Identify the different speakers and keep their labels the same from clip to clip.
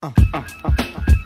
Speaker 1: 啊啊啊！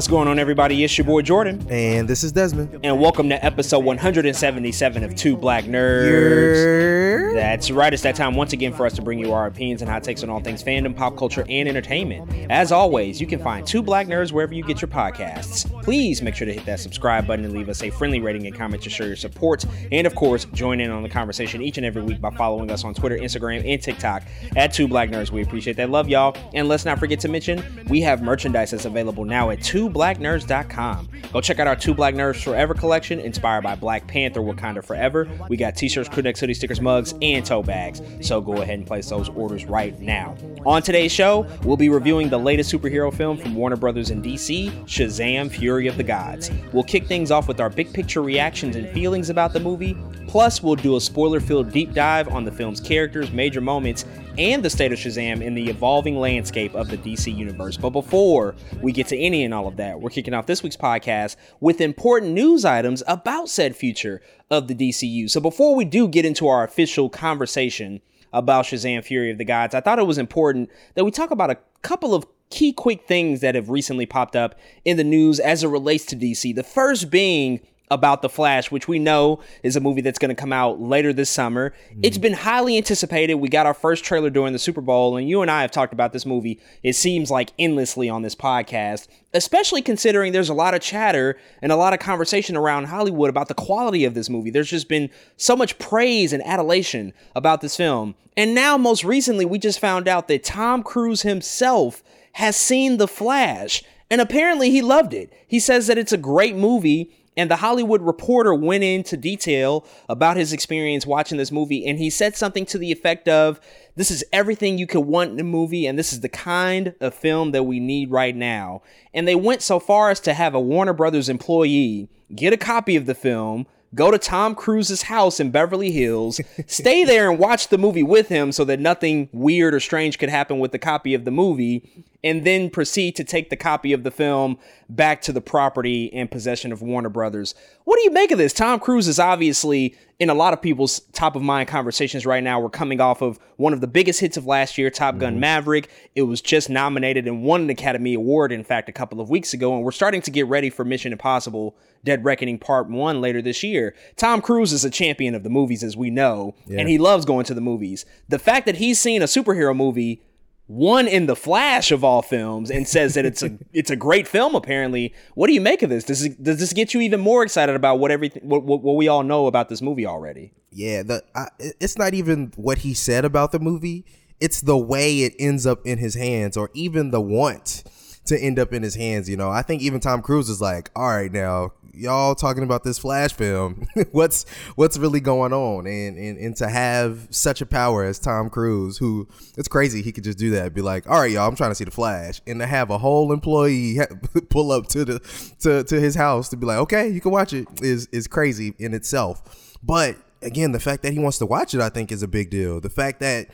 Speaker 2: What's going on, everybody? It's your boy Jordan,
Speaker 3: And this is Desmond.
Speaker 2: and welcome to episode 177 of Two Black Nerds. That's right. It's that time once again for us to bring you our opinions and hot takes on all things fandom, pop culture, and entertainment. As always, you can find Two Black Nerds wherever you get your podcasts. Please make sure to hit that subscribe button and leave us a friendly rating and comment to show your support. And of course, join in on the conversation each and every week by following us on Twitter, Instagram, and TikTok at Two Black Nerds. We appreciate that. Love y'all. And let's not forget to mention we have merchandise that's available now at twoblacknerds.com. Go check out our Two Black Nerds Forever collection inspired by Black Panther Wakanda Forever. We got t-shirts, crew necks, hoodie stickers, mugs, and tote bags. So go ahead and place those orders right now. On today's show, we'll be reviewing the latest superhero film from Warner Brothers and DC, Shazam Fury of the Gods. We'll kick things off with our big picture reactions and feelings about the movie. Plus, we'll do a spoiler filled deep dive on the film's characters, major moments, and the state of Shazam in the evolving landscape of the DC universe. But before we get to any and all of that, we're kicking off this week's podcast with important news items about said future of the DCU. So before we do get into our official conversation about Shazam Fury of the Gods, I thought it was important that we talk about a couple of key quick things that have recently popped up in the news as it relates to DC. The first being about The Flash, which we know is a movie that's going to come out later this summer. Mm-hmm. It's been highly anticipated. We got our first trailer during the Super Bowl, and you and I have talked about this movie, it seems like endlessly on this podcast, especially considering there's a lot of chatter and a lot of conversation around Hollywood about the quality of this movie. There's just been so much praise and adulation about this film. And now, most recently, we just found out that Tom Cruise himself has seen The Flash. And apparently he loved it. He says that it's a great movie and the Hollywood Reporter went into detail about his experience watching this movie, and he said something to the effect of, This is everything you could want in a movie, and this is the kind of film that we need right now. And they went so far as to have a Warner Brothers employee get a copy of the film, go to Tom Cruise's house in Beverly Hills, stay there and watch the movie with him so that nothing weird or strange could happen with the copy of the movie, and then proceed to take the copy of the film back to the property in possession of Warner Brothers. What do you make of this? Tom Cruise is obviously in a lot of people's top of mind conversations right now. We're coming off of one of the biggest hits of last year, Top Gun mm-hmm. Maverick. It was just nominated and won an Academy Award, in fact, a couple of weeks ago, and we're starting to get ready for Mission Impossible Dead Reckoning Part 1 later this year. Tom Cruise is a champion of the movies, as we know, and he loves going to the movies. The fact that he's seen a superhero movie one in the Flash of all films and says that it's a it's a great film. Apparently, what do you make of this? Does it, does this get you even more excited about what everything what, what, what we all know about this movie already?
Speaker 3: Yeah, the I, it's not even what he said about the movie. It's the way it ends up in his hands, or even the want to end up in his hands. You know, I think even Tom Cruise is like, "All right, now y'all talking about this Flash film. what's what's really going on?" And, and and to have such a power as Tom Cruise, who it's crazy he could just do that. Be like, "All right, y'all, I'm trying to see the Flash," and to have a whole employee pull up to the to to his house to be like, "Okay, you can watch it," is is crazy in itself. But again, the fact that he wants to watch it, I think, is a big deal. The fact that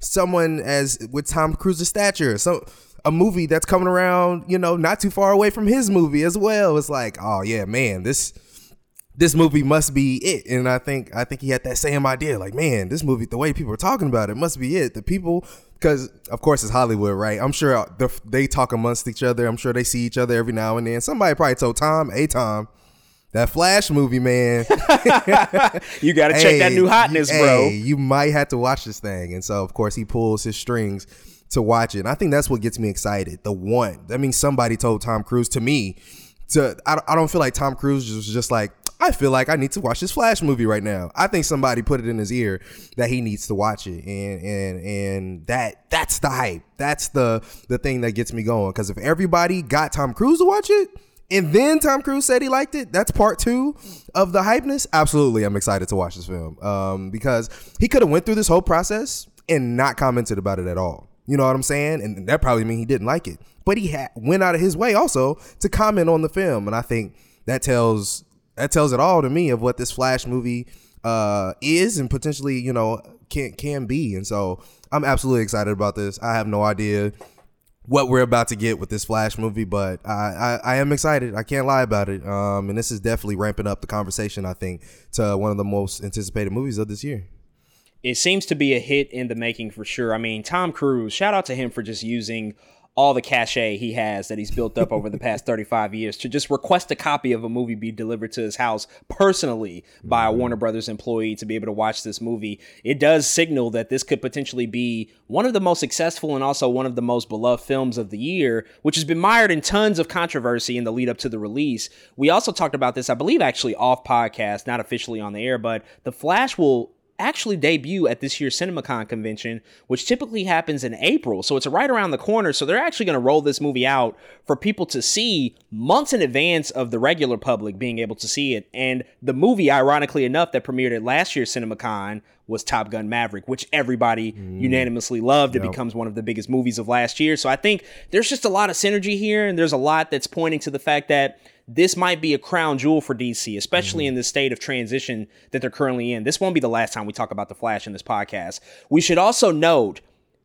Speaker 3: someone as with Tom Cruise's stature, so a movie that's coming around, you know, not too far away from his movie as well. It's like, oh yeah, man, this this movie must be it. And I think I think he had that same idea. Like, man, this movie, the way people are talking about it, must be it. The people, because of course it's Hollywood, right? I'm sure they talk amongst each other. I'm sure they see each other every now and then. Somebody probably told Tom, "Hey, Tom." That Flash movie, man.
Speaker 2: You got to check that new hotness,
Speaker 3: you-
Speaker 2: bro.
Speaker 3: hey, you might have to watch this thing. And so, of course, he pulls his strings to watch it. And I think that's what gets me excited. The one. That means somebody told Tom Cruise to me to I, I don't feel like Tom Cruise was just like I feel like I need to watch this Flash movie right now. I think somebody put it in his ear that he needs to watch it, and and and that that's the hype. That's the the thing that gets me going. Because if everybody got Tom Cruise to watch it, and then Tom Cruise said he liked it, that's part two of the hypeness. Absolutely, I'm excited to watch this film um, because he could have went through this whole process and not commented about it at all. You know what I'm saying? And that probably mean he didn't like it. But he ha- went out of his way also to comment on the film, and I think that tells that tells it all to me of what this Flash movie uh, is and potentially you know can can be. And so I'm absolutely excited about this. I have no idea what we're about to get with this Flash movie, but I, I, I am excited. I can't lie about it. Um, and this is definitely ramping up the conversation. I think to one of the most anticipated movies of this year
Speaker 2: it seems to be a hit in the making for sure. I mean, Tom Cruise, shout out to him for just using all the cachet he has that he's built up over the past 35 years to just request a copy of a movie be delivered to his house personally by a mm-hmm. Warner Brothers employee to be able to watch this movie. It does signal that this could potentially be one of the most successful and also one of the most beloved films of the year, which has been mired in tons of controversy in the lead up to the release. We also talked about this, I believe, actually off podcast, not officially on the air, but The Flash will actually debut at this year's CinemaCon convention, which typically happens in April. So it's right around the corner. So they're actually going to roll this movie out for people to see months in advance of the regular public being able to see it. And the movie, ironically enough, that premiered at last year's CinemaCon was Top Gun Maverick, which everybody mm. unanimously loved. It yep. becomes one of the biggest movies of last year. So I think there's just a lot of synergy here, and there's a lot that's pointing to the fact that this might be a crown jewel for DC, especially mm-hmm. in the state of transition that they're currently in. This won't be the last time we talk about The Flash in this podcast. We should also note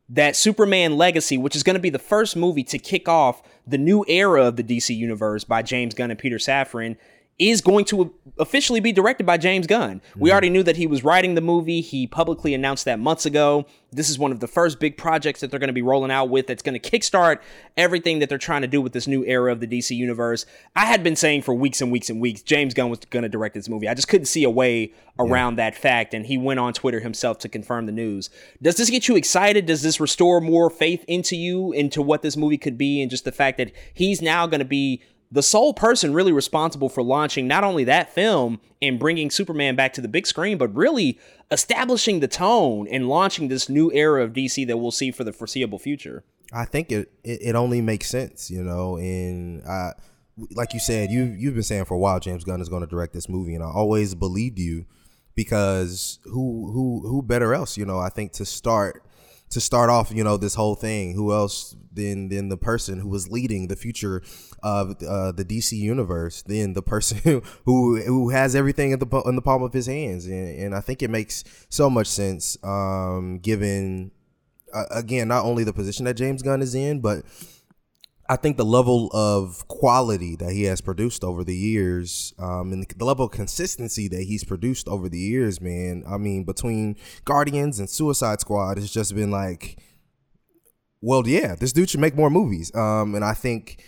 Speaker 2: that Superman Legacy, which is going to be the first movie to kick off the new era of the DC universe by James Gunn and Peter Safran, is going to officially be directed by James Gunn. We mm-hmm. already knew that he was writing the movie. He publicly announced that months ago. This is one of the first big projects that they're going to be rolling out with that's going to kickstart everything that they're trying to do with this new era of the DC universe. I had been saying for weeks and weeks and weeks James Gunn was going to direct this movie. I just couldn't see a way around yeah. that fact and he went on Twitter himself to confirm the news. Does this get you excited? Does this restore more faith into you into what this movie could be and just the fact that he's now going to be the sole person really responsible for launching not only that film and bringing Superman back to the big screen, but really establishing the tone and launching this new era of DC that we'll see for the foreseeable future.
Speaker 3: I think it it, it only makes sense, you know, and I like you said, you you've been saying for a while James Gunn is going to direct this movie, and I always believed you because who who who better else, you know? I think to start to start off, you know, this whole thing, who else than than the person who was leading the future of uh, the DC universe than the person who who has everything in the in the palm of his hands, and, and I think it makes so much sense, um, given uh, again not only the position that James Gunn is in, but I think the level of quality that he has produced over the years, um, and the level of consistency that he's produced over the years, man. I mean, between Guardians and Suicide Squad, it's just been like, well, yeah, this dude should make more movies. Um, and I think,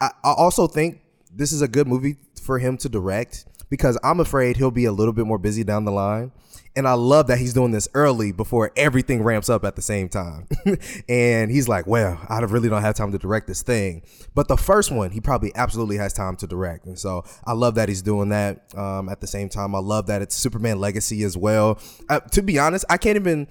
Speaker 3: I, I, also think this is a good movie for him to direct because I'm afraid he'll be a little bit more busy down the line. And I love that he's doing this early before everything ramps up at the same time. and he's like, well, I really don't have time to direct this thing. But the first one, he probably absolutely has time to direct. And so I love that he's doing that. Um, at the same time, I love that it's Superman Legacy as well. Uh, to be honest, I can't even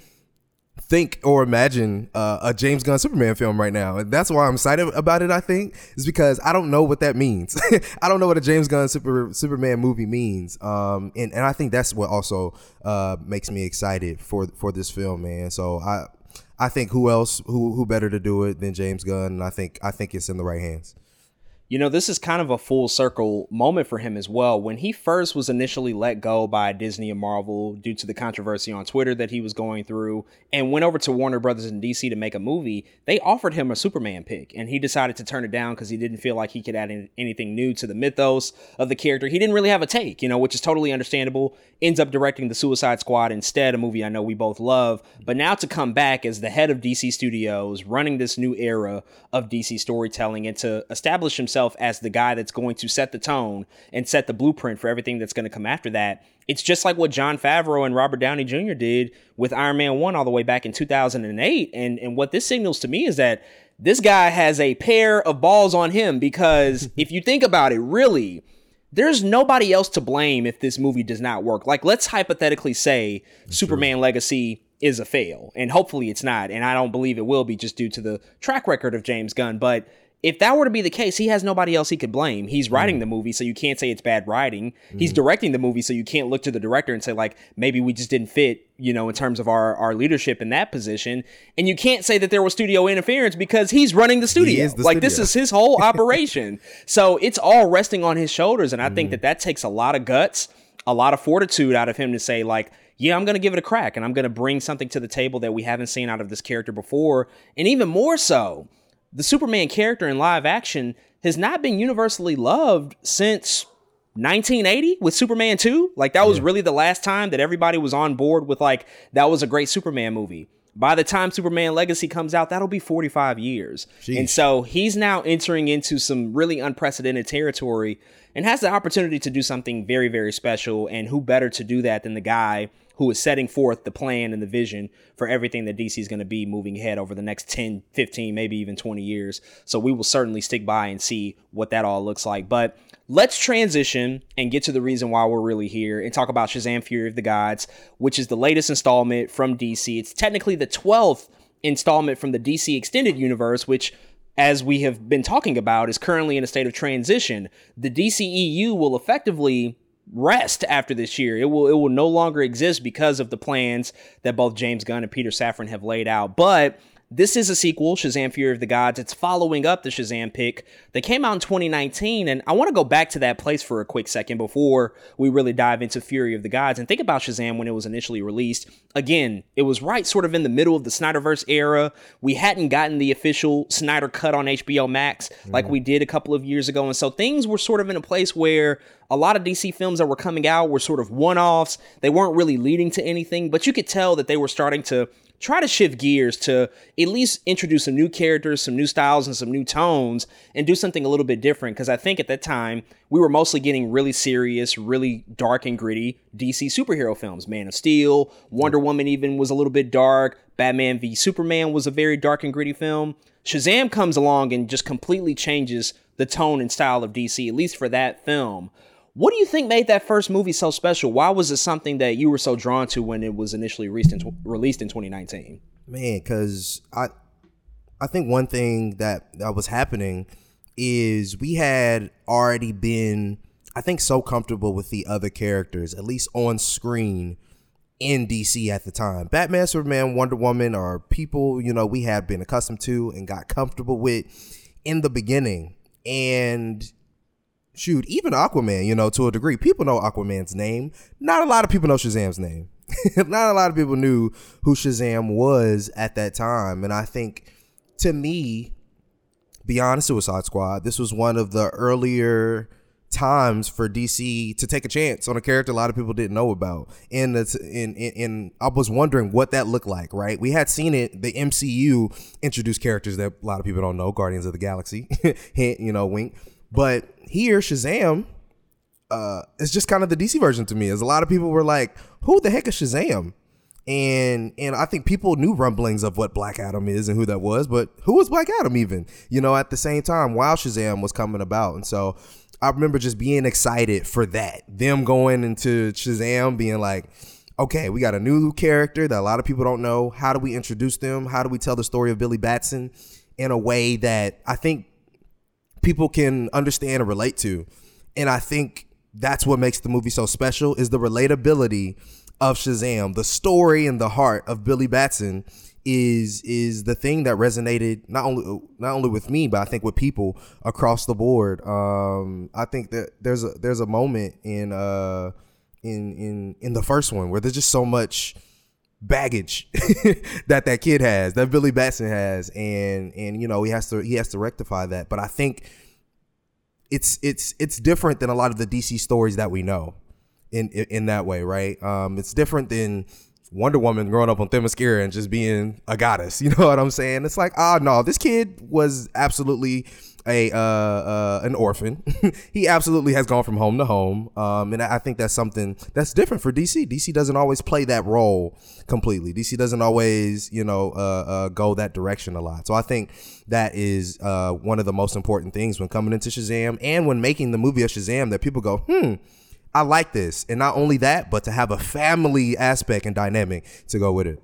Speaker 3: think or imagine uh, a James Gunn Superman film right now. And that's why I'm excited about it, I think, is because I don't know what that means. I don't know what a James Gunn Super, Superman movie means. Um, and, and I think that's what also uh, makes me excited for for this film, man. So I I think who else who who better to do it than James Gunn? And I think I think it's in the right hands.
Speaker 2: You know, this is kind of a full circle moment for him as well. When he first was initially let go by Disney and Marvel due to the controversy on Twitter that he was going through and went over to Warner Brothers in DC to make a movie, they offered him a Superman pick and he decided to turn it down because he didn't feel like he could add anything new to the mythos of the character. He didn't really have a take, you know, which is totally understandable. Ends up directing The Suicide Squad instead, a movie I know we both love. But now to come back as the head of DC Studios, running this new era of DC storytelling and to establish himself himself as the guy that's going to set the tone and set the blueprint for everything that's going to come after that. It's just like what Jon Favreau and Robert Downey Jr. did with Iron Man 1 all the way back in 2008. And, and what this signals to me is that this guy has a pair of balls on him because if you think about it, really, there's nobody else to blame if this movie does not work. Like, let's hypothetically say That's Superman true. Legacy is a fail, and hopefully it's not, and I don't believe it will be just due to the track record of James Gunn. But if that were to be the case, he has nobody else he could blame. He's writing the movie, so you can't say it's bad writing. He's directing the movie, so you can't look to the director and say like maybe we just didn't fit, you know, in terms of our our leadership in that position. And you can't say that there was studio interference because he's running the studio.
Speaker 3: the
Speaker 2: like this is his whole operation. so it's all resting on his shoulders, and I think that that takes a lot of guts, a lot of fortitude out of him to say like. Yeah, I'm going to give it a crack and I'm going to bring something to the table that we haven't seen out of this character before. And even more so, the Superman character in live action has not been universally loved since 1980 with Superman 2. Like that was really the last time that everybody was on board with like that was a great Superman movie. By the time Superman Legacy comes out, that'll be 45 years. And so he's now entering into some really unprecedented territory and has the opportunity to do something very, very special. And who better to do that than the guy who is setting forth the plan and the vision for everything that DC is going to be moving ahead over the next 10, 15, maybe even 20 years. So we will certainly stick by and see what that all looks like. But let's transition and get to the reason why we're really here and talk about Shazam Fury of the Gods, which is the latest installment from DC. It's technically the 12th installment from the DC Extended Universe, which as we have been talking about, is currently in a state of transition. The DCEU will effectively rest after this year. It will it will no longer exist because of the plans that both James Gunn and Peter Safran have laid out. But this is a sequel, Shazam Fury of the Gods. It's following up the Shazam pick that came out in 2019. And I want to go back to that place for a quick second before we really dive into Fury of the Gods and think about Shazam when it was initially released. Again, it was right sort of in the middle of the Snyderverse era. We hadn't gotten the official Snyder cut on HBO Max like mm-hmm. we did a couple of years ago. And so things were sort of in a place where a lot of DC films that were coming out were sort of one offs. They weren't really leading to anything, but you could tell that they were starting to try to shift gears to at least introduce some new characters, some new styles, and some new tones, and do something a little bit different. Because I think at that time, we were mostly getting really serious, really dark and gritty DC superhero films. Man of Steel, Wonder Woman even was a little bit dark. Batman v Superman was a very dark and gritty film. Shazam comes along and just completely changes the tone and style of DC, at least for that film. What do you think made that first movie so special? Why was it something that you were so drawn to when it was initially released in, released in 2019?
Speaker 3: man because i i think one thing that that was happening is we had already been i think so comfortable with the other characters at least on screen in dc at the time batman superman wonder woman are people you know we had been accustomed to and got comfortable with in the beginning and shoot, even Aquaman, you know, to a degree, people know Aquaman's name. Not a lot of people know Shazam's name. Not a lot of people knew who Shazam was at that time. And I think to me, beyond Suicide Squad, this was one of the earlier times for DC to take a chance on a character a lot of people didn't know about. And it's in in I was wondering what that looked like, right? We had seen it the MCU introduce characters that a lot of people don't know, Guardians of the Galaxy. Hint, you know, wink. But here Shazam uh is just kind of the DC version to me. As a lot of people were like, "Who the heck is Shazam?" and and I think people knew rumblings of what Black Adam is and who that was, but who was Black Adam even? You know, at the same time, while Shazam was coming about, and so I remember just being excited for that. Them going into Shazam, being like, okay, we got a new character that a lot of people don't know. How do we introduce them? How do we tell the story of Billy Batson in a way that I think people can understand and relate to? And I think that's what makes the movie so special is the relatability of Shazam. The story and the heart of Billy Batson is is the thing that resonated not only not only with me but I think with people across the board. Um, I think that there's a there's a moment in uh in in in the first one where there's just so much baggage that that kid has that Billy Batson has and and you know he has to he has to rectify that. But I think it's it's it's different than a lot of the DC stories that we know in in, in that way, right? Um, it's different than Wonder Woman growing up on Themyscira and just being a goddess. You know what I'm saying? It's like, ah, no, this kid was absolutely a uh, uh, an orphan. he absolutely has gone from home to home, um, and I think that's something that's different for DC. DC doesn't always play that role completely. DC doesn't always, you know, uh, uh, go that direction a lot. So I think that is uh, one of the most important things when coming into Shazam and when making the movie of Shazam that people go, hmm. I like this. And not only that, but to have a family aspect and dynamic to go with it.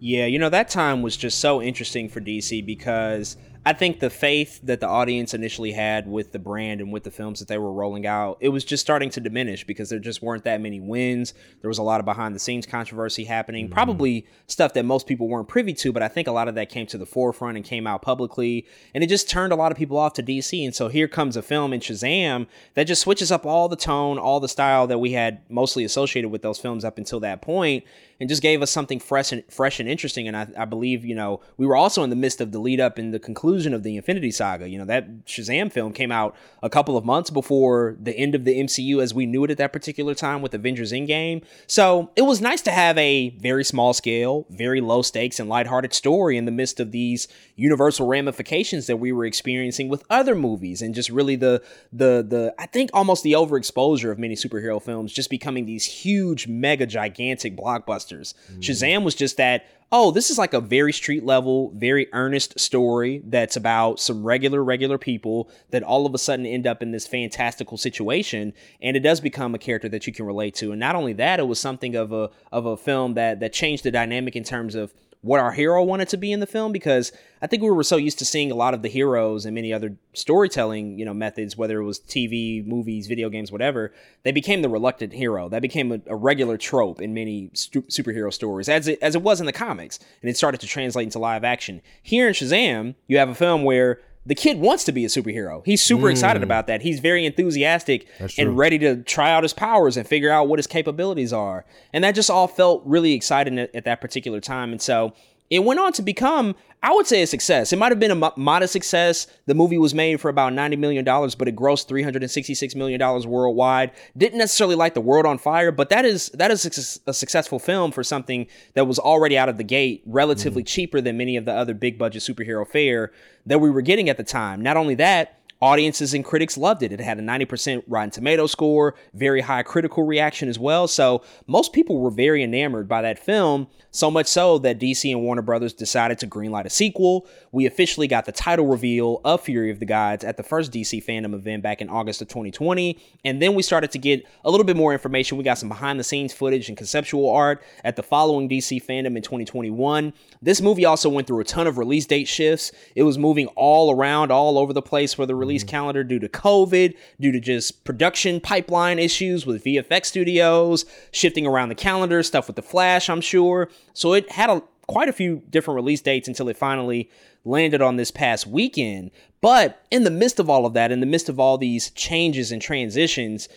Speaker 2: Yeah, you know, that time was just so interesting for DC because I think the faith that the audience initially had with the brand and with the films that they were rolling out, it was just starting to diminish because there just weren't that many wins. There was a lot of behind the scenes controversy happening, mm-hmm. probably stuff that most people weren't privy to, but I think a lot of that came to the forefront and came out publicly. And it just turned a lot of people off to DC. And so here comes a film in Shazam that just switches up all the tone, all the style that we had mostly associated with those films up until that point and just gave us something fresh and fresh and interesting. And I, I believe, you know, we were also in the midst of the lead up and the conclusion of the Infinity Saga. You know, that Shazam film came out a couple of months before the end of the MCU as we knew it at that particular time with Avengers Endgame. So it was nice to have a very small scale, very low stakes, and lighthearted story in the midst of these universal ramifications that we were experiencing with other movies and just really the the the I think almost the overexposure of many superhero films just becoming these huge, mega, gigantic blockbusters blockbusters. Mm. Shazam was just that, oh, this is like a very street level, very earnest story that's about some regular, regular people that all of a sudden end up in this fantastical situation. And it does become a character that you can relate to. And not only that, it was something of a of a film that that changed the dynamic in terms of what our hero wanted to be in the film because I think we were so used to seeing a lot of the heroes and many other storytelling, you know, methods, whether it was TV, movies, video games, whatever. They became the reluctant hero. That became a, a regular trope in many stu- superhero stories, as it as it was in the comics, and it started to translate into live action. Here in Shazam, you have a film where the kid wants to be a superhero. He's super mm. excited about that. He's very enthusiastic and ready to try out his powers and figure out what his capabilities are. And that just all felt really exciting at, at that particular time. And so it went on to become, I would say, a success. It might have been a mo- modest success. The movie was made for about $90 million, but it grossed $366 million worldwide. Didn't necessarily light the world on fire, but that is that is a, a successful film for something that was already out of the gate, relatively mm. cheaper than many of the other big budget superhero fare that we were getting at the time. Not only that, Audiences and critics loved it. It had a 90% Rotten Tomato score, very high critical reaction as well. So most people were very enamored by that film, so much so that DC and Warner Brothers decided to greenlight a sequel. We officially got the title reveal of Fury of the Gods at the first DC fandom event back in August of 2020. And then we started to get a little bit more information. We got some behind the scenes footage and conceptual art at the following DC fandom in 2021. This movie also went through a ton of release date shifts. It was moving all around, all over the place for the release mm-hmm. calendar due to COVID, due to just production pipeline issues with VFX studios, shifting around the calendar, stuff with the Flash, I'm sure. So it had a quite a few different release dates until it finally landed on this past weekend. But in the midst of all of that, in the midst of all these changes and transitions,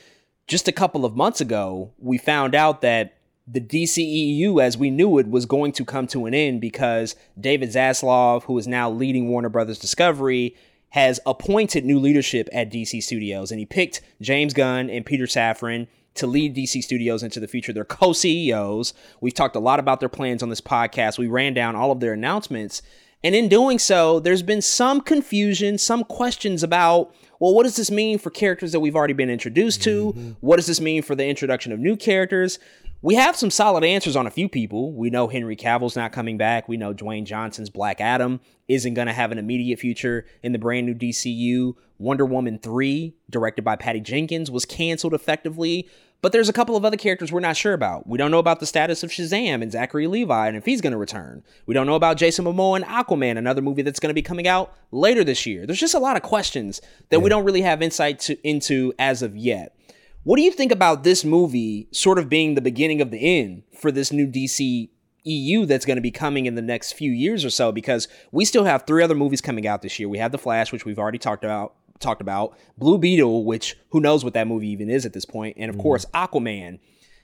Speaker 2: just a couple of months ago, we found out that the DCEU as we knew it was going to come to an end because David Zaslav, who is now leading Warner Brothers Discovery, has appointed new leadership at DC Studios and he picked James Gunn and Peter Safran to lead DC Studios into the future. They're co CEOs. We've talked a lot about their plans on this podcast. We ran down all of their announcements. And in doing so, there's been some confusion, some questions about, well, what does this mean for characters that we've already been introduced to? Mm-hmm. What does this mean for the introduction of new characters? We have some solid answers on a few people. We know Henry Cavill's not coming back. We know Dwayne Johnson's Black Adam isn't going to have an immediate future in the brand new DCU. Wonder Woman 3, directed by Patty Jenkins, was canceled effectively. But there's a couple of other characters we're not sure about. We don't know about the status of Shazam and Zachary Levi and if he's going to return. We don't know about Jason Momoa and Aquaman, another movie that's going to be coming out later this year. There's just a lot of questions that yeah. we don't really have insight to, into as of yet. What do you think about this movie sort of being the beginning of the end for this new DC EU that's going to be coming in the next few years or so? Because we still have three other movies coming out this year. We have The Flash, which we've already talked about, talked about, Blue Beetle, which who knows what that movie even is at this point, and of mm-hmm. course Aquaman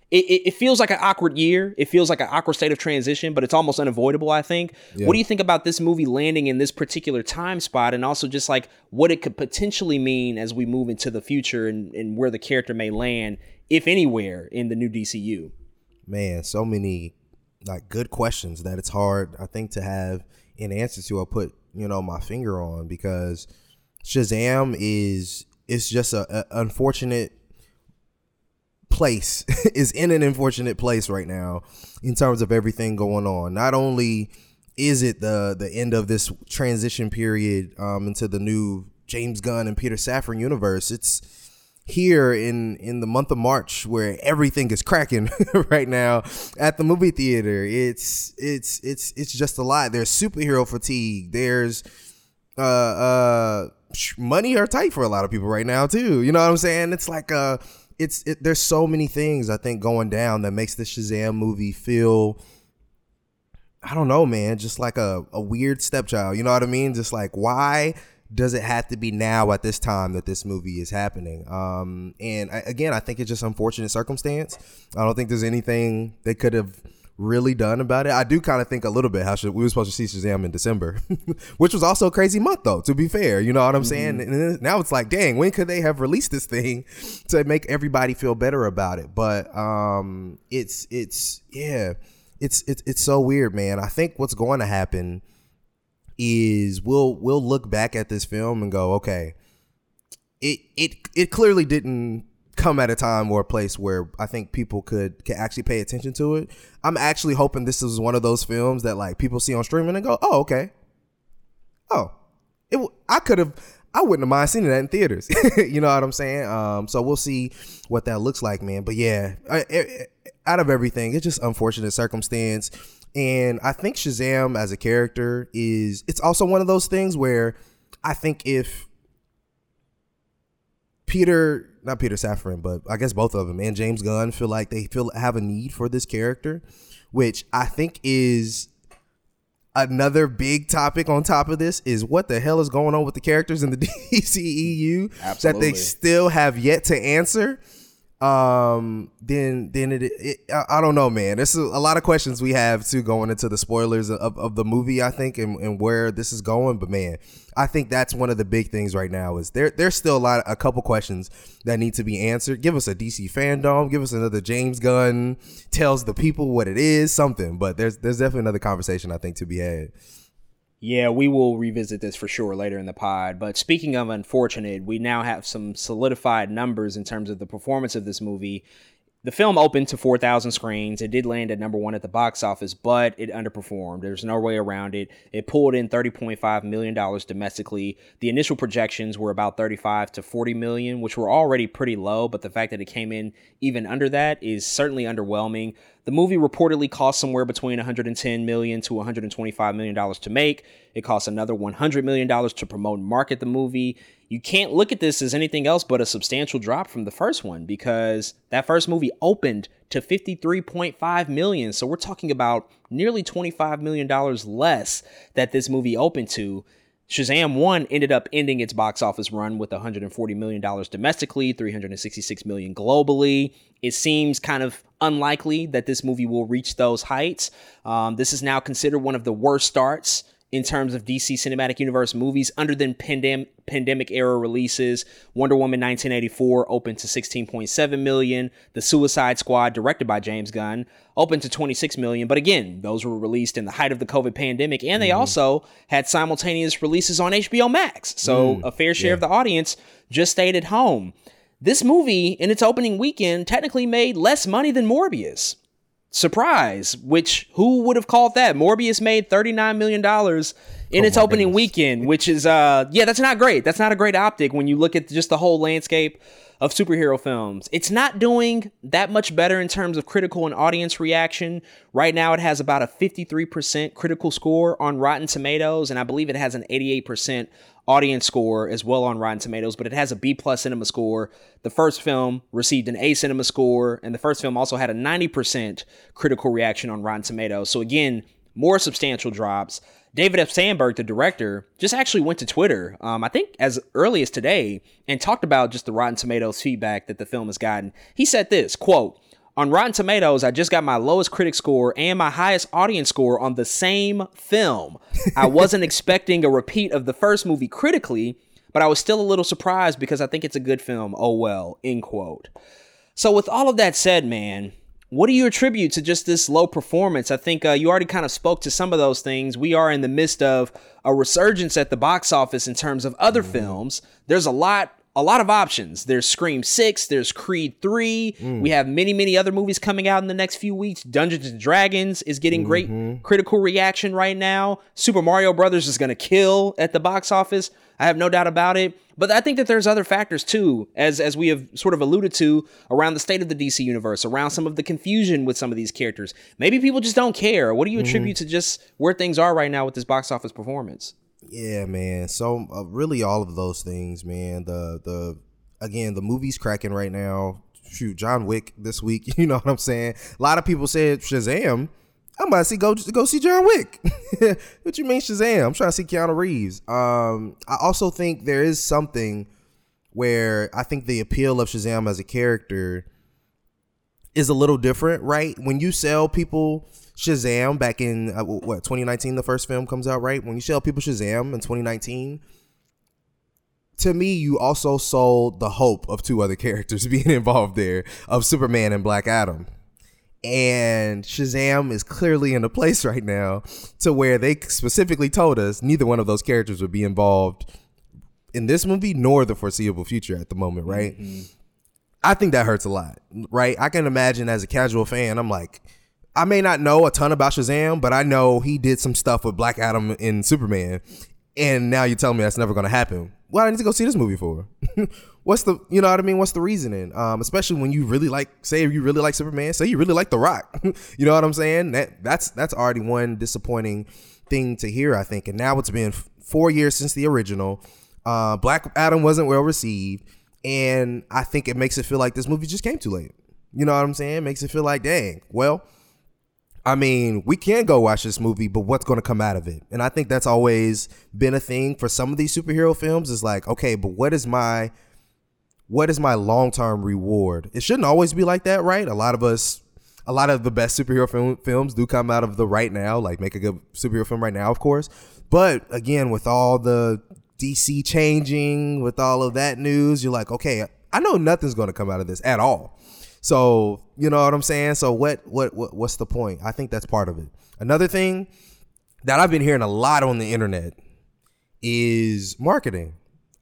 Speaker 2: it, it, it, feels like an awkward year. It feels like an awkward state of transition, but it's almost unavoidable, I think. Yeah. What do you think about this movie landing in this particular time spot and also just like what it could potentially mean as we move into the future and, and where the character may land, if anywhere, in the new DCU?
Speaker 3: Man, so many like good questions that it's hard, I think, to have an answer to or put, you know, my finger on because Shazam is it's just a, a unfortunate place is in an unfortunate place right now in terms of everything going on. Not only is it the the end of this transition period um, into the new James Gunn and Peter Safran universe, it's here in in the month of March where everything is cracking right now at the movie theater. It's it's it's it's just a lot. There's superhero fatigue. There's uh uh money are tight for a lot of people right now too. You know what I'm saying? It's like uh it's it, there's so many things I think going down that makes the Shazam movie feel I don't know, man, just like a, a weird stepchild. You know what I mean? Just like why does it have to be now at this time that this movie is happening? Um, and I, again, I think it's just unfortunate circumstance. I don't think there's anything they could have really done about it. I do kind of think a little bit how should, we were supposed to see Shazam in December, which was also a crazy month though. To be fair, you know what I'm saying. And then now it's like, dang, when could they have released this thing to make everybody feel better about it? But um, it's it's yeah, it's it's it's so weird, man. I think what's going to happen is we'll we'll look back at this film and go, okay, it it it clearly didn't come at a time or a place where I think people could can actually pay attention to it. I'm actually hoping this is one of those films that like people see on streaming and go, "Oh, okay. Oh, it I could have I wouldn't have mind seeing that in theaters." you know what I'm saying? Um so we'll see what that looks like, man. But yeah, I, I, out of everything, it's just unfortunate circumstance. And I think Shazam as a character is it's also one of those things where I think if Peter, not Peter Safran, but I guess both of them and James Gunn feel like they feel have a need for this character, which I think is another big topic on top of this is what the hell is going on with the characters in the DCEU that they still have yet to answer um then then it, it I, I don't know man. There's a, a lot of questions we have too going into the spoilers of, of the movie i think and, and where this is going. But man i think that's one of the big things right now is there there's still a lot a couple questions that need to be answered. Give us a dc fandom. Give us another james gunn. Tells the people what it is something. But there's there's definitely another conversation i think to be had
Speaker 2: Yeah, we will revisit this for sure later in the pod. But speaking of unfortunate, we now have some solidified numbers in terms of the performance of this movie. The film opened to 4,000 screens. It did land at number one at the box office, but it underperformed. There's no way around it. It pulled in $30.5 million domestically. The initial projections were about 35 to 40 million, which were already pretty low, but the fact that it came in even under that is certainly underwhelming. The movie reportedly cost somewhere between 110 million to 125 million dollars to make. It cost another 100 million dollars to promote and market the movie. You can't look at this as anything else but a substantial drop from the first one because that first movie opened to 53.5 million. So we're talking about nearly 25 million dollars less that this movie opened to. Shazam 1 ended up ending its box office run with $140 million domestically, $366 million globally. It seems kind of unlikely that this movie will reach those heights. Um, this is now considered one of the worst starts in terms of DC Cinematic Universe movies under than pandem- pandemic era releases. Wonder Woman 1984 opened to 16.7 million. The Suicide Squad, directed by James Gunn, opened to 26 million. But again, those were released in the height of the COVID pandemic, and they mm-hmm. also had simultaneous releases on HBO Max. So mm, a fair share of the audience just stayed at home. This movie, in its opening weekend, technically made less money than Morbius surprise which who would have called that? Morbius made 39 million dollars in its opening
Speaker 3: goodness.
Speaker 2: weekend which is uh yeah that's not great. That's not a great optic when you look at just the whole landscape of superhero films it's not doing that much better in terms of critical and audience reaction right now it has about a 53% critical score on rotten tomatoes and i believe it has an 88% audience score as well on Rotten Tomatoes, but it has a B plus cinema score. The first film received an A cinema score, and the first film also had a 90% critical reaction on Rotten Tomatoes. So again, more substantial drops. David F. Sandberg, the director, just actually went to Twitter, um, I think as early as today, and talked about just the Rotten Tomatoes feedback that the film has gotten. He said this quote, on Rotten Tomatoes, I just got my lowest critic score and my highest audience score on the same film. I wasn't expecting a repeat of the first movie critically, but I was still a little surprised because I think it's a good film. Oh well, end quote. So, with all of that said, man, what do you attribute to just this low performance? I think uh, you already kind of spoke to some of those things. We are in the midst of a resurgence at the box office in terms of other films. There's a lot a lot of options. There's Scream 6, there's Creed 3. Mm. We have many, many other movies coming out in the next few weeks. Dungeons and Dragons is getting great mm-hmm. critical reaction right now. Super Mario Brothers is going to kill at the box office. I have no doubt about it. But I think that there's other factors too, as as we have sort of alluded to around the state of the DC universe, around some of the confusion with some of these characters. Maybe people just don't care. What do you mm-hmm. attribute to just where things are right now with this box office performance?
Speaker 3: Yeah, man. So uh, really, all of those things, man. The the again, the movie's cracking right now. Shoot, John Wick this week. You know what I'm saying? A lot of people said Shazam. I'm about to see go go see John Wick. what you mean Shazam? I'm trying to see Keanu Reeves. Um, I also think there is something where I think the appeal of Shazam as a character is a little different, right? When you sell people Shazam back in uh, what 2019, the first film comes out, right? When you sell people Shazam in 2019, to me, you also sold the hope of two other characters being involved there of Superman and Black Adam. And Shazam is clearly in a place right now to where they specifically told us neither one of those characters would be involved in this movie nor the foreseeable future at the moment, right? Mm-hmm. I think that hurts a lot, right? I can imagine as a casual fan, I'm like, I may not know a ton about Shazam, but I know he did some stuff with Black Adam and Superman. And now you tell me that's never going to happen. What I need to go see this movie for? What's the, you know what I mean? What's the reasoning? Um, especially when you really like, say you really like Superman, say you really like The Rock. you know what I'm saying? That that's that's already one disappointing thing to hear, I think. And now it's been four years since the original. Uh, Black Adam wasn't well received, and I think it makes it feel like this movie just came too late. You know what I'm saying? Makes it feel like, dang, well, I mean, we can go watch this movie, but what's going to come out of it? And I think that's always been a thing for some of these superhero films is like, okay, but what is my what is my long-term reward? It shouldn't always be like that, right? A lot of us a lot of the best superhero film, films do come out of the right now, like make a good superhero film right now, of course. But again, with all the DC changing, with all of that news, you're like, okay, I know nothing's going to come out of this at all. So you know what I'm saying. So what what what what's the point? I think that's part of it. Another thing that I've been hearing a lot on the internet is marketing.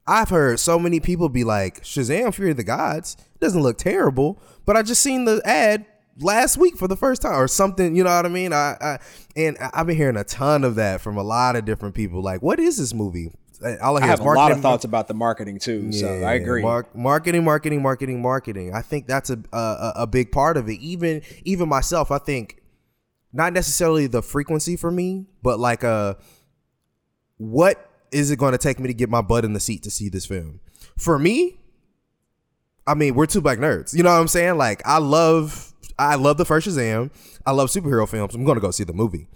Speaker 3: I've heard so many people be like, Shazam Fury of the Gods it doesn't look terrible, but I just seen the ad last week for the first time or something, you know what I mean? I, I and I've been hearing a ton of that from a lot of different people. Like, what is this movie?
Speaker 2: All I, I have a lot of thoughts about the marketing too. Yeah, so I agree. Mar-
Speaker 3: marketing, marketing, marketing, marketing. I think that's a, a a big part of it. Even even myself, I think not necessarily the frequency for me, but like a uh, what is it going to take me to get my butt in the seat to see this film? For me, I mean, we're two black nerds. You know what I'm saying? Like I love I love the first Shazam. I love superhero films. I'm going to go see the movie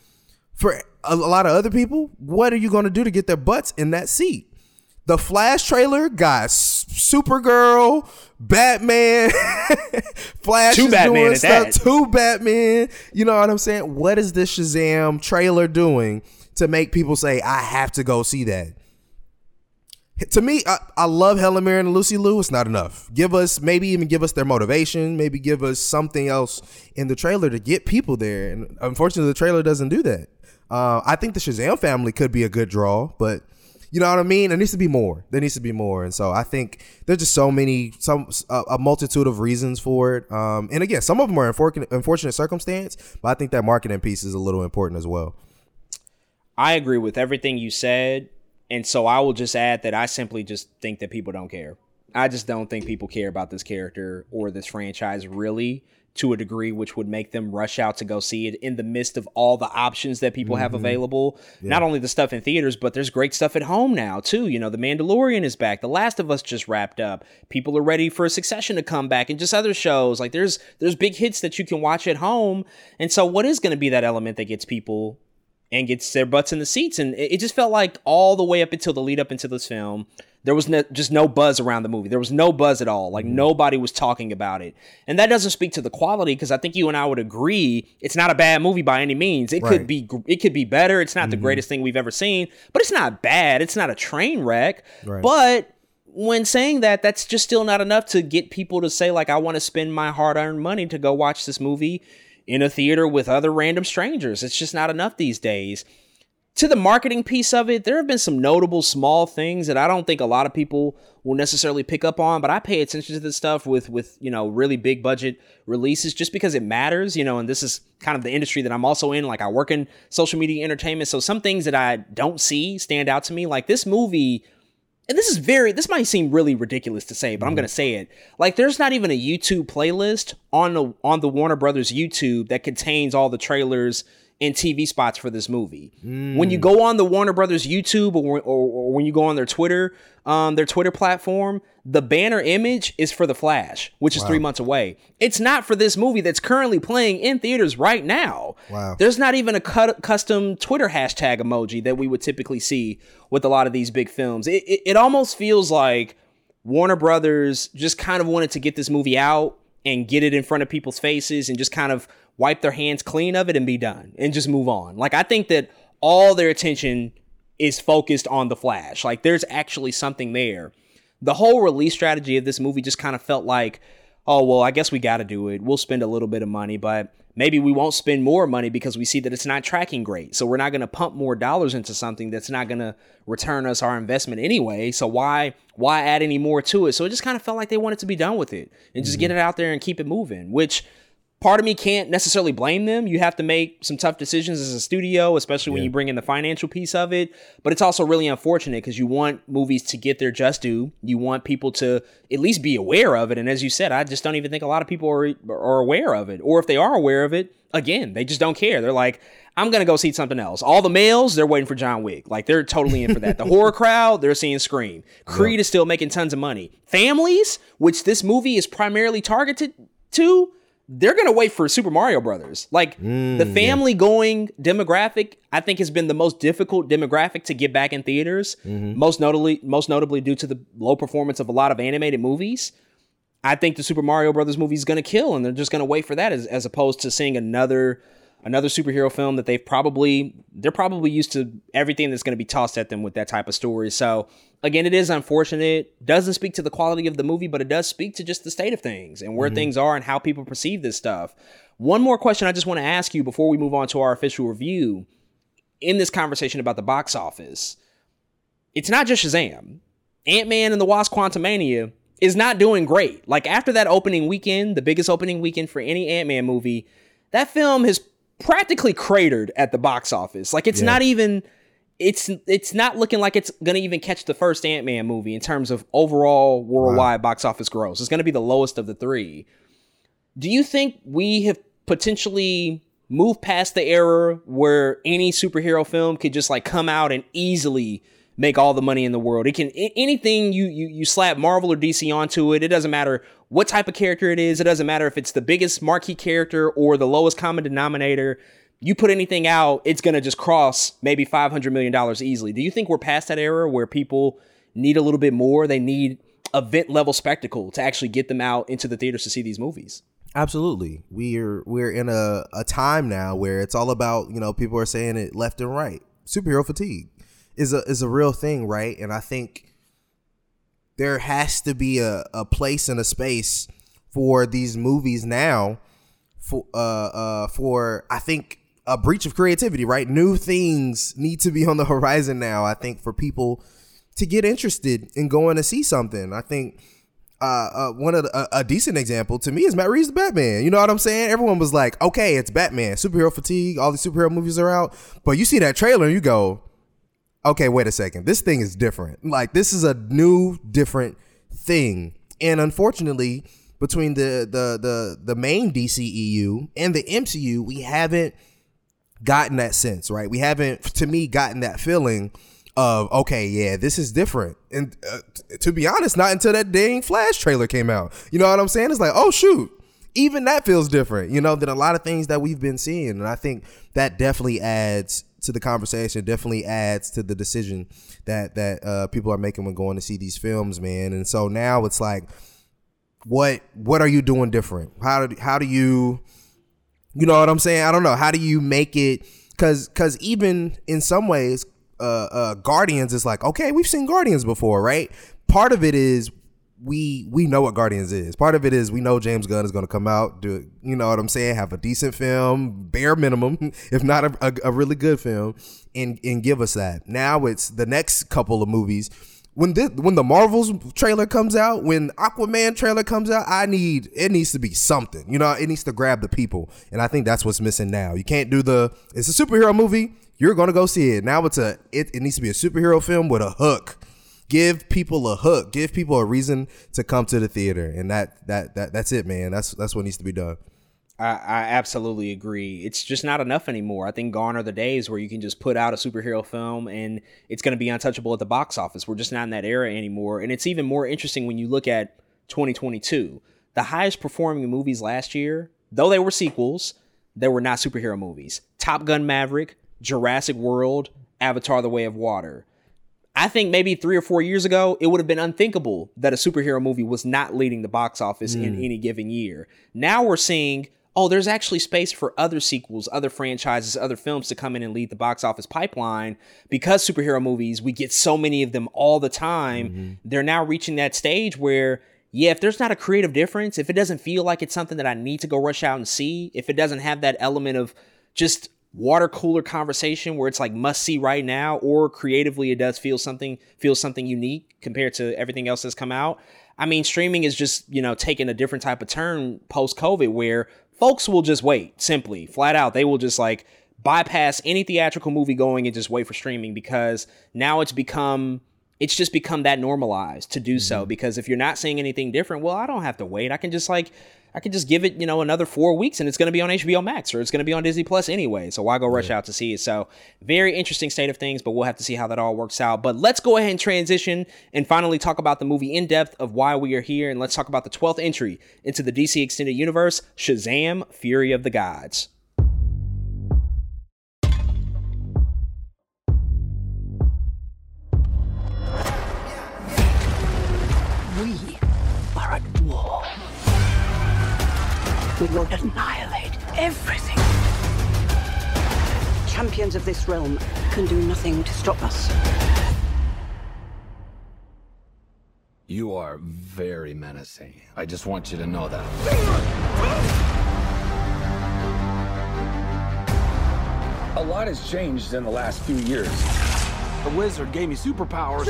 Speaker 3: for a, lot of other people, what are you going to do to get their butts in that seat? The Flash trailer got Supergirl, Batman, Flash two Batman doing stuff, that. two Batman. You know what I'm saying? What is this Shazam trailer doing to make people say I have to go see that? To me, I, I love Helen Mirren and Lucy Liu. It's not enough. Give us maybe even give us their motivation. Maybe give us something else in the trailer to get people there. And unfortunately, the trailer doesn't do that. Uh, I think the Shazam family could be a good draw, but you know what I mean. There needs to be more. There needs to be more, and so I think there's just so many, some a, a multitude of reasons for it. Um, and again, some of them are unfortunate, unfortunate circumstance, but I think that marketing piece is a little important as well.
Speaker 2: I agree with everything you said, and so I will just add that I simply just think that people don't care. I just don't think people care about this character or this franchise really to a degree which would make them rush out to go see it in the midst of all the options that people mm-hmm. have available. Yeah. not only the stuff in theaters but there's great stuff at home now too. You know the mandalorian is back. The last of us just wrapped up. People are ready for a succession to come back and just other shows. Like there's there's big hits that you can watch at home. And so what is going to be that element that gets people and gets their butts in the seats? And it, it just felt like all the way up until the lead up into this film there was no, just no buzz around the movie. There was no buzz at all. Like mm-hmm. nobody was talking about it. And that doesn't speak to the quality because I think you and I would agree it's not a bad movie by any means. It right. could be it could be better. It's not mm-hmm. the greatest thing we've ever seen, but it's not bad. It's not a train wreck. Right. But when saying that, that's just still not enough to get people to say like I want to spend my hard-earned money to go watch this movie in a theater with other random strangers. It's just not enough these days to the marketing piece of it, there have been some notable small things that I don't think a lot of people will necessarily pick up on, but I pay attention to this stuff with with, you know, really big budget releases just because it matters, you know, and this is kind of the industry that I'm also in. Like I work in social media entertainment, so some things that I don't see stand out to me. Like this movie and this is very this might seem really ridiculous to say but i'm mm-hmm. going to say it like there's not even a youtube playlist on the on the warner brothers youtube that contains all the trailers and TV spots for this movie. When you go on the Warner Brothers YouTube or, or, or when you go on their Twitter, um, their Twitter platform, the banner image is for The Flash, which is three months away. It's not for this movie that's currently playing in theaters right now.
Speaker 3: Wow.
Speaker 2: There's not even a cut, custom Twitter hashtag emoji that we would typically see with a lot of these big films. It, it, it almost feels like Warner Brothers just kind of wanted to get this movie out and get it in front of people's faces and just kind of wipe their hands clean of it and be done and just move on. Like I think that all their attention is focused on the Flash. Like there's actually something there. The whole release strategy of this movie just kind of felt like, oh well, I guess we got to do it. We'll spend a little bit of money, but maybe we won't spend more money because we see that it's not tracking great. So we're not going to pump more dollars into something that's not going to return us our investment anyway. So why why add any more to it? So it just kind of felt like they wanted to be done with it and just get mm-hmm. it out there and keep it moving, which part of me can't necessarily blame them. You have to make some tough decisions as a studio, especially when you bring in the financial piece of it. But it's also really unfortunate because you want movies to get their just due. You want people to at least be aware of it. And as you said, I just don't even think a lot of people are, are aware of it. Or if they are aware of it, again, they just don't care. They're like, I'm gonna go see something else. All the males, they're waiting for John Wick. Like they're totally in for that. The horror crowd, they're seeing Scream. Creed is still making tons of money. Families, which this movie is primarily targeted to, they're gonna wait for Super Mario Brothers. Like mm, the family going demographic, I think has been the most difficult demographic to get back in theaters. Mm-hmm. Most notably, most notably due to the low performance of a lot of animated movies. I think the Super Mario Brothers movie is gonna kill, and they're just gonna wait for that as, as opposed to seeing another another superhero film that they've probably they're probably used to everything that's going to be tossed at them with that type of story. So again, it is unfortunate. Doesn't speak to the quality of the movie, but it does speak to just the state of things and where mm-hmm. things are and how people perceive this stuff. One more question I just want to ask you before we move on to our official review in this conversation about the box office. It's not just Shazam. Ant-Man and the Wasp Quantumania is not doing great. Like after that opening weekend, the biggest opening weekend for any Ant-Man movie, that film has practically cratered at the box office. Like it's not even it's it's not looking like it's gonna even catch the first Ant Man movie in terms of overall worldwide box office gross. It's gonna be the lowest of the three. Do you think we have potentially moved past the era where any superhero film could just like come out and easily make all the money in the world? It can anything you you you slap Marvel or DC onto it. It doesn't matter what type of character it is. It doesn't matter if it's the biggest marquee character or the lowest common denominator you put anything out, it's going to just cross maybe $500 million easily. Do you think we're past that era where people need a little bit more? They need event level spectacle to actually get them out into the theaters to see these movies?
Speaker 3: Absolutely. We're we're in a, a time now where it's all about, you know, people are saying it left and right. Superhero fatigue is a is a real thing, right? And I think there has to be a, a place and a space for these movies now for uh uh for I think a breach of creativity, right? New things need to be on the horizon now, I think, for people to get interested in going to see something. I think uh, uh, one of the, a, a decent example to me is Matt Reeves' Batman. You know what I'm saying? Everyone was like, okay, it's Batman, superhero fatigue, all these superhero movies are out. But you see that trailer and you go, okay, wait a second. This thing is different. Like, this is a new, different thing. And unfortunately, between the the the the main DCEU and the MCU, we haven't gotten that sense, right? We haven't, to me, gotten that feeling of okay, yeah, this is different. And uh, to be honest, not until that dang Flash trailer came out. You know what I'm saying? It's like, oh shoot, even that feels different. You know, than a lot of things that we've been seeing, and I think that definitely adds to the conversation. Definitely adds to the decision that that uh, people are making when going to see these films, man. And so now it's like, what what are you doing different? How do how do you you know what I'm saying? I don't know. How do you make it? Because because even in some ways, uh, uh, Guardians is like okay, we've seen Guardians before, right? Part of it is we we know what Guardians is. Part of it is we know James Gunn is going to come out, do you know what I'm saying? Have a decent film, bare minimum, if not a, a, a really good film, and and give us that. Now it's the next couple of movies when this when the Marvels trailer comes out, when Aquaman trailer comes out, I need it needs to be something. You know, it needs to grab the people, and I think that's what's missing now. You can't do the it's a superhero movie. You're gonna go see it. Now it's a it, it needs to be a superhero film with a hook. Give people a hook. Give people a reason to come to the theater, and that that that that's it, man. That's that's what needs to be done.
Speaker 2: I, I absolutely agree. It's just not enough anymore. I think gone are the days where you can just put out a superhero film and it's going to be untouchable at the box office. We're just not in that era anymore. And it's even more interesting when you look at 2022. The highest performing movies last year, though they were sequels, they were not superhero movies. Top Gun Maverick, Jurassic World, Avatar The Way of Water. I think maybe three or four years ago, it would have been unthinkable that a superhero movie was not leading the box office in mm. any given year. Now we're seeing, oh, there's actually space for other sequels, other franchises, other films to come in and lead the box office pipeline because superhero movies, we get so many of them all the time. Mm-hmm. They're now reaching that stage where, yeah, if there's not a creative difference, if it doesn't feel like it's something that I need to go rush out and see, if it doesn't have that element of just water cooler conversation where it's like must see right now or creatively it does feel something feel something unique compared to everything else that's come out i mean streaming is just you know taking a different type of turn post covid where folks will just wait simply flat out. They will just like bypass any theatrical movie going and just wait for streaming because now it's become it's just become that normalized to do so. Mm-hmm. Because if you're not seeing anything different well i don't have to wait. I can just like i can just give it you know another four weeks and it's going to be on hbo max or it's going to be on disney plus anyway. So why go rush out to see it? So very interesting state of things but we'll have to see how that all works out. But let's go ahead and transition and finally talk about the movie in depth of why we are here. And let's talk about the 12th entry into the dc extended universe shazam fury of the gods
Speaker 4: We will annihilate everything. Champions of this realm can do nothing to stop us.
Speaker 5: You are very menacing. I just want you to know that.
Speaker 6: A lot has changed in the last few years. The wizard gave me superpowers.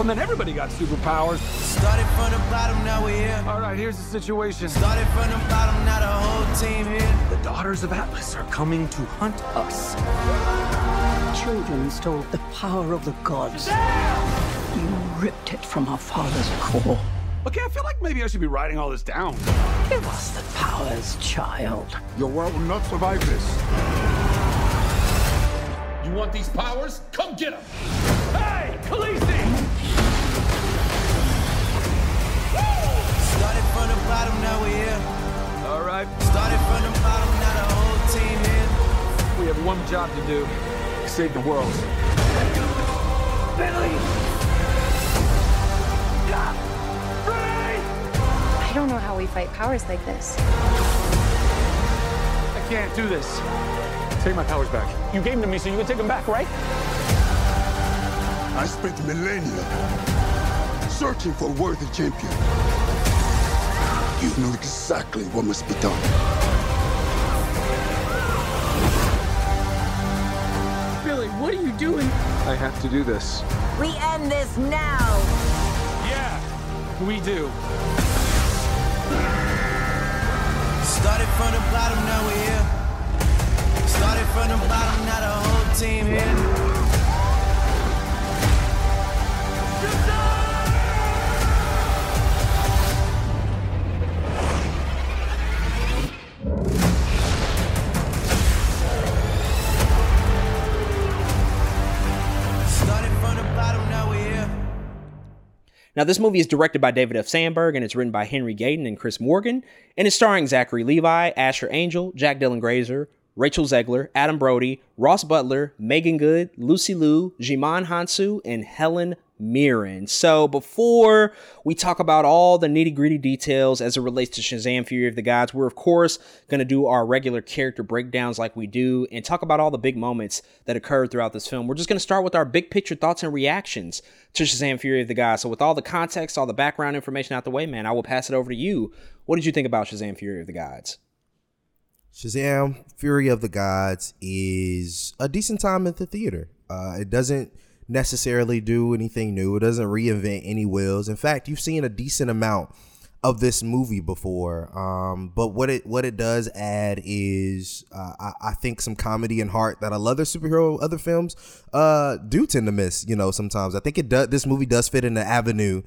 Speaker 6: And then everybody got superpowers.
Speaker 7: Started from the bottom, now we're here.
Speaker 6: All right, here's the situation.
Speaker 7: Started from the bottom, now the whole team here.
Speaker 6: The daughters of Atlas are coming to hunt us.
Speaker 4: Children stole the power of the gods. You ripped it from our father's core.
Speaker 6: Okay, I feel like maybe I should be writing all this down.
Speaker 4: Give us the powers, child.
Speaker 8: Your world will not survive this.
Speaker 9: You want these powers? Come get them!
Speaker 6: Hey, Khaleesi!
Speaker 7: Bottom, now we're here.
Speaker 6: All right,
Speaker 7: Started from the bottom, now the whole team here.
Speaker 6: we have one job to do. Save the world. Billy! Free!
Speaker 10: I don't know how we fight powers like this.
Speaker 6: I can't do this. Take my powers back. You gave them to me, so you can take them back, right?
Speaker 8: I spent millennia searching for a worthy champion. You know exactly what must be done.
Speaker 6: Billy, what are you doing? I have to do this.
Speaker 11: We end this now.
Speaker 6: Yeah, we do.
Speaker 7: Started from the bottom, now we're here. Started from the bottom, now the whole team here. Now,
Speaker 2: this movie is directed by David F. Sandberg and it's written by Henry Gayden and Chris Morgan, and it's starring Zachary Levi, Asher Angel, Jack Dylan Grazer, Rachel Zegler, Adam Brody, Ross Butler, Meagan Good, Lucy Liu, Djimon Hounsou, and Helen Mirren. So, before we talk about all the nitty gritty details as it relates to Shazam Fury of the Gods, we're of course going to do our regular character breakdowns like we do and talk about all the big moments that occurred throughout this film. We're just going to start with our big picture thoughts and reactions to Shazam Fury of the Gods. So, with all the context, all the background information out the way, man, I will pass it over to you. What did you think about Shazam Fury of the Gods?
Speaker 3: Shazam: Fury of the Gods is a decent time at the theater. Uh, it doesn't necessarily do anything new. It doesn't reinvent any wheels. In fact, you've seen a decent amount of this movie before. Um, but what it what it does add is uh, I, I think some comedy and heart that a lot of superhero other films uh, do tend to miss. You know, sometimes I think it does. This movie does fit in the avenue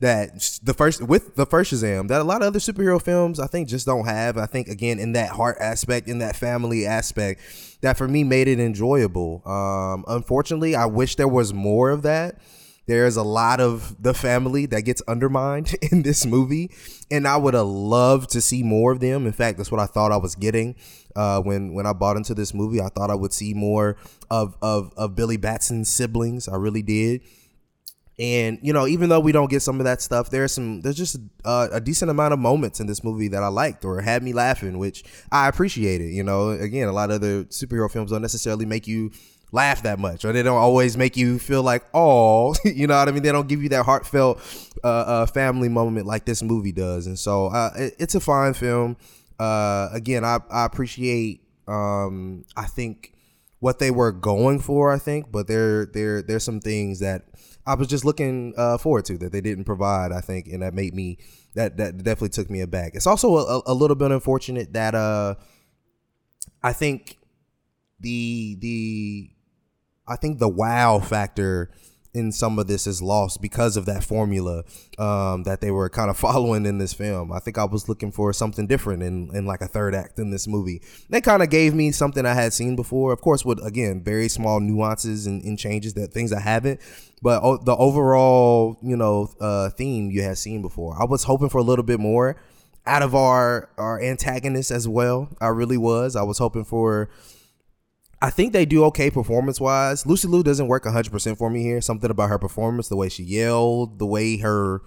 Speaker 3: that the first with the first Shazam that a lot of other superhero films I think just don't have. I think again in that heart aspect, in that family aspect, that for me made it enjoyable. Um, unfortunately, I wish there was more of that. There's a lot of the family that gets undermined in this movie, and I would have loved to see more of them. In fact, that's what I thought I was getting uh, when when I bought into this movie. I thought I would see more of of of Billy Batson's siblings. I really did. And you know, even though we don't get some of that stuff, there's some there's just uh, a decent amount of moments in this movie that I liked or had me laughing, which I appreciated. You know, again, a lot of other superhero films don't necessarily make you laugh that much, or they don't always make you feel like, oh, you know what I mean? They don't give you that heartfelt uh, uh, family moment like this movie does, and so uh, it, it's a fine film. Uh, again, I I appreciate. Um, I think what they were going for. I think, but there there there's some things that I was just looking uh, forward to that they didn't provide. I think, and that made me that that definitely took me aback. It's also a, a little bit unfortunate that uh, I think the the I think the wow factor in some of this is lost because of that formula um, that they were kind of following in this film. I think I was looking for something different in, in like a third act in this movie. They kind of gave me something I had seen before, of course, with again very small nuances and, and changes that things I haven't. But oh, the overall, you know, uh, theme you had seen before. I was hoping for a little bit more out of our our antagonist as well. I really was. I was hoping for I think they do okay performance wise. Lucy Liu doesn't work 100% for me here. Something about her performance, the way she yelled, the way her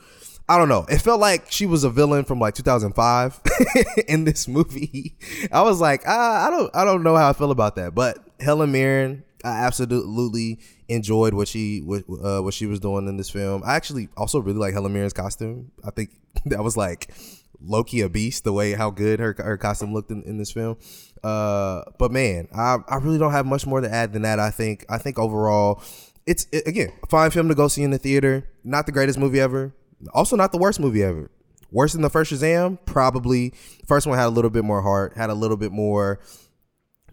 Speaker 3: I don't know. It felt like she was a villain from like 2005 in this movie. I was like, ah, I don't I don't know how I feel about that. But Helen Mirren, I absolutely enjoyed what she what, uh, what she was doing in this film. I actually also really like Helen Mirren's costume. I think that was like Loki a beast the way how good her her costume looked in, in this film. Uh, but man, I I really don't have much more to add than that. I think I think overall, it's it, again fine film to go see in the theater. Not the greatest movie ever. Also, not the worst movie ever. Worse than the first Shazam, probably. First one had a little bit more heart, had a little bit more.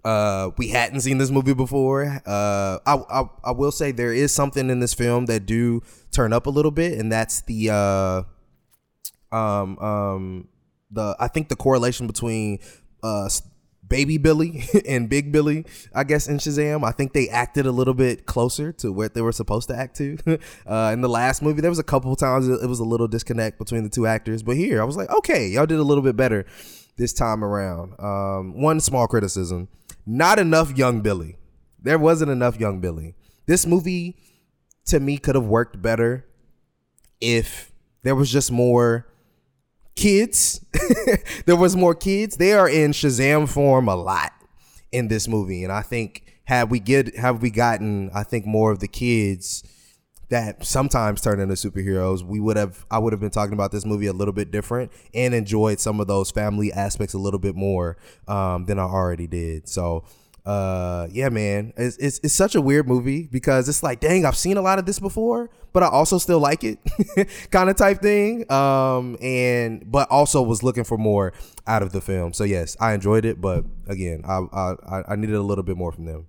Speaker 3: Uh, we hadn't seen this movie before. Uh, I, I I will say there is something in this film that do turn up a little bit, and that's the uh, um um the I think the correlation between uh baby Billy and big Billy, I guess in Shazam, I think they acted a little bit closer to what they were supposed to act to. uh, in the last movie, there was a couple times it was a little disconnect between the two actors, but here I was like, okay, y'all did a little bit better this time around. Um, one small criticism: not enough young Billy. There wasn't enough young Billy. This movie, to me, could have worked better if there was just more kids. there was more kids. They are in Shazam form a lot in this movie, and I think had we get have we gotten I think more of the kids that sometimes turn into superheroes, we would have I would have been talking about this movie a little bit different and enjoyed some of those family aspects a little bit more um, than I already did. So uh yeah man. It's, it's it's such a weird movie because it's like dang i've seen a lot of this before but i also still like it kind of type thing. Um and but also was looking for more out of the film. So yes i enjoyed it but again i i i needed a little bit more from them.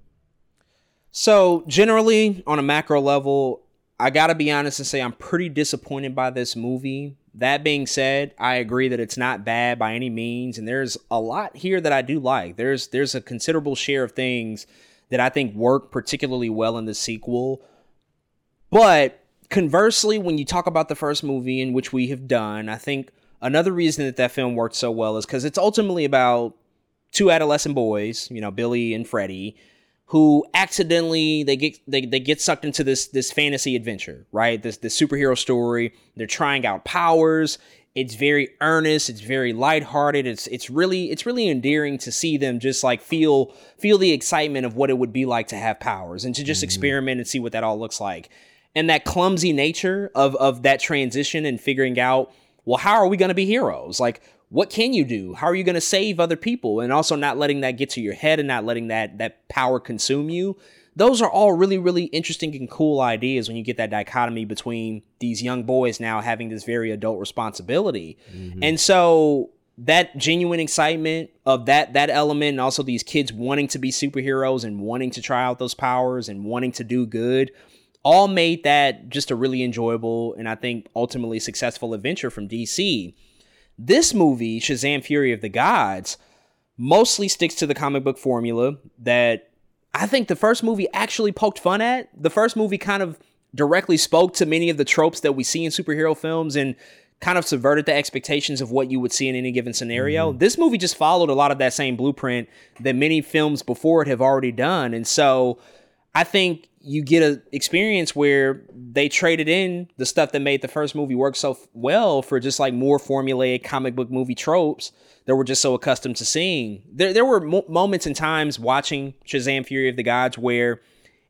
Speaker 2: So generally on a macro level i gotta be honest and say i'm pretty disappointed by this movie that being said, I agree that it's not bad by any means, and there's a lot here that I do like. There's there's a considerable share of things that I think work particularly well in the sequel. But conversely, when you talk about the first movie, in which we have done, I think another reason that that film worked so well is because it's ultimately about two adolescent boys, you know, Billy and Freddie, who accidentally they get they, they get sucked into this this fantasy adventure, right? This this superhero story. They're trying out powers. It's very earnest, it's very lighthearted. It's it's really it's really endearing to see them just like feel feel the excitement of what it would be like to have powers and to just mm-hmm. experiment and see what that all looks like. And that clumsy nature of of that transition and figuring out, well, how are we going to be heroes? Like what can you do? How are you going to save other people? And also not letting that get to your head and not letting that that power consume you. Those are all really really interesting and cool ideas when you get that dichotomy between these young boys now having this very adult responsibility. Mm-hmm. And so that genuine excitement of that that element and also these kids wanting to be superheroes and wanting to try out those powers and wanting to do good all made that just a really enjoyable and I think ultimately successful adventure from DC. This movie, Shazam Fury of the Gods, mostly sticks to the comic book formula that I think the first movie actually poked fun at. The first movie kind of directly spoke to many of the tropes that we see in superhero films and kind of subverted the expectations of what you would see in any given scenario. Mm-hmm. This movie just followed a lot of that same blueprint that many films before it have already done. And so I think you get an experience where they traded in the stuff that made the first movie work so well for just like more formulaic comic book movie tropes that we're just so accustomed to seeing. There, there were mo- moments and times watching Shazam Fury of the Gods where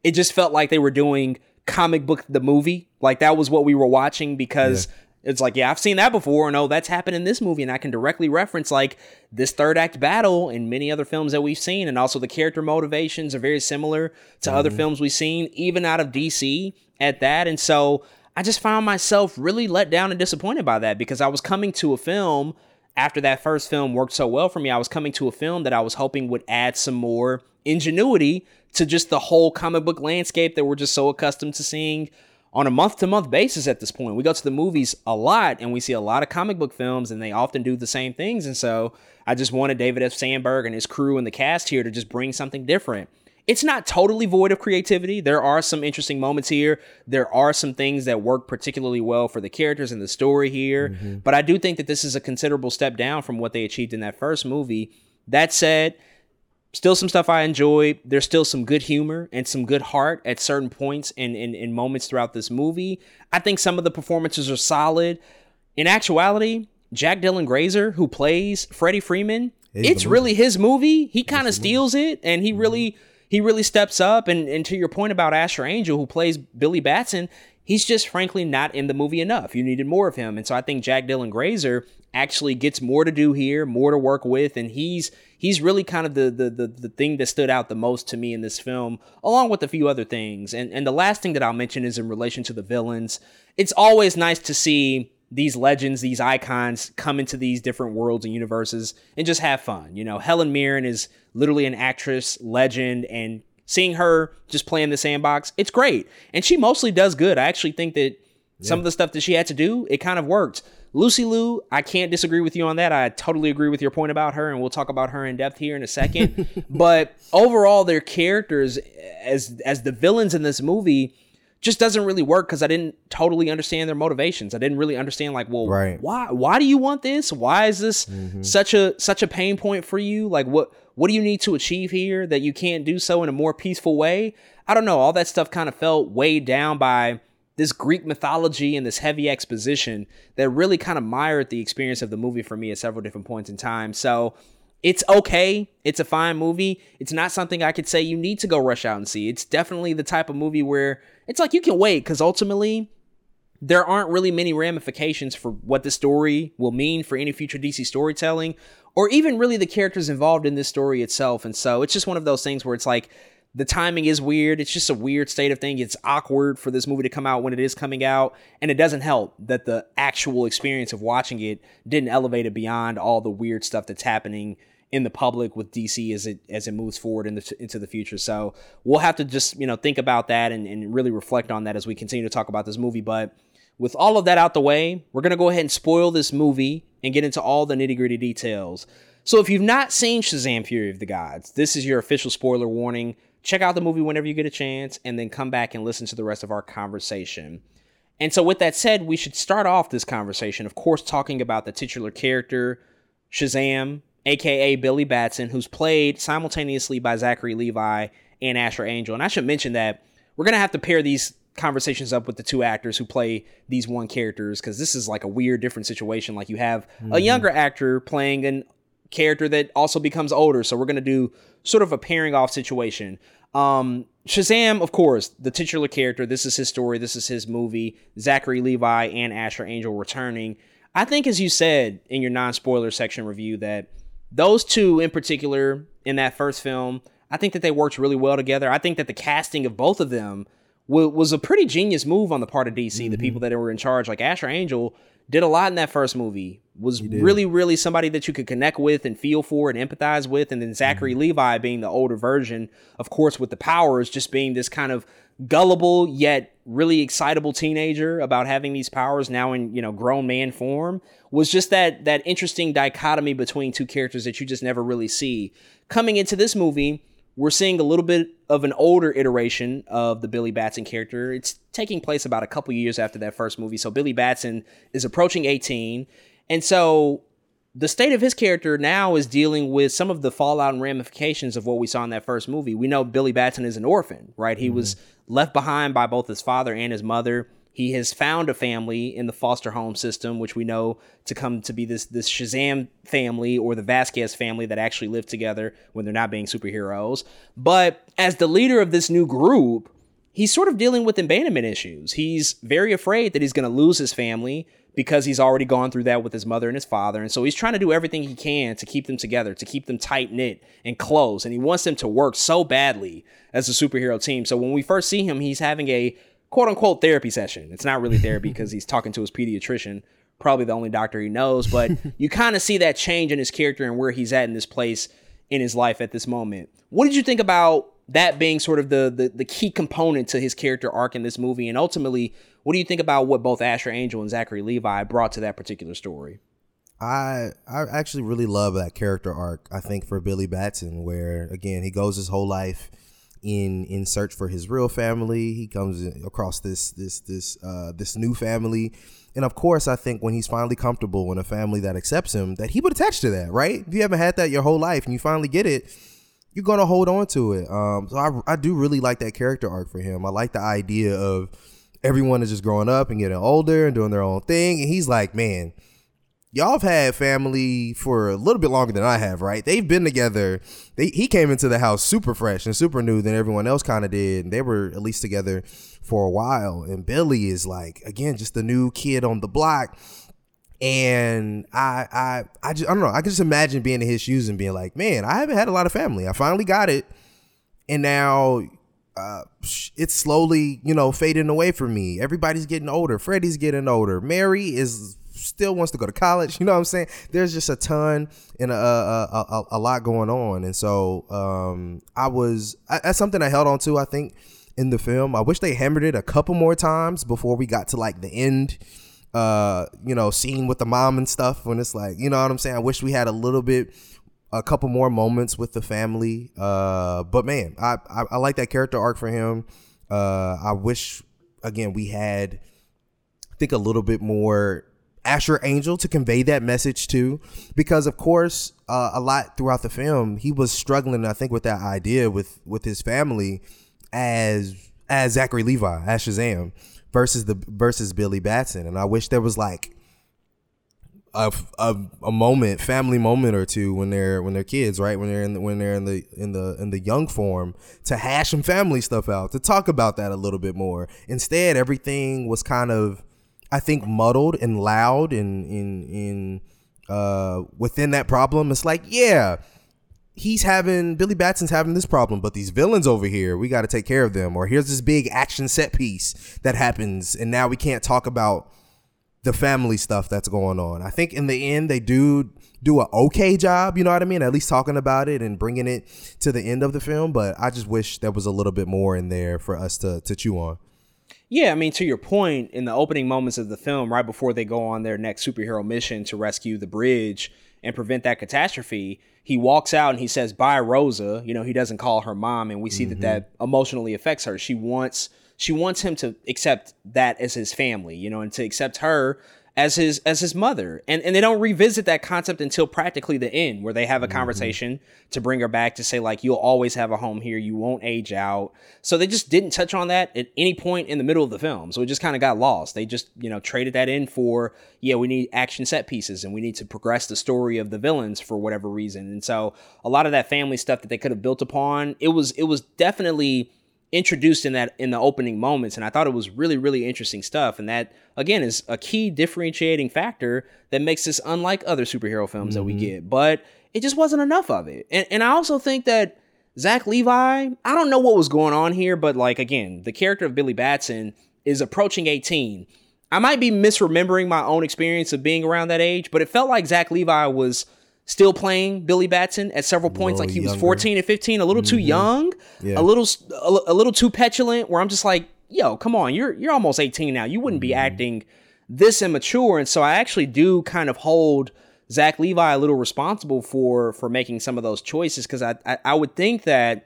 Speaker 2: it just felt like they were doing comic book the movie. Like that was what we were watching because yeah it's like, yeah, I've seen that before, and oh, that's happened in this movie, and I can directly reference like this third act battle in many other films that we've seen, and also the character motivations are very similar to mm-hmm. other films we've seen, even out of DC at that. And so I just found myself really let down and disappointed by that because I was coming to a film after that first film worked so well for me. I was coming to a film that I was hoping would add some more ingenuity to just the whole comic book landscape that we're just so accustomed to seeing on a month to month basis at this point. We go to the movies a lot and we see a lot of comic book films and they often do the same things. And so I just wanted David F. Sandberg and his crew and the cast here to just bring something different. It's not totally void of creativity. There are some interesting moments here. There are some things that work particularly well for the characters and the story here. Mm-hmm. But I do think that this is a considerable step down from what they achieved in that first movie. That said, still some stuff I enjoy. There's still some good humor and some good heart at certain points and in, moments throughout this movie. I think some of the performances are solid. In actuality, Jack Dylan Grazer, who plays Freddie Freeman, it's really his movie. He kind of steals it and he mm-hmm. really he really steps up and, and to your point about Asher Angel, who plays Billy Batson, he's just frankly not in the movie enough. You needed more of him. And so I think Jack Dylan Grazer actually gets more to do here, more to work with, and he's he's really kind of the the the, the thing that stood out the most to me in this film, along with a few other things. And and the last thing that I'll mention is in relation to the villains. It's always nice to see these legends, these icons come into these different worlds and universes and just have fun. You know, Helen Mirren is literally an actress, legend, and seeing her just play in the sandbox, it's great. And she mostly does good. I actually think that yeah. some of the stuff that she had to do, it kind of worked. Lucy Liu, I can't disagree with you on that. I totally agree with your point about her, and we'll talk about her in depth here in a second. but overall, their characters as as the villains in this movie just doesn't really work because I didn't totally understand their motivations. I didn't really understand like, well, right. why why do you want this? Why is this mm-hmm. such a such a pain point for you? Like what what do you need to achieve here that you can't do so in a more peaceful way? I don't know. All that stuff kind of felt weighed down by this Greek mythology and this heavy exposition that really kind of mired the experience of the movie for me at several different points in time. So it's okay. It's a fine movie. It's not something I could say you need to go rush out and see. It's definitely the type of movie where it's like you can wait because ultimately there aren't really many ramifications for what the story will mean for any future DC storytelling or even really the characters involved in this story itself. And so it's just one of those things where it's like the timing is weird. It's just a weird state of thing. It's awkward for this movie to come out when it is coming out, and it doesn't help that the actual experience of watching it didn't elevate it beyond all the weird stuff that's happening in the public with DC as it as it moves forward in the, into the future. So we'll have to just you know think about that and, and really reflect on that as we continue to talk about this movie. But with all of that out the way, we're gonna go ahead and spoil this movie and get into all the nitty gritty details. So if you've not seen Shazam: Fury of the Gods, this is your official spoiler warning check out the movie whenever you get a chance, and then come back and listen to the rest of our conversation. And so, with that said, we should start off this conversation, of course, talking about the titular character, Shazam, aka Billy Batson, who's played simultaneously by Zachary Levi and Asher Angel. And I should mention that we're going to have to pair these conversations up with the two actors who play these one characters because this is like a weird, different situation. Like, you have mm-hmm. a younger actor playing an character that also becomes older. So we're gonna do sort of a pairing off situation. Um, Shazam, of course, the titular character. This is his story. This is his movie. Zachary Levi and Asher Angel returning. I think, as you said in your non-spoiler section review, that those two in particular in that first film, I think that they worked really well together. I think that the casting of both of them w- was a pretty genius move on the part of DC. Mm-hmm. The people that were in charge, like Asher Angel, did a lot in that first movie. Was really, really somebody that you could connect with and feel for and empathize with. And then Zachary mm-hmm. Levi being the older version, of course, with the powers, just being this kind of gullible yet really excitable teenager about having these powers now in you know grown man form was just that that interesting dichotomy between two characters that you just never really see coming into this movie we're seeing a little bit of an older iteration of the Billy Batson character. It's taking place about a couple years after that first movie. So Billy Batson is approaching 18. And so the state of his character now is dealing with some of the fallout and ramifications of what we saw in that first movie. We know Billy Batson is an orphan, right? He mm-hmm. was left behind by both his father and his mother. He has found a family in the foster home system, which we know to come to be this this Shazam family or the Vasquez family that actually live together when they're not being superheroes. But as the leader of this new group, he's sort of dealing with abandonment issues. He's very afraid that he's going to lose his family because he's already gone through that with his mother and his father. And so he's trying to do everything he can to keep them together, to keep them tight knit and close. And he wants them to work so badly as a superhero team. So when we first see him, he's having a quote unquote therapy session. It's not really therapy because he's talking to his pediatrician, probably the only doctor he knows, but you kind of see that change in his character and where he's at in this place in his life at this moment. What did you think about that being sort of the, the the key component to his character arc in this movie and ultimately what do you think about what both Asher Angel and Zachary Levi brought to that particular story?
Speaker 3: I I actually really love that character arc. I think for Billy Batson, where again he goes his whole life in in search for his real family. He comes across this this this uh, this new family, and of course, I think when he's finally comfortable in a family that accepts him, that he would attach to that, right? If you haven't had that your whole life and you finally get it, you're gonna hold on to it. Um, so I I do really like that character arc for him. I like the idea of everyone is just growing up and getting older and doing their own thing, and he's like, man y'all have had family for a little bit longer than I have, right? They've been together. They, he came into the house super fresh and super new than everyone else kind of did. And they were at least together for a while. And Billy is like, again, just the new kid on the block. And I, I, I just, I don't know. I can just imagine being in his shoes and being like, man, I haven't had a lot of family. I finally got it. And now uh, it's slowly, you know, fading away from me. Everybody's getting older. Freddie's getting older. Mary is still wants to go to college. You know what I'm saying? There's just a ton and a, a, a, a lot going on. And so um, I was, I, that's something I held on to, I think, in the film. I wish they hammered it a couple more times before we got to like the end, uh, you know, scene with the mom and stuff when it's like, you know what I'm saying? I wish we had a little bit a couple more moments with the family. Uh, but man, I, I, I like that character arc for him. Uh, I wish again we had I think a little bit more Asher Angel to convey that message too, because of course, uh, a lot throughout the film, he was struggling. I think with that idea with with his family as as Zachary Levi as Shazam versus the versus Billy Batson, and I wish there was like a, a, a moment, family moment or two when they're when they're kids, right? When they're in the, when they're in the in the in the young form to hash some family stuff out, to talk about that a little bit more. Instead, everything was kind of I think muddled and loud and in in uh within that problem. It's like, yeah, he's having Billy Batson's having this problem, but these villains over here, we got to take care of them. Or here's this big action set piece that happens, and now we can't talk about the family stuff that's going on. I think in the end they do do a okay job, you know what I mean? At least talking about it and bringing it to the end of the film, but I just wish there was a little bit more in there for us to to chew on.
Speaker 2: Yeah, I mean, to your point, in the opening moments of the film, right before they go on their next superhero mission to rescue the bridge and prevent that catastrophe, he walks out and he says, Bye, Rosa. You know, he doesn't call her mom, and we see mm-hmm. that that emotionally affects her. She wants she wants him to accept that as his family, you know, and to accept her as his as his mother. And and they don't revisit that concept until practically the end where they have a mm-hmm. conversation to bring her back to say like you'll always have a home here. You won't age out. So they just didn't touch on that at any point in the middle of the film. So it just kind of got lost. They just you know traded that in for yeah we need action set pieces and we need to progress the story of the villains for whatever reason. And so a lot of that family stuff that they could have built upon it was it was definitely introduced in that in the opening moments and i thought it was really really interesting stuff and that again is a key differentiating factor that makes this unlike other superhero films mm-hmm. that we mm-hmm. get but it just wasn't enough of it and, and i also think that zach levi i don't know what was going on here but like again the character of billy batson is approaching 18 i might be misremembering my own experience of being around that age but it felt like zach levi was still playing Billy Batson at several points, like he was 14 and 15, a little too mm-hmm. young,
Speaker 3: Yeah.
Speaker 2: a little a, a little too petulant. Where I'm just like, yo, come on, you're you're almost 18 now. You wouldn't be mm-hmm. acting this immature, and so I actually do kind of hold Zach Levi a little responsible for for making some of those choices because I, I I would think that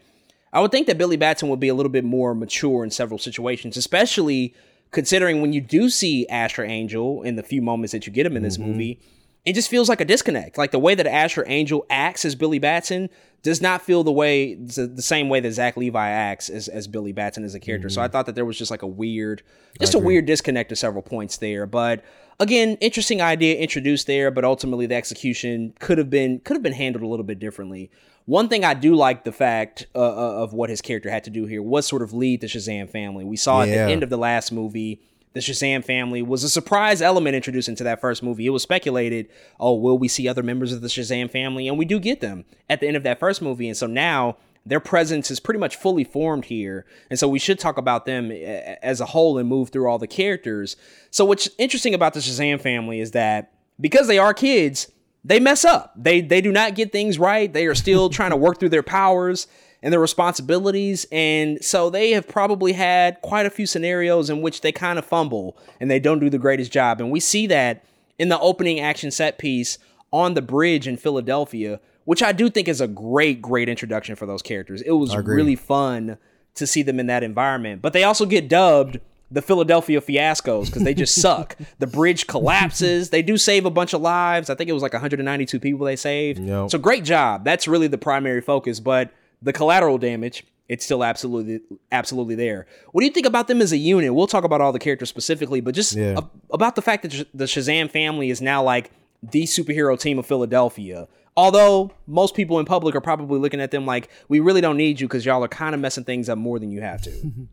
Speaker 2: I would think that Billy Batson would be a little bit more mature in several situations, especially considering when you do see Asher Angel in the few moments that you get him in this mm-hmm. movie, it just feels like a disconnect. Like the way that Asher Angel acts as Billy Batson does not feel the way the, same way that Zach Levi acts as, as Billy Batson as a character. So I thought that there was just like a weird, just a weird disconnect at several points there. But again, interesting idea introduced there, but ultimately the execution could have been could have been handled a little bit differently. One thing I do like the fact uh, uh, of what his character had to do here was sort of lead the Shazam family. We saw at the end of the last movie, the Shazam family was a surprise element introduced into that first movie. It was speculated, oh, will we see other members of the Shazam family? And we do get them at the end of that first movie. And so now their presence is pretty much fully formed here. And so we should talk about them eh, eh, as a whole and move through all the characters. So what's interesting about the Shazam family is that because they are kids, they mess up. They they do not get things right. They are still trying to work through their powers and their responsibilities. And so they have probably had quite a few scenarios in which they kind of fumble and they don't do the greatest job. And we see that in the opening action set piece on the bridge in Philadelphia, which I do think is a great, great introduction for those characters. It was really fun to see them in that environment. But they also get dubbed the Philadelphia fiascos because they just suck. The bridge collapses. They do save a bunch of lives. I think it was like 192 people they saved.
Speaker 3: Yep.
Speaker 2: So great job. That's really the primary focus. But the collateral damage, it's still absolutely, absolutely there. What do you think about them as a unit? We'll talk about all the characters specifically, but just
Speaker 3: Yeah.
Speaker 2: a- about the fact that Sh- the Shazam family is now like the superhero team of Philadelphia. Although most people in public are probably looking at them like, we really don't need you because y'all are kind of messing things up more than you have to.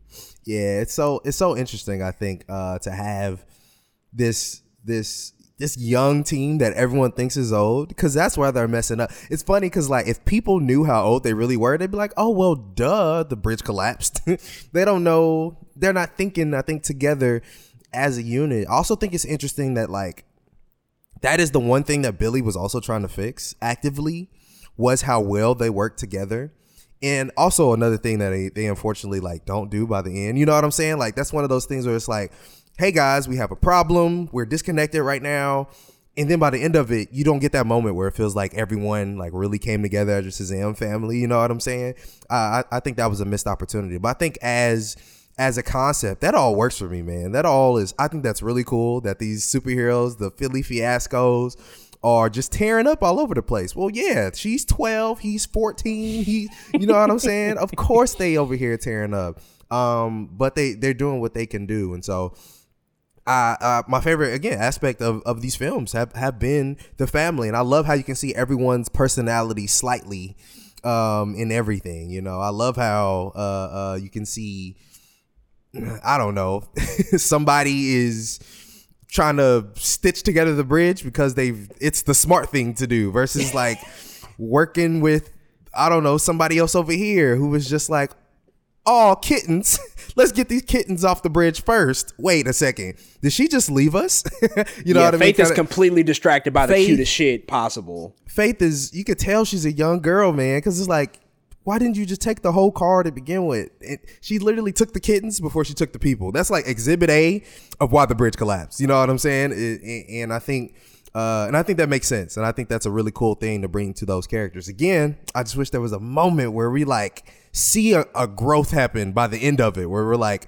Speaker 3: Yeah, it's so it's so interesting. I think uh, to have this this this young team that everyone thinks is old because that's why they're messing up. It's funny because like if people knew how old they really were, they'd be like, "Oh well, duh, the bridge collapsed." they don't know. They're not thinking. I think together as a unit. I also think it's interesting that like that is the one thing that Billy was also trying to fix actively was how well they work together. And also another thing that they, they unfortunately like don't do by the end. You know what I'm saying? Like that's one of those things where it's like, hey guys, we have a problem. We're disconnected right now. And then by the end of it, you don't get that moment where it feels like everyone like really came together as a Shazam family. You know what I'm saying? Uh, I, I think that was a missed opportunity. But I think as as a concept, that all works for me, man. That all is I think that's really cool that these superheroes, the Philly fiascos, are just tearing up all over the place. Well, yeah, she's 12, he's 14, he you know what I'm saying? Of course they over here tearing up. Um, but they they're doing what they can do. And so uh, uh, my favorite again aspect of, of these films have, have been the family, and I love how you can see everyone's personality slightly um, in everything. You know, I love how uh, uh, you can see. I don't know, somebody is trying to stitch together the bridge because they've it's the smart thing to do versus like working with I don't know somebody else over here who was just like oh kittens let's get these kittens off the bridge first wait a second did she just leave us you know
Speaker 2: yeah,
Speaker 3: what I mean
Speaker 2: Faith is
Speaker 3: Kinda-
Speaker 2: completely distracted by the cutest shit possible.
Speaker 3: Faith is you could tell she's a young girl, man, because it's like, why didn't you just take the whole car to begin with? And she literally took the kittens before she took the people. That's like exhibit A of why the bridge collapsed. You know what I'm saying? It- and I think, uh, and I think that makes sense. And I think that's a really cool thing to bring to those characters. Again, I just wish there was a moment where we like see a, a growth happen by the end of it, where we're like,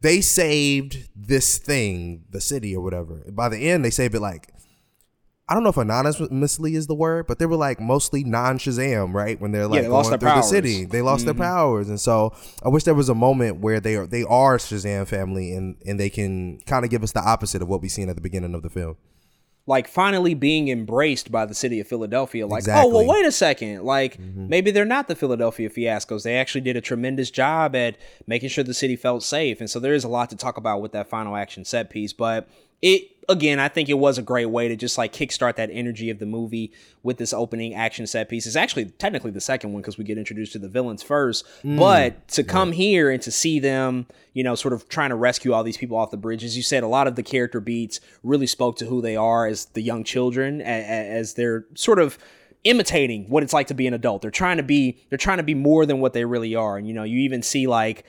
Speaker 3: they saved this thing, the city or whatever. By the end, they save it like I don't know if anonymously is the word, but they were like mostly non Shazam, right? When they're like
Speaker 2: they
Speaker 3: going
Speaker 2: their
Speaker 3: through the city, they lost their
Speaker 2: Mhm.
Speaker 3: powers, and so I wish there was a moment where they are they are Shazam family, and and they can kind of give us the opposite of what we've seen at the beginning of the film.
Speaker 2: Like finally being embraced by the city of Philadelphia. Like, oh well, wait a second. Like mm-hmm. maybe they're not the Philadelphia fiascos. They actually did a tremendous job at making sure the city felt safe. And so there is a lot to talk about with that final action set piece. But it again, I think it was a great way to just like kickstart that energy of the movie with this opening action set piece. It's actually technically the second one because we get introduced to the villains first.
Speaker 3: Mm.
Speaker 2: But to come here and to see them, you know, sort of trying to rescue all these people off the bridge, as you said, a lot of the character beats really spoke to who they are as the young children, as they're sort of imitating what it's like to be an adult. They're trying to be they're trying to be more than what they really are. And you know, you even see like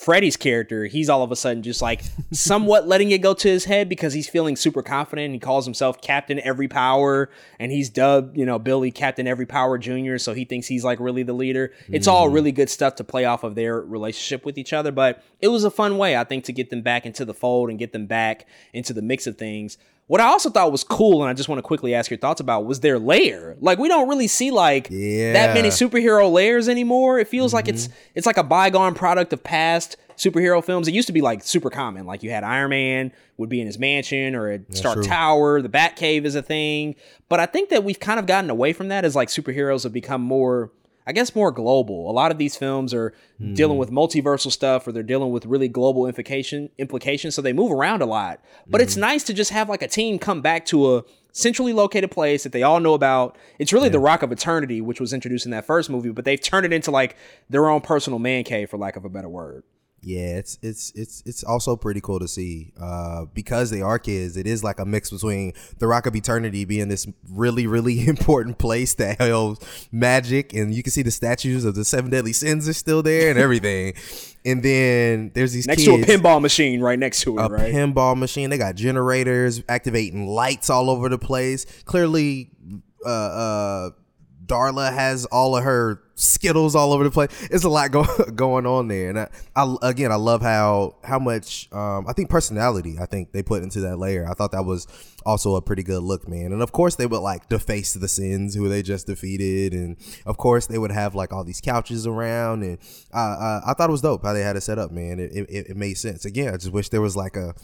Speaker 2: Freddie's character, he's all of a sudden just like somewhat letting it go to his head because he's feeling super confident. He calls himself Captain Every Power, and he's dubbed, you know, Billy Captain Every Power Jr. So he thinks he's like really the leader. It's all mm-hmm. really good stuff to play off of their relationship with each other. But it was a fun way, I think, to get them back into the fold and get them back into the mix of things. What I also thought was cool, and I just want to quickly ask your thoughts about, was their lair. Like we don't really see like that many superhero layers anymore. It feels like it's mm-hmm. it's like a bygone product of past superhero films. It used to be like super common. Like you had Iron Man would be in his mansion or a Stark
Speaker 3: true.
Speaker 2: Tower. The Batcave is a thing. But I think that we've kind of gotten away from that as like superheroes have become more. I guess more global. A lot of these films are dealing hmm. with multiversal stuff or they're dealing with really global implication implications. So they move around a lot. But it's hmm. nice to just have like a team come back to a centrally located place that they all know about. It's really the Rock of Eternity, which was introduced in that first movie, but they've turned it into like their own personal man cave, for lack of a better word.
Speaker 3: Yeah, it's it's it's it's also pretty cool to see uh, because they are kids. It is like a mix between the Rock of Eternity being this really really important place that holds magic, and you can see the statues of the seven deadly sins are still there and everything. and then there's these
Speaker 2: Next
Speaker 3: kids,
Speaker 2: to a pinball machine right next to it,
Speaker 3: a
Speaker 2: right?
Speaker 3: pinball machine. They got generators activating lights all over the place. Clearly, uh, uh, Darla has all of her skittles all over the place. It's a lot go- going on there, and I, I again I love how how much um, I think personality I think they put into that layer. I thought that was also a pretty good look, man. And of course they would like deface the sins who they just defeated, and of course they would have like all these couches around, and uh, I thought it was dope how they had it set up, man. It, it, it made sense. Again, I just wish there was like a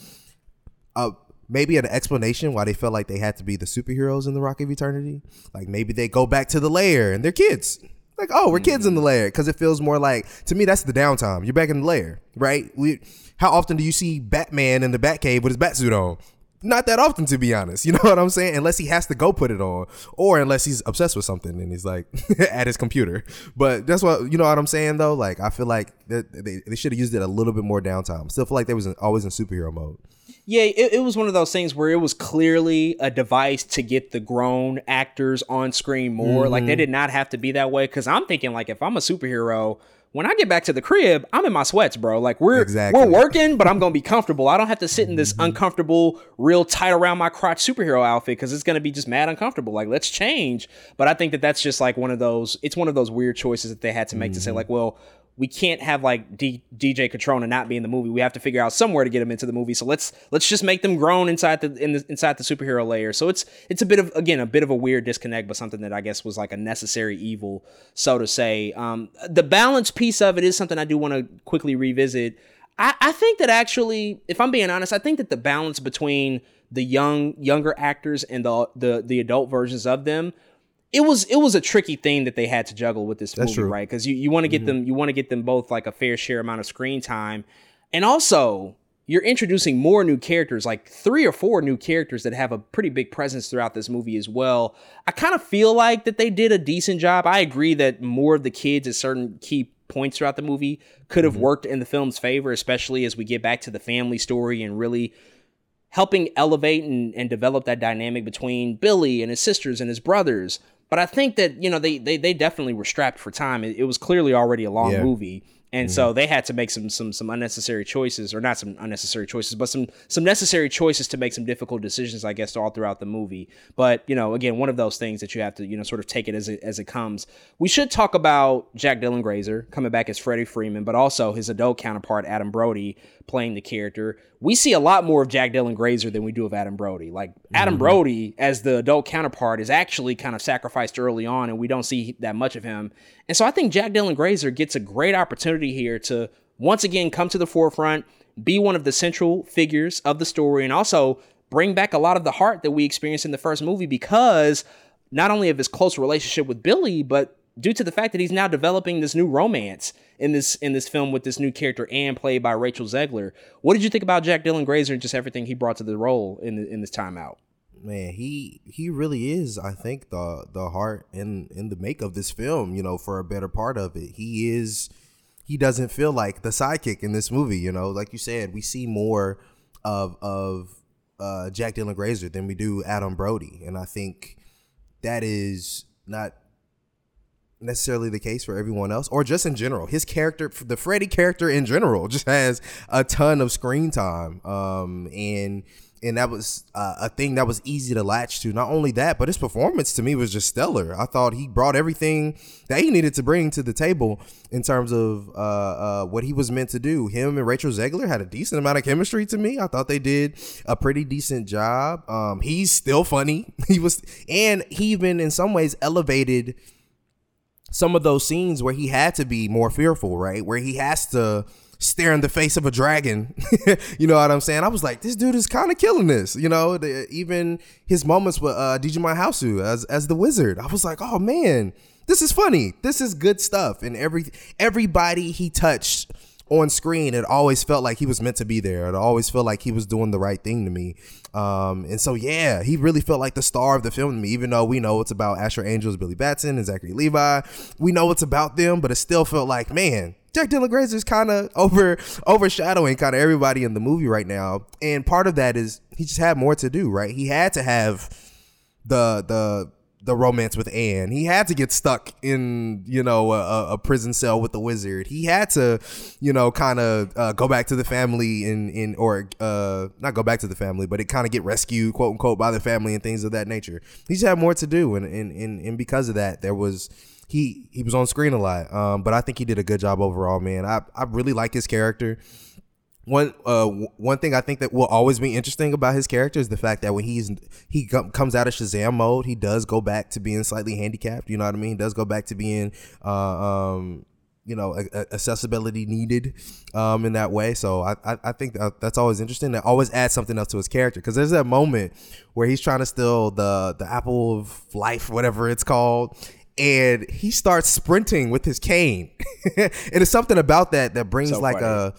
Speaker 3: uh, maybe an explanation why they felt like they had to be the superheroes in the Rock of Eternity. Like maybe they go back to the lair and they're kids. Like, oh, we're kids in the mm-hmm. lair because it feels more like to me that's the downtime. You're back in the lair, right? We, how often do you see Batman in the Batcave with his Batsuit on? Not that often, to be honest. You know what I'm saying? Unless he has to go put it on, or unless he's obsessed with something and he's like at his computer. But that's what you know what I'm saying, though. Like I feel like that they, they should have used it a little bit more downtime. Still feel like they was in, always in superhero mode.
Speaker 2: Yeah, it, it was one of those things where it was clearly a device to get the grown actors on screen more. Like they
Speaker 3: Mm-hmm.
Speaker 2: did not have to be that way. Because I'm thinking, like, if I'm a superhero, when I get back to the crib, I'm in my sweats, bro. Like we're
Speaker 3: Exactly. Mm-hmm.
Speaker 2: we're working, but I'm gonna be comfortable. I don't have to sit in this uncomfortable, real tight around my crotch superhero outfit because it's gonna be just mad uncomfortable. Like let's change. But I think that that's just like one of those. It's one of those weird choices that they had to make to say
Speaker 3: Mm-hmm.
Speaker 2: like, well. We can't have like D- DJ Cotrona not be in the movie. We have to figure out somewhere to get him into the movie. So let's let's just make them grown inside the, in the inside the superhero layer. So it's it's a bit of again a bit of a weird disconnect, but something that I guess was like a necessary evil, so to say. Um, the balance piece of it is something I do want to quickly revisit. I, I think that actually, if I'm being honest, I think that the balance between the young younger actors and the the the adult versions of them it was it was a tricky thing that they had to juggle with this
Speaker 3: That's
Speaker 2: movie,
Speaker 3: true. Mm-hmm.
Speaker 2: right? Because you, you want to get them you want to get them both like a fair share amount of screen time, and also you're introducing more new characters, like three or four new characters that have a pretty big presence throughout this movie as well. I kind of feel like that they did a decent job. I agree that more of the kids at certain key points throughout the movie could have worked in the film's favor, especially as we get back to the family story and really helping elevate and, and develop that dynamic between Billy and his sisters and his brothers. But I think that, you know, they they, they definitely were strapped for time. It, it was clearly already a long
Speaker 3: Yeah.
Speaker 2: movie. And so mm-hmm. they had to make some some some unnecessary choices, or not some unnecessary choices, but some some necessary choices to make some difficult decisions, I guess, all throughout the movie. But you know, again, one of those things that you have to you know sort of take it as it as it comes. We should talk about Jack Dylan Grazer coming back as Freddie Freeman, but also his adult counterpart Adam Brody playing the character. We see a lot more of Jack Dylan Grazer than we do of Adam Brody. Like Adam mm-hmm. Brody as the adult counterpart is actually kind of sacrificed early on, and we don't see that much of him. And so I think Jack Dylan Grazer gets a great opportunity here to once again come to the forefront, be one of the central figures of the story, and also bring back a lot of the heart that we experienced in the first movie because not only of his close relationship with Billy, but due to the fact that he's now developing this new romance in this in this film with this new character Anne played by Rachel Zegler. What did you think about Jack Dylan Grazer and just everything he brought to the role in in this timeout?
Speaker 3: man he he really is i think the the heart and in the make of this film you know for a better part of it he is he doesn't feel like the sidekick in this movie you know like you said we see more of of uh jack dylan grazer than we do adam brody and i think that is not necessarily the case for everyone else or just in general. His character the freddie character in general just has a ton of screen time um and and that was uh, a thing that was easy to latch to. Not only that but his performance to me was just stellar. I thought he brought everything that he needed to bring to the table in terms of uh, uh, what he was meant to do. Him and rachel zegler had a decent amount of chemistry to me. I thought they did a pretty decent job. Um he's still funny. He was and he even in some ways elevated some of those scenes where he had to be more fearful, right? Where he has to stare in the face of a dragon. you know what I'm saying? I was like, this dude is kind of killing this. You know, the, even his moments with uh, Djimon Hounsou as as the wizard. I was like, oh man, this is funny. This is good stuff. And every everybody he touched on screen, it always felt like he was meant to be there. It always felt like he was doing the right thing to me. Um, and so, yeah, he really felt like the star of the film to me, even though we know it's about Asher Angel's, Billy Batson, and Zachary Levi. We know it's about them, but it still felt like, man, Jack Dylan Grazer is kind of over overshadowing kind of everybody in the movie right now. And part of that is he just had more to do, right? He had to have the the the romance with Anne. He had to get stuck in, you know, a, a prison cell with the wizard. He had to, you know, kind of uh, go back to the family in in or uh, not go back to the family, but it kind of get rescued, quote unquote, by the family and things of that nature. He just had more to do, and and and, and because of that, there was. He, he was on screen a lot, um, but I think he did a good job overall, man. I, I really like his character one uh one thing I think that will always be interesting about his character is the fact that when he's he comes out of Shazam mode, he does go back to being slightly handicapped. You know what I mean? He does go back to being uh, um you know a, a accessibility needed um in that way. So I I, I think that that's always interesting. That always adds something else to his character because there's that moment where he's trying to steal the the apple of life, whatever it's called, and he starts sprinting with his cane. and it's something about that that brings so like funny. a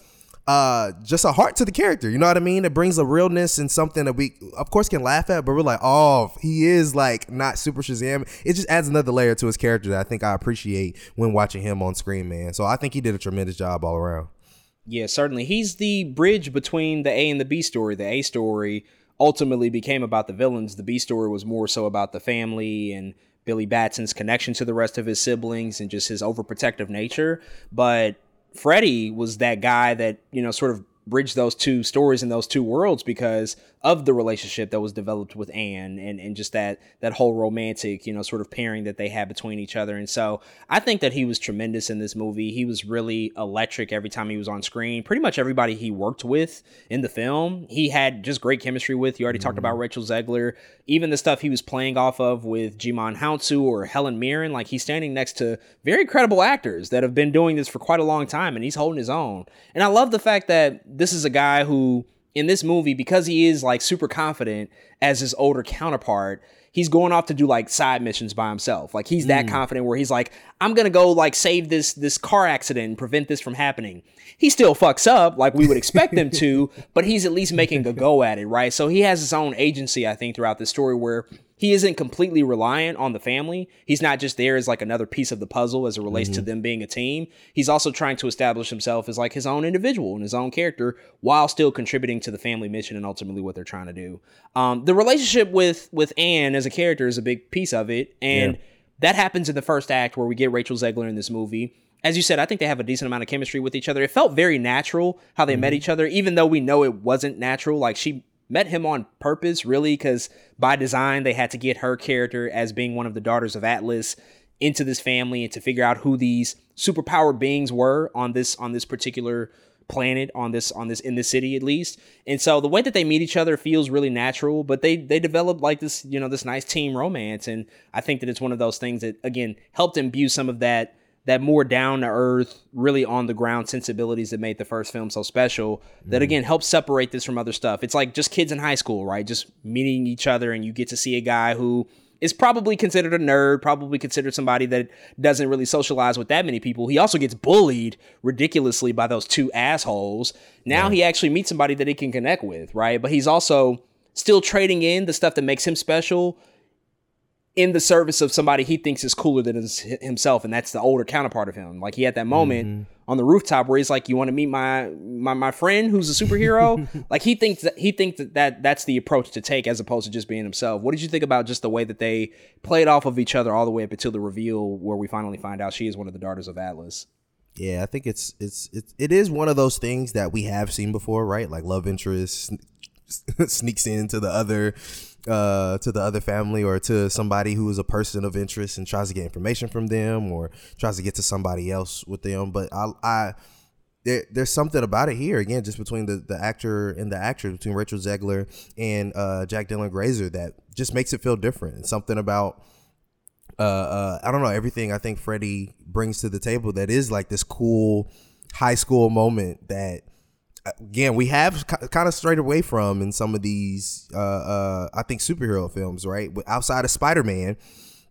Speaker 3: uh, just a heart to the character. You know what I mean? It brings a realness and something that we, of course, can laugh at, but we're like, oh, he is like not super Shazam. It just adds another layer to his character that I think I appreciate when watching him on screen, man. So I think he did a tremendous job all around.
Speaker 2: Yeah, certainly. He's the bridge between the A and the B story. The A story ultimately became about the villains. The B story was more so about the family and Billy Batson's connection to the rest of his siblings and just his overprotective nature. But Freddie was that guy that, you know, sort of bridged those two stories in those two worlds because of the relationship that was developed with Anne and, and just that that whole romantic, you know, sort of pairing that they had between each other. And so I think that he was tremendous in this movie. He was really electric every time he was on screen. Pretty much everybody he worked with in the film, he had just great chemistry with. You already mm-hmm. talked about. Rachel Zegler. Even the stuff he was playing off of with Djimon Hounsou or Helen Mirren, like he's standing next to very credible actors that have been doing this for quite a long time and he's holding his own. And I love the fact that this is a guy who in this movie, because he is like super confident as his older counterpart, he's going off to do like side missions by himself. Like he's that mm. confident where he's like, I'm gonna go like save this this car accident and prevent this from happening. He still fucks up like we would expect him to, but he's at least making a go at it, right? So he has his own agency, I think, throughout the story where he isn't completely reliant on the family. He's not just there as like another piece of the puzzle as it relates mm-hmm. to them being a team. He's also trying to establish himself as like his own individual and his own character while still contributing to the family mission and ultimately what they're trying to do. Um, the relationship with with Anne as a character is a big piece of it, and yeah. that happens in the first act where we get Rachel Zegler in this movie as you said, I think they have a decent amount of chemistry with each other. It felt very natural how they mm-hmm. met each other, even though we know it wasn't natural. Like she met him on purpose, really, because by design they had to get her character as being one of the daughters of Atlas into this family and to figure out who these superpower beings were on this on this particular planet on this on this in this city at least. And so the way that they meet each other feels really natural but they they develop like this you know this nice team romance. And i think that it's one of those things that again helped imbue some of that that more down to earth, really on the ground sensibilities that made the first film so special. Mm-hmm. That again helps separate this from other stuff. It's like just kids in high school, right? Just meeting each other, and you get to see a guy who is probably considered a nerd, probably considered somebody that doesn't really socialize with that many people. He also gets bullied ridiculously by those two assholes. Now yeah. he actually meets somebody that he can connect with, right? But he's also still trading in the stuff that makes him special in the service of somebody he thinks is cooler than his, himself, and that's the older counterpart of him. Like he had that moment
Speaker 3: Mm-hmm.
Speaker 2: on the rooftop where he's like, "You want to meet my my my friend who's a superhero?" like he thinks that he thinks that, that that's the approach to take as opposed to just being himself. What did you think about just the way that they played off of each other all the way up until the reveal where we finally find out she is one of the daughters of Atlas?
Speaker 3: Yeah, I think it's it's it's it is one of those things that we have seen before, right? Like love interest sn- sneaks into the other uh to the other family or to somebody who is a person of interest and tries to get information from them or tries to get to somebody else with them. But I I there, there's something about it here again, just between the, the actor and the actress, between Rachel Zegler and uh, Jack Dylan Grazer, that just makes it feel different. Something about uh, uh, I don't know everything I think Freddie brings to the table that is like this cool high school moment that again we have kind of strayed away from in some of these uh, uh, I think superhero films right? But outside of Spider-Man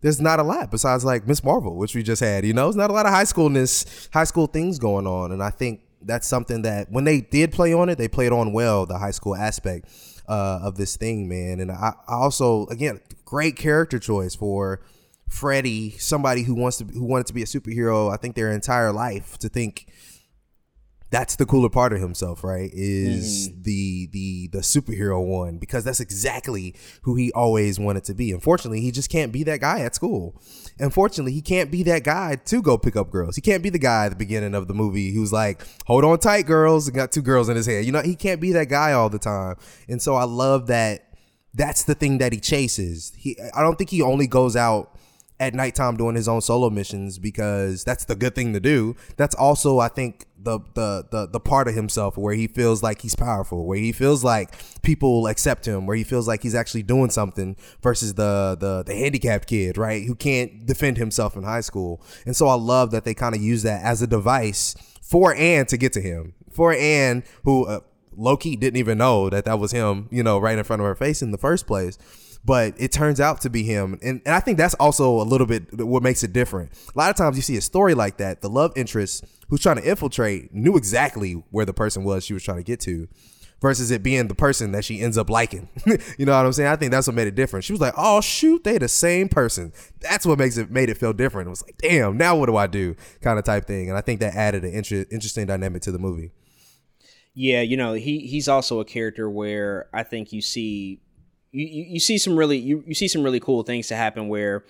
Speaker 3: there's not a lot besides like Miss Marvel which we just had you know? There's not a lot of high schoolness high school things going on and I think that's something that when they did play on it they played on well the high school aspect uh, of this thing man. And I, I also again great character choice for Freddie, somebody who wants to who wanted to be a superhero, I think their entire life to think that's the cooler part of himself, right? Is mm-hmm. the the the superhero one because that's exactly who he always wanted to be. Unfortunately, he just can't be that guy at school. Unfortunately, he can't be that guy to go pick up girls. He can't be the guy at the beginning of the movie who's like, "Hold on tight, girls," and got two girls in his head. You know, he can't be that guy all the time. And so I love that that's the thing that he chases. He I don't think he only goes out at nighttime doing his own solo missions because that's the good thing to do. That's also, I think, the the the the part of himself where he feels like he's powerful, where he feels like people accept him, where he feels like he's actually doing something versus the the the handicapped kid, right, who can't defend himself in high school. And so I love that they kind of use that as a device for Anne to get to him, for Anne who. Uh, Loki didn't even know that that was him, you know, right in front of her face in the first place but it turns out to be him. And, and I think that's also a little bit what makes it different. A lot of times you see a story like that, the love interest who's trying to infiltrate knew exactly where the person was she was trying to get to versus it being the person that she ends up liking. you know what I'm saying? I think that's what made it different. She was like, "Oh shoot, they the same person." That's what makes it made it feel different. It was like, "Damn, now what do I do?" kind of type thing. And I think that added an inter- interesting dynamic to the movie.
Speaker 2: Yeah, you know, he he's also a character where I think you see you, you, you see some really you, you see some really cool things to happen where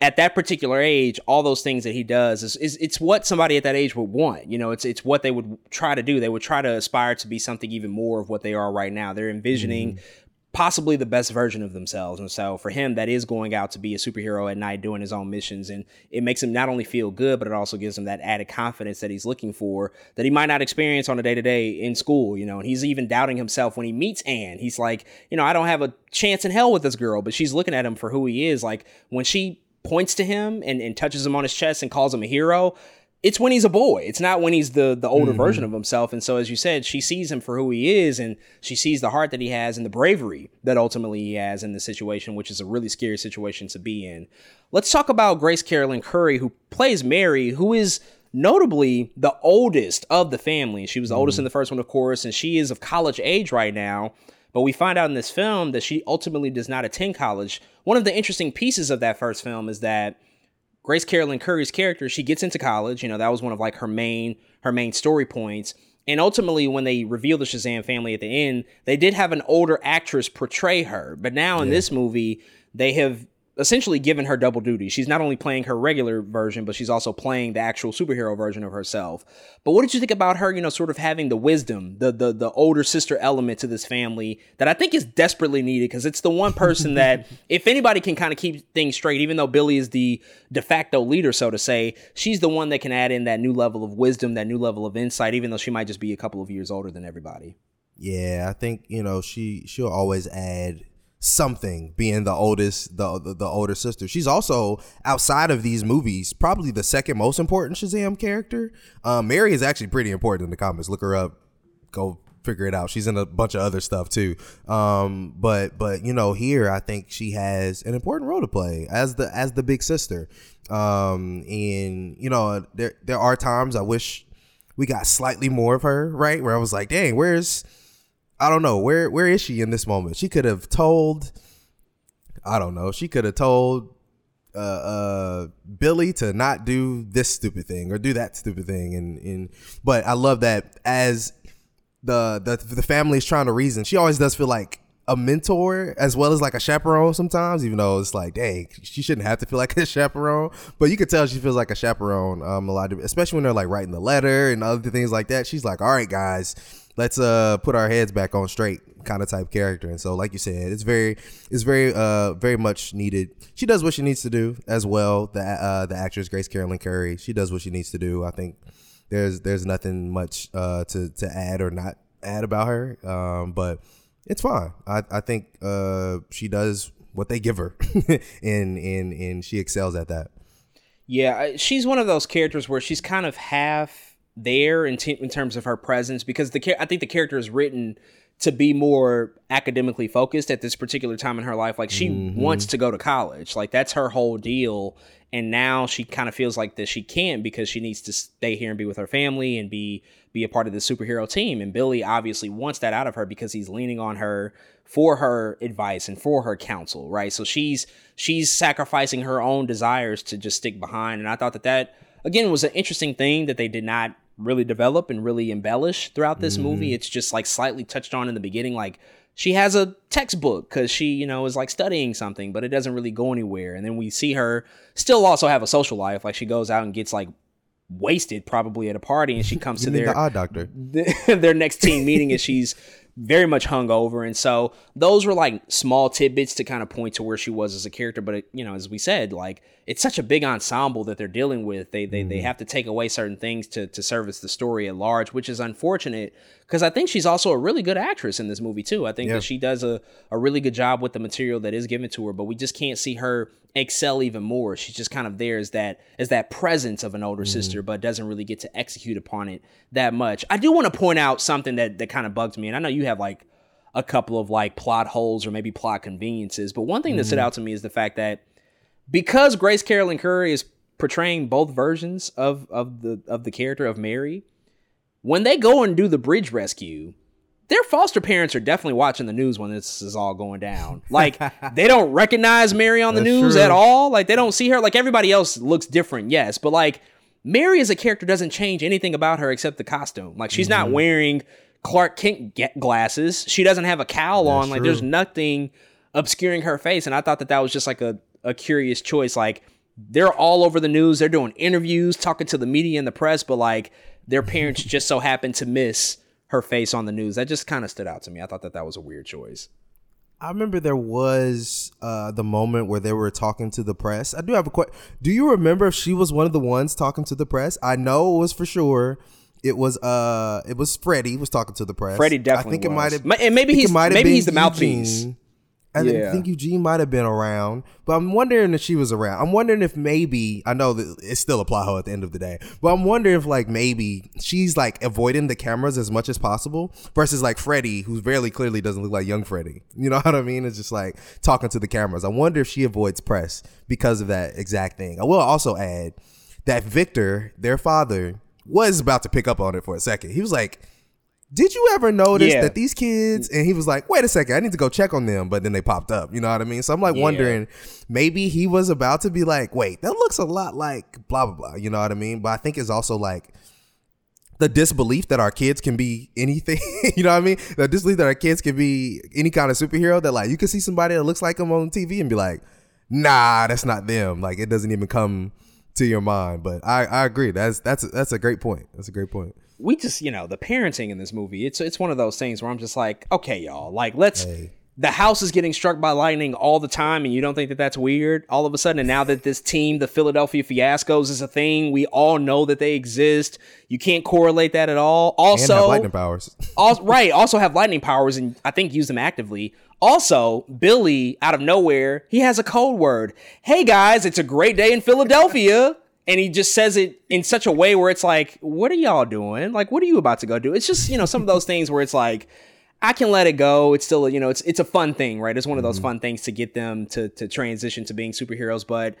Speaker 2: at that particular age, all those things that he does is, is it's what somebody at that age would want. You know, it's it's what they would try to do. They would try to aspire to be something even more of what they are right now. They're envisioning mm-hmm. possibly the best version of themselves. And so for him, that is going out to be a superhero at night doing his own missions. And it makes him not only feel good, but it also gives him that added confidence that he's looking for that he might not experience on a day to day in school, you know. And he's even doubting himself when he meets Anne. He's like, you know, I don't have a chance in hell with this girl, but she's looking at him for who he is. Like when she points to him and, and touches him on his chest and calls him a hero, it's when he's a boy. It's not when he's the the older
Speaker 3: Mm-hmm.
Speaker 2: version of himself. And so, as you said, she sees him for who he is, and she sees the heart that he has and the bravery that ultimately he has in the situation, which is a really scary situation to be in. Let's talk about Grace Caroline Currey, who plays Mary, who is notably the oldest of the family. She was the oldest in the first one, of course, and she is of college age right now. But we find out in this film that she ultimately does not attend college. One of the interesting pieces of that first film is that Grace Caroline Currey's character, she gets into college. You know, that was one of like her main her main story points. And ultimately, when they reveal the Shazam family at the end, they did have an older actress portray her. But now in this movie, they have essentially given her double duty. She's not only playing her regular version, but she's also playing the actual superhero version of herself. But what did you think about her, you know, sort of having the wisdom, the the the older sister element to this family that I think is desperately needed because it's the one person that if anybody can kind of keep things straight, even though Billy is the de facto leader, so to say, she's the one that can add in that new level of wisdom, that new level of insight, even though she might just be a couple of years older than everybody.
Speaker 3: Yeah, I think you know she she'll always add something being the oldest the, the the older sister. She's also outside of these movies probably the second most important Shazam character. Um, Mary is actually pretty important in the comics. Look her up. Go figure it out. She's in a bunch of other stuff too. Um, but but you know here I think she has an important role to play as the as the big sister. Um, and you know there there are times I wish we got slightly more of her, right? Where I was like, dang, where's I don't know where where is she in this moment? She could have told I don't know. She could have told uh, uh, Billy to not do this stupid thing or do that stupid thing, and and but I love that as the the the family is trying to reason. She always does feel like a mentor as well as like a chaperone sometimes, even though it's like, dang, she shouldn't have to feel like a chaperone. But you could tell she feels like a chaperone um, a lot, of, especially when they're like writing the letter and other things like that. She's like, all right, guys, let's uh put our heads back on straight kind of type character. And so, like you said, it's very, it's very, uh, very much needed. She does what she needs to do as well. The uh, the actress Grace Caroline Currey, she does what she needs to do. I think there's there's nothing much uh to to add or not add about her. Um, but it's fine. I I think uh she does what they give her, and and and she excels at that.
Speaker 2: Yeah, she's one of those characters where she's kind of half there in, t- in terms of her presence because the I think the character is written to be more academically focused at this particular time in her life. Like she mm-hmm. wants to go to college. Like that's her whole deal. And now she kind of feels like that she can't because she needs to stay here and be with her family and be be a part of the superhero team. And Billy obviously wants that out of her because he's leaning on her for her advice and for her counsel, right? So she's she's sacrificing her own desires to just stick behind. And I thought that that again was an interesting thing that they did not really develop and really embellish throughout this mm-hmm. movie. It's just like slightly touched on in the beginning, like she has a textbook because she, you know, is like studying something, but it doesn't really go anywhere. And then we see her still also have a social life. Like she goes out and gets like wasted probably at a party and she comes to their
Speaker 3: the eye doctor
Speaker 2: their next team meeting and she's very much hungover. And so those were like small tidbits to kind of point to where she was as a character. But, it, you know, as we said, like it's such a big ensemble that they're dealing with. They, they, mm-hmm. they have to take away certain things to, to service the story at large, which is unfortunate because I think she's also a really good actress in this movie too. I think yeah. that she does a, a really good job with the material that is given to her, but we just can't see her excel even more. She's just kind of there as that as that presence of an older mm-hmm. sister, but doesn't really get to execute upon it that much. I do want to point out something that that kind of bugs me, and I know you have like a couple of like plot holes or maybe plot conveniences, but one thing mm-hmm. that stood mm-hmm. out to me is the fact that because Grace Caroline Currey is portraying both versions of of the of the character of Mary when they go and do the bridge rescue, their foster parents are definitely watching the news when this is all going down. Like they don't recognize Mary on the That's news true. at all. Like they don't see her. Like everybody else looks different, yes, but like Mary as a character doesn't change anything about her except the costume. Like she's mm-hmm. not wearing Clark Kent glasses. She doesn't have a cowl That's on. Like true. there's nothing obscuring her face. And I thought that that was just like a a curious choice. Like they're all over the news. They're doing interviews, talking to the media and the press, but like their parents just so happened to miss her face on the news. That just kind of stood out to me. I thought that that was a weird choice.
Speaker 3: I remember there was uh, the moment where they were talking to the press. I do have a question. Do you remember if she was one of the ones talking to the press? I know it was for sure. It was uh, it was Freddie was talking to the press.
Speaker 2: Freddie definitely. I think was. it might have, and maybe he's maybe he's the mouthpiece. Eugene.
Speaker 3: I yeah. think Eugene might have been around, but I'm wondering if she was around. I'm wondering if maybe I know that it's still a plot hole at the end of the day, but I'm wondering if like maybe she's like avoiding the cameras as much as possible versus like Freddie, who very clearly doesn't look like young Freddie. You know what I mean? It's just like talking to the cameras. I wonder if she avoids press because of that exact thing. I will also add that Victor, their father, was about to pick up on it for a second. He was like did you ever notice yeah. that these kids and he was like wait a second i need to go check on them but then they popped up you know what i mean? So i'm like yeah. wondering maybe he was about to be like wait that looks a lot like blah blah blah you know what i mean? But i think it's also like the disbelief that our kids can be anything you know what i mean? The disbelief that our kids can be any kind of superhero that like you can see somebody that looks like them on tv and be like nah that's not them. Like it doesn't even come to your mind but i i agree. That's that's that's a great point. That's a great point
Speaker 2: we just you know the parenting in this movie it's it's one of those things where i'm just like okay y'all like let's hey. the house is getting struck by lightning all the time and you don't think that that's weird? All of a sudden and now that this team the philadelphia fiascos is a thing we all know that they exist. You can't correlate that at all. Also
Speaker 3: lightning powers.
Speaker 2: also, right also have lightning powers and i think use them actively. Also, Billy, out of nowhere, he has a code word. Hey guys, it's a great day in Philadelphia and he just says it in such a way where it's like, what are y'all doing? Like, what are you about to go do? It's just, you know, some of those things where it's like, I can let it go. It's still, you know, it's it's a fun thing, right? It's one of those mm-hmm. fun things to get them to to transition to being superheroes. But,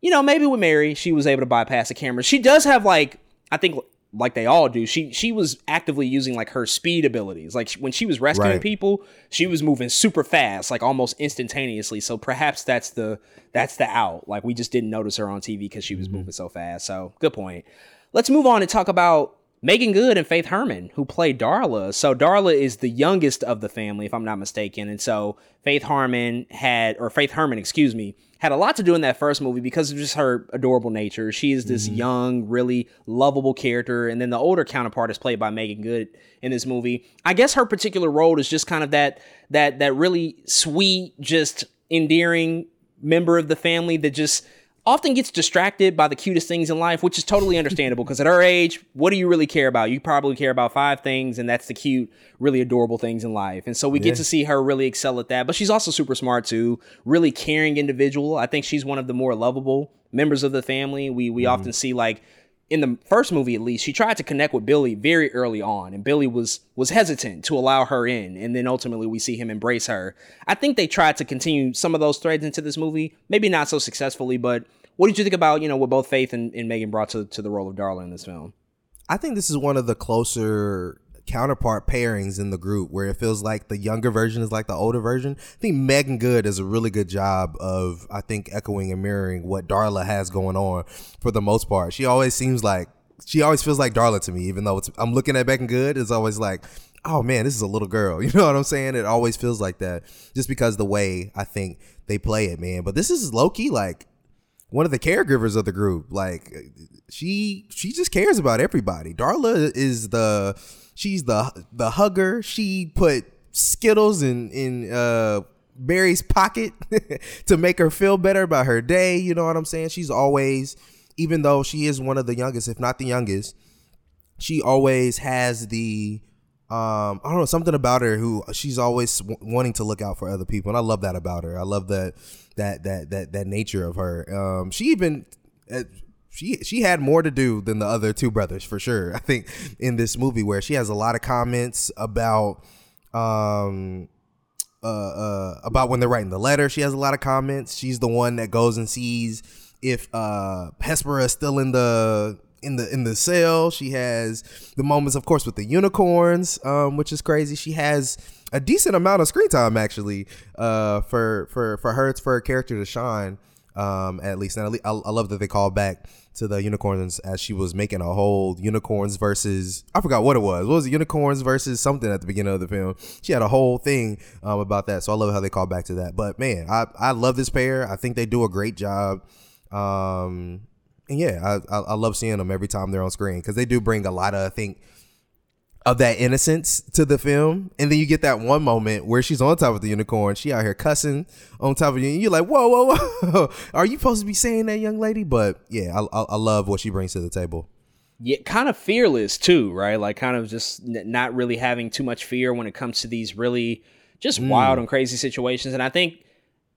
Speaker 2: you know, maybe with Mary, she was able to bypass the camera. She does have like, I think like they all do, she she was actively using like her speed abilities. Like when she was rescuing
Speaker 3: Right.
Speaker 2: people, she was moving super fast, like almost instantaneously. So perhaps that's the that's the out. Like we just didn't notice her on TV because she was mm-hmm. moving so fast. So good point. Let's move on and talk about Meagan Good and Faith Herman, who played Darla. So Darla is the youngest of the family, if I'm not mistaken. And so Faith Harmon had, or Faith Herman, excuse me, had a lot to do in that first movie because of just her adorable nature. She is this mm-hmm. young, really lovable character. And then the older counterpart is played by Meagan Good in this movie. I guess her particular role is just kind of that that that really sweet, just endearing member of the family that just often gets distracted by the cutest things in life, which is totally understandable because at her age, what do you really care about? You probably care about five things, and that's the cute, really adorable things in life. And so we
Speaker 3: Yeah.
Speaker 2: get to see her really excel at that. But she's also super smart too, really caring individual. I think she's one of the more lovable members of the family. We we mm-hmm. often see like in the first movie at least, she tried to connect with Billy very early on, and Billy was was hesitant to allow her in, and then ultimately we see him embrace her. I think they tried to continue some of those threads into this movie, maybe not so successfully, but what did you think about you know what both Faith and, and Meagan brought to, to the role of Darla in this film?
Speaker 3: I think this is one of the closer counterpart pairings in the group where it feels like the younger version is like the older version. I think Meagan Good does a really good job of I think echoing and mirroring what Darla has going on for the most part. She always seems like she always feels like Darla to me, even though I'm looking at Meagan Good, it's always like, oh man, this is a little girl. You know what I'm saying? It always feels like that just because the way I think they play it, man. But this is low key like one of the caregivers of the group. Like she she just cares about everybody. Darla is the she's the the hugger. She put Skittles in in uh Barry's pocket to make her feel better about her day. You know what I'm saying? She's always, even though she is one of the youngest, if not the youngest, she always has the um I don't know something about her who she's always w- wanting to look out for other people and I love that about her. I love that that that that that nature of her. Um she even uh, she she had more to do than the other two brothers for sure. I think in this movie where she has a lot of comments about um uh, uh, about when they're writing the letter. She has a lot of comments. She's the one that goes and sees if uh, Hespera is still in the in the in the cell. She has the moments, of course, with the unicorns, um, which is crazy. She has a decent amount of screen time actually uh, for for for her for her character to shine. Um, at least, and I, I love that they call back to the unicorns as she was making a whole unicorns versus I forgot what it was. What was it? Unicorns versus something at the beginning of the film. She had a whole thing um, about that, so I love how they called back to that. But man, I I love this pair. I think they do a great job. Um, and yeah, I, I I love seeing them every time they're on screen because they do bring a lot of I think of that innocence to the film. And then you get that one moment where she's on top of the unicorn. She out here cussing on top of you. And you're like, whoa, whoa, whoa. Are you supposed to be saying that, young lady? But yeah, I, I, I love what she brings to the table.
Speaker 2: yeah, kind of fearless too, right? Like kind of just n- not really having too much fear when it comes to these really just mm. wild and crazy situations. And I think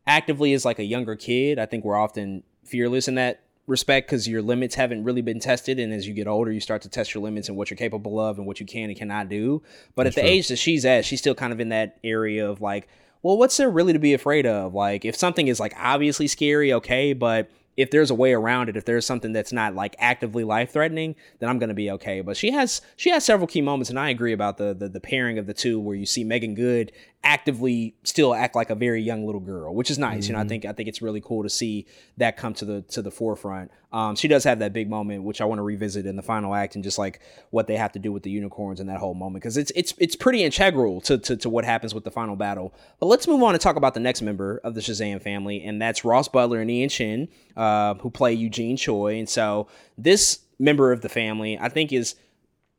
Speaker 2: actively as like a younger kid, I think we're often fearless in that respect because your limits haven't really been tested. And as you get older, you start to test your limits and what you're capable of and what you can and cannot do. But at the age that she's at, she's still kind of in that area of like, well, what's there really to be afraid of? Like, if something is like obviously scary, okay, but if there's a way around it, if there's something that's not like actively life threatening, then I'm gonna be okay. But she has she has several key moments, and I agree about the, the the pairing of the two, where you see Meagan Good actively still act like a very young little girl, which is nice. You know, I think I think it's really cool to see that come to the to the forefront. Um, she does have that big moment, which I want to revisit in the final act, and just like what they have to do with the unicorns in that whole moment, because it's it's it's pretty integral to, to to what happens with the final battle. But let's move on and talk about the next member of the Shazam family, and that's Ross Butler and Ian Chen, uh, who play Eugene Choi. And so this member of the family, I think, is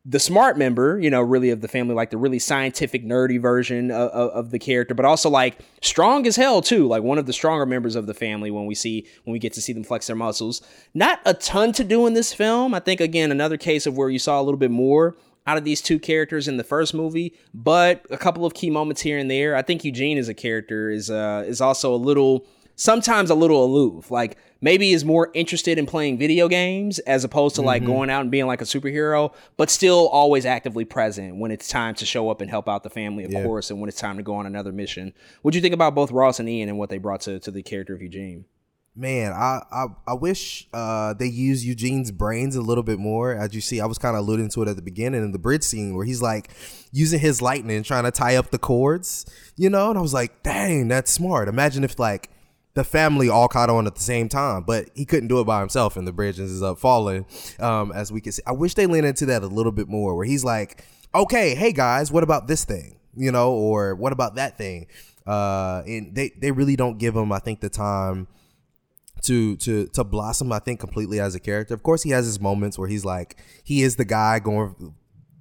Speaker 2: the smart member, you know, really of the family, like the really scientific, nerdy version of, of, of the character, but also like strong as hell too, like one of the stronger members of the family when we see when we get to see them flex their muscles. Not a ton to do in this film. I think again another case of where you saw a little bit more out of these two characters in the first movie, but a couple of key moments here and there. I think Eugene as a character is uh is also a little sometimes a little aloof. Like maybe is more interested in playing video games as opposed to like going out and being like a superhero, but still always actively present when it's time to show up and help out the family, of
Speaker 3: Yeah.
Speaker 2: course, and when it's time to go on another mission. What do you think about both Ross and Ian and what they brought to, to the character of Eugene?
Speaker 3: man, I I, I wish uh, they use Eugene's brains a little bit more. As you see, I was kind of alluding to it at the beginning in the bridge scene where he's like using his lightning trying to tie up the cords, you know. And I was like, dang, that's smart. Imagine if like the family all caught on at the same time, but he couldn't do it by himself, and the bridge ends up falling. Um, as we can see, I wish they leaned into that a little bit more, where he's like, okay, hey guys, what about this thing, you know, or what about that thing? Uh, and they they really don't give him, I think, the time to to to blossom i think completely as a character of course he has his moments where he's like he is the guy going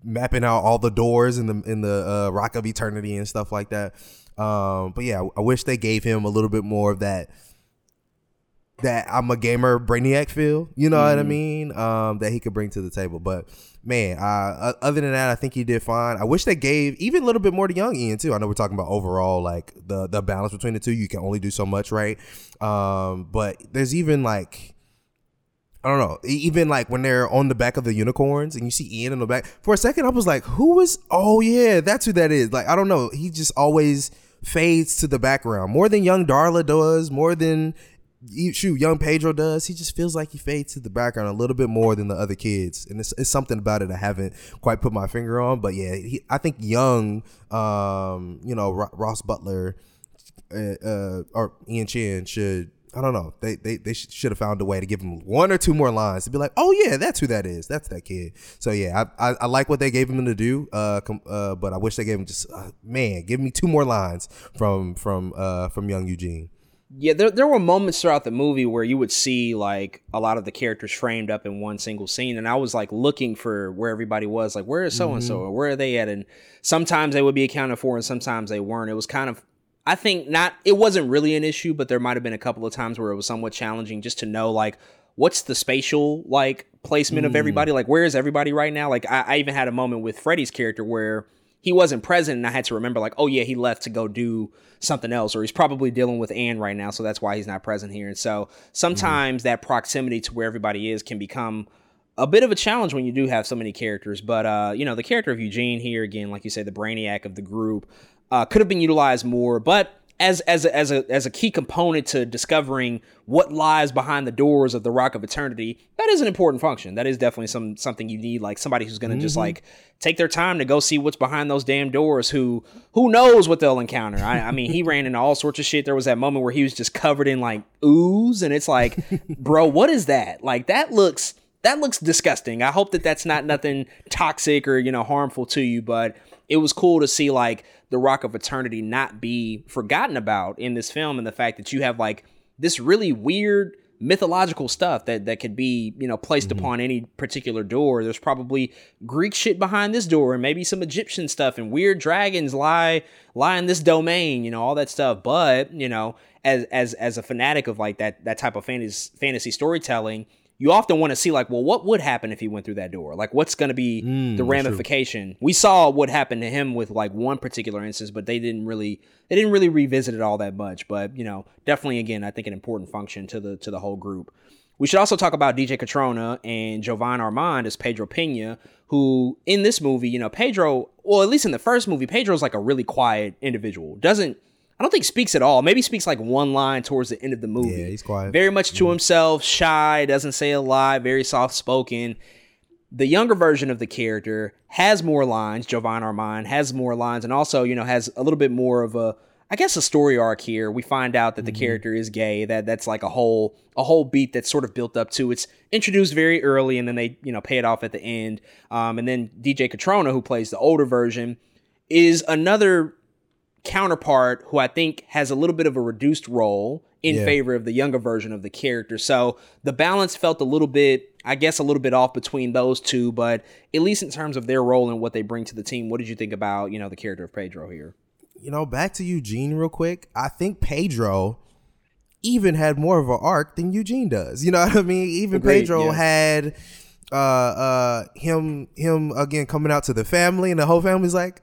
Speaker 3: mapping out all the doors in the in the uh, rock of eternity and stuff like that um but yeah i wish they gave him a little bit more of that that i'm a gamer brainiac feel you know what i
Speaker 2: Mhm.
Speaker 3: mean um that he could bring to the table but man uh other than that i think he did fine i wish they gave even a little bit more to young ian too i know we're talking about overall like the the balance between the two you can only do so much right um but there's even like I don't know. Even like when they're on the back of the unicorns and you see Ian in the back. For a second, I was like, "Who is? Oh yeah, that's who that is." Like I don't know. He just always fades to the background more than young Darla does, more than shoot young Pedro does. He just feels like he fades to the background a little bit more than the other kids, and it's, it's something about it I haven't quite put my finger on. But yeah, he, I think young, um, you know, Ross Butler uh, uh, or Ian Chen should. I don't know. They they, they should have found a way to give him one or two more lines to be like, oh yeah, that's who that is. That's that kid. So yeah, I I, I like what they gave him to do. Uh, uh, but I wish they gave him just uh, man, give me two more lines from from uh from young Eugene.
Speaker 2: Yeah, there, there were moments throughout the movie where you would see like a lot of the characters framed up in one single scene, and I was like looking for where everybody was, like where is so and so, or where are they at? And sometimes they would be accounted for, and sometimes they weren't. It was kind of, I think not. It wasn't really an issue, but there might have been a couple of times where it was somewhat challenging just to know like what's the spatial like placement of
Speaker 3: Mm.
Speaker 2: everybody, like where is everybody right now? Like I, I even had a moment with Freddie's character where he wasn't present and I had to remember like, oh yeah, he left to go do something else or he's probably dealing with Anne right now, so that's why he's not present here. And so sometimes that proximity to where everybody is can become a bit of a challenge when you do have so many characters. But uh, you know, the character of Eugene here again, like you say, the brainiac of the group, uh, could have been utilized more, but as as a, as a as a key component to discovering what lies behind the doors of the Rock of Eternity, that is an important function. That is definitely some something you need, like somebody who's going to just
Speaker 3: Mhm.
Speaker 2: like take their time to go see what's behind those damn doors. Who who knows what they'll encounter? I, I mean, he ran into all sorts of shit. There was that moment where he was just covered in like ooze, and it's like, bro, what is that? Like that looks that looks disgusting. I hope that that's not nothing toxic or you know harmful to you, but it was cool to see like the Rock of Eternity not be forgotten about in this film, and the fact that you have like this really weird mythological stuff that that could be you know placed mm-hmm. upon any particular door. There's probably Greek shit behind this door, and maybe some Egyptian stuff, and weird dragons lie lie in this domain. You know all that stuff, but you know as as as a fanatic of like that that type of fantasy fantasy storytelling you often want to see like well what would happen if he went through that door like what's going to be
Speaker 3: Mm,
Speaker 2: the
Speaker 3: true.
Speaker 2: ramification we saw what happened to him with like one particular instance but they didn't really they didn't really revisit it all that much but you know definitely again i think an important function to the to the whole group we should also talk about DJ Cotrona and Jovan Armand as Pedro Pena, who in this movie, you know, Pedro, well, at least in the first movie, Pedro's like a really quiet individual. Doesn't, I don't think speaks at all. Maybe speaks like one line towards the end of the movie.
Speaker 3: Yeah, he's quiet.
Speaker 2: Very much to himself, shy, doesn't say a lot, very soft spoken. The younger version of the character has more lines. Jovan Armand has more lines, and also, you know, has a little bit more of a, I guess, a story arc here. We find out that the character is gay. That that's like a whole a whole beat that's sort of built up to. It's introduced very early, and then they you know pay it off at the end. Um, and then DJ Cotrona, who plays the older version, is another counterpart who I think has a little bit of a reduced role in
Speaker 3: Yeah.
Speaker 2: favor of the younger version of the character. So the balance felt a little bit, I guess, a little bit off between those two. But at least in terms of their role and what they bring to the team, what did you think about you know the character of Pedro here?
Speaker 3: You know, back to Eugene real quick. I think Pedro even had more of an arc than Eugene does. You know what I mean? Even
Speaker 2: Agreed,
Speaker 3: Pedro
Speaker 2: yeah.
Speaker 3: had uh uh him him again coming out to the family and the whole family's like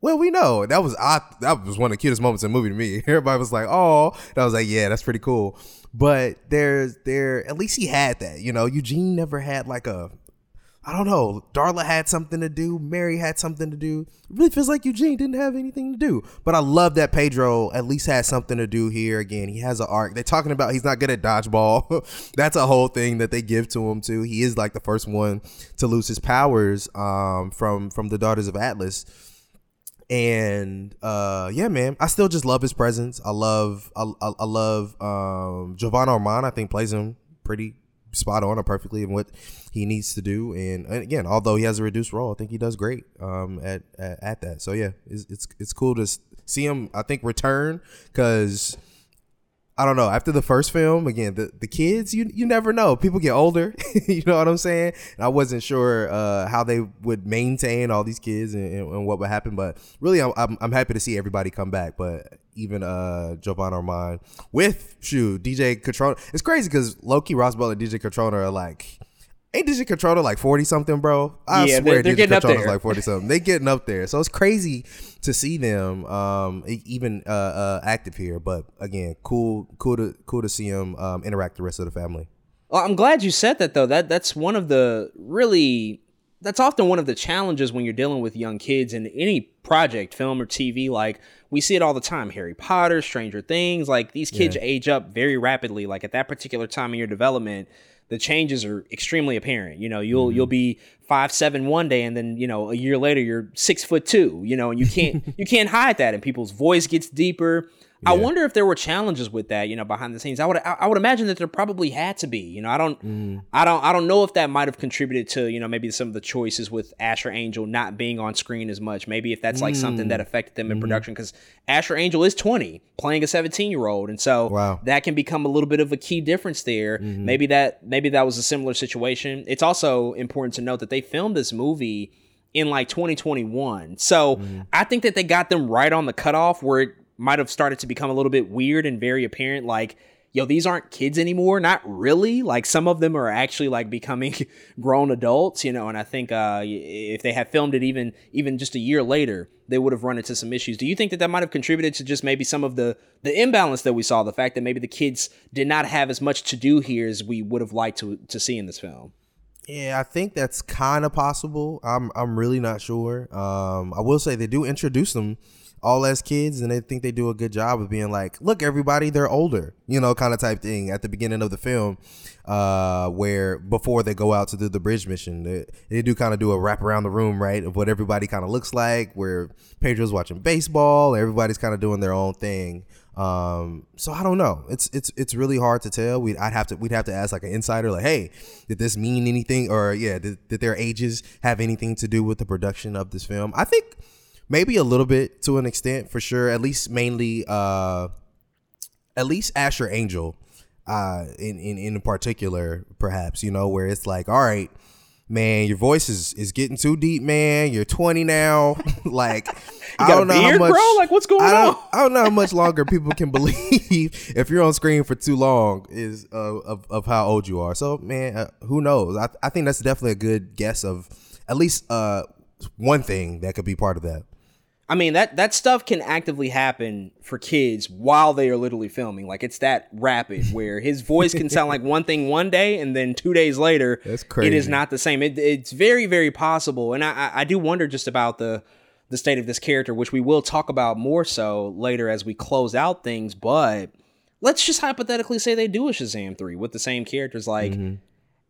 Speaker 3: well, we know that was I. That was one of the cutest moments in the movie to me. Everybody was like, "Oh," and I was like, "Yeah, that's pretty cool." But there's there at least he had that. You know, Eugene never had like a I don't know. Darla had something to do. Mary had something to do. It really feels like Eugene didn't have anything to do. But I love that Pedro at least has something to do here. Again, he has an arc. They're talking about he's not good at dodgeball. That's a whole thing that they give to him too. He is like the first one to lose his powers um, from from the Daughters of Atlas. And uh, yeah, man, I still just love his presence. I love I, I, I love um, Jovan Armand. I think plays him pretty spot on or perfectly in what he needs to do. And, and again, although he has a reduced role, I think he does great um, at, at, at that. So yeah, it's, it's it's cool to see him. I think return because I don't know. After the first film, again, the, the kids, you you never know. People get older. you know what I'm saying? And I wasn't sure uh, how they would maintain all these kids and, and, what would happen. But really, I'm, I'm, I'm happy to see everybody come back. But even uh, Jovan Armand with shoot DJ Cotrona. It's crazy because Loki, Ross Butler, and DJ Cotrona are like Ain't DJ Cotrona like forty something, bro? I
Speaker 2: yeah,
Speaker 3: swear,
Speaker 2: they're, they're
Speaker 3: DJ like forty something. They getting up there, so it's crazy to see them um, even uh, uh, active here. But again, cool, cool to cool to see them um, interact the rest of the family.
Speaker 2: Well, I'm glad you said that though. That that's one of the really that's often one of the challenges when you're dealing with young kids in any project, film or TV. Like we see it all the time. Harry Potter, Stranger Things. Like these kids yeah. age up very rapidly. Like at that particular time in your development the changes are extremely apparent. You know, you'll mm-hmm. you'll be five seven one day, and then you know a year later you're six foot two. You know, and you can't you can't hide that, and people's voice gets deeper. Yeah. I wonder if there were challenges with that, you know, behind the scenes. I would I would imagine that there probably had to be. You know, I don't mm. I don't I don't know if that might have contributed to, you know, maybe some of the choices with Asher Angel not being on screen as much. Maybe if that's like mm. something that mm. affected them in mm-hmm. production cuz Asher Angel is 20 playing a 17-year-old and so
Speaker 3: wow.
Speaker 2: that can become a little bit of a key difference there. Mm-hmm. Maybe that maybe that was a similar situation. It's also important to note that they filmed this movie in like 2021. So mm. I think that they got them right on the cutoff where it might have started to become a little bit weird and very apparent like yo these aren't kids anymore not really like some of them are actually like becoming grown adults you know and i think uh, if they had filmed it even even just a year later they would have run into some issues do you think that that might have contributed to just maybe some of the the imbalance that we saw the fact that maybe the kids did not have as much to do here as we would have liked to to see in this film
Speaker 3: yeah, I think that's kind of possible. I'm I'm really not sure. Um, I will say they do introduce them all as kids and they think they do a good job of being like look everybody they're older you know kind of type thing at the beginning of the film uh, where before they go out to do the bridge mission they, they do kind of do a wrap around the room right of what everybody kind of looks like where pedro's watching baseball everybody's kind of doing their own thing um, so I don't know. It's it's it's really hard to tell. We I'd have to we'd have to ask like an insider, like, hey, did this mean anything? Or yeah, did, did their ages have anything to do with the production of this film? I think maybe a little bit to an extent for sure. At least mainly, uh, at least Asher Angel, uh, in in in particular, perhaps you know where it's like, all right, man, your voice is is getting too deep, man. You're 20 now, like.
Speaker 2: I don't know beard, how much, bro. Like, what's going
Speaker 3: I
Speaker 2: on?
Speaker 3: I don't know how much longer people can believe if you're on screen for too long is uh, of of how old you are. So, man, uh, who knows? I I think that's definitely a good guess of at least uh one thing that could be part of that.
Speaker 2: I mean that that stuff can actively happen for kids while they are literally filming. Like it's that rapid where his voice can sound like one thing one day and then two days later
Speaker 3: That's crazy.
Speaker 2: it is not the same. It, it's very very possible, and I, I do wonder just about the the state of this character, which we will talk about more so later as we close out things. But let's just hypothetically say they do a Shazam three with the same characters, like. Mm-hmm.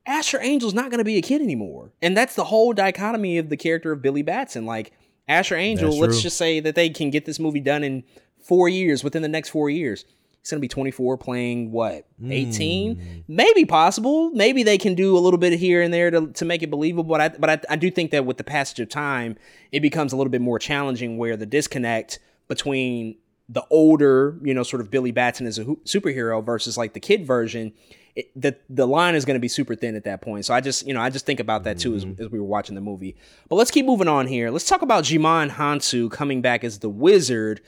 Speaker 2: Asher Angel's not going to be a kid anymore. And that's the whole dichotomy of the character of Billy Batson. Like, Asher Angel, let's just say that they can get this movie done in four years, within the next four years. He's gonna be 24, playing what 18, mm. maybe possible. Maybe they can do a little bit here and there to, to make it believable. But I, but I, I do think that with the passage of time, it becomes a little bit more challenging where the disconnect between the older, you know, sort of Billy Batson as a superhero versus like the kid version it, the the line is going to be super thin at that point. So I just you know I just think about that too as, mm-hmm. as we were watching the movie. But let's keep moving on here. Let's talk about Djimon Hounsou coming back as the Wizard.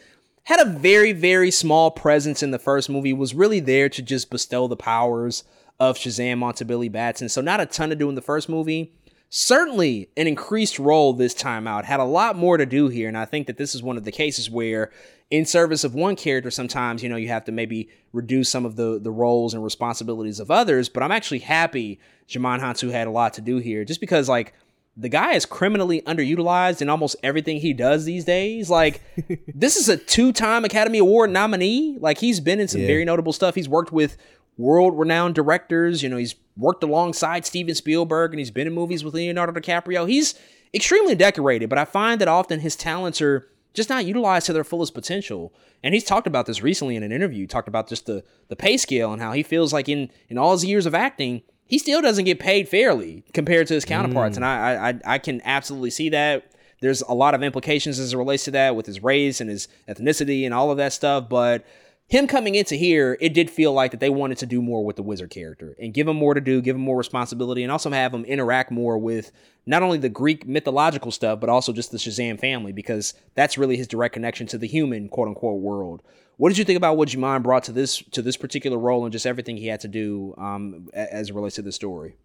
Speaker 2: Had a very very small presence in the first movie. Was really there to just bestow the powers of Shazam onto Billy Batson. So not a ton to do in the first movie. Certainly an increased role this time out. Had a lot more to do here, and I think that this is one of the cases where in service of one character, sometimes you know you have to maybe reduce some of the the roles and responsibilities of others. But I'm actually happy Djimon Hounsou had a lot to do here, just because like the guy is criminally underutilized in almost everything he does these days. Like, this is a two-time Academy Award nominee. Like, he's been in some
Speaker 3: Yeah.
Speaker 2: very notable stuff. He's worked with world-renowned directors. You know, he's worked alongside Steven Spielberg, and he's been in movies with Leonardo DiCaprio. He's extremely decorated, but I find that often his talents are just not utilized to their fullest potential. And he's talked about this recently in an interview. Talked about just the the pay scale and how he feels like in in all his years of acting, he still doesn't get paid fairly compared to his counterparts. And I, I I- I can absolutely see that. There's a lot of implications as it relates to that with his race and his ethnicity and all of that stuff. But him coming into here, it did feel like that they wanted to do more with the wizard character and give him more to do, give him more responsibility, and also have him interact more with not only the Greek mythological stuff, but also just the Shazam family, because that's really his direct connection to the human quote unquote world. What did you think about what Djimon brought to this to this particular role and just everything he had to do um, as it relates to the story?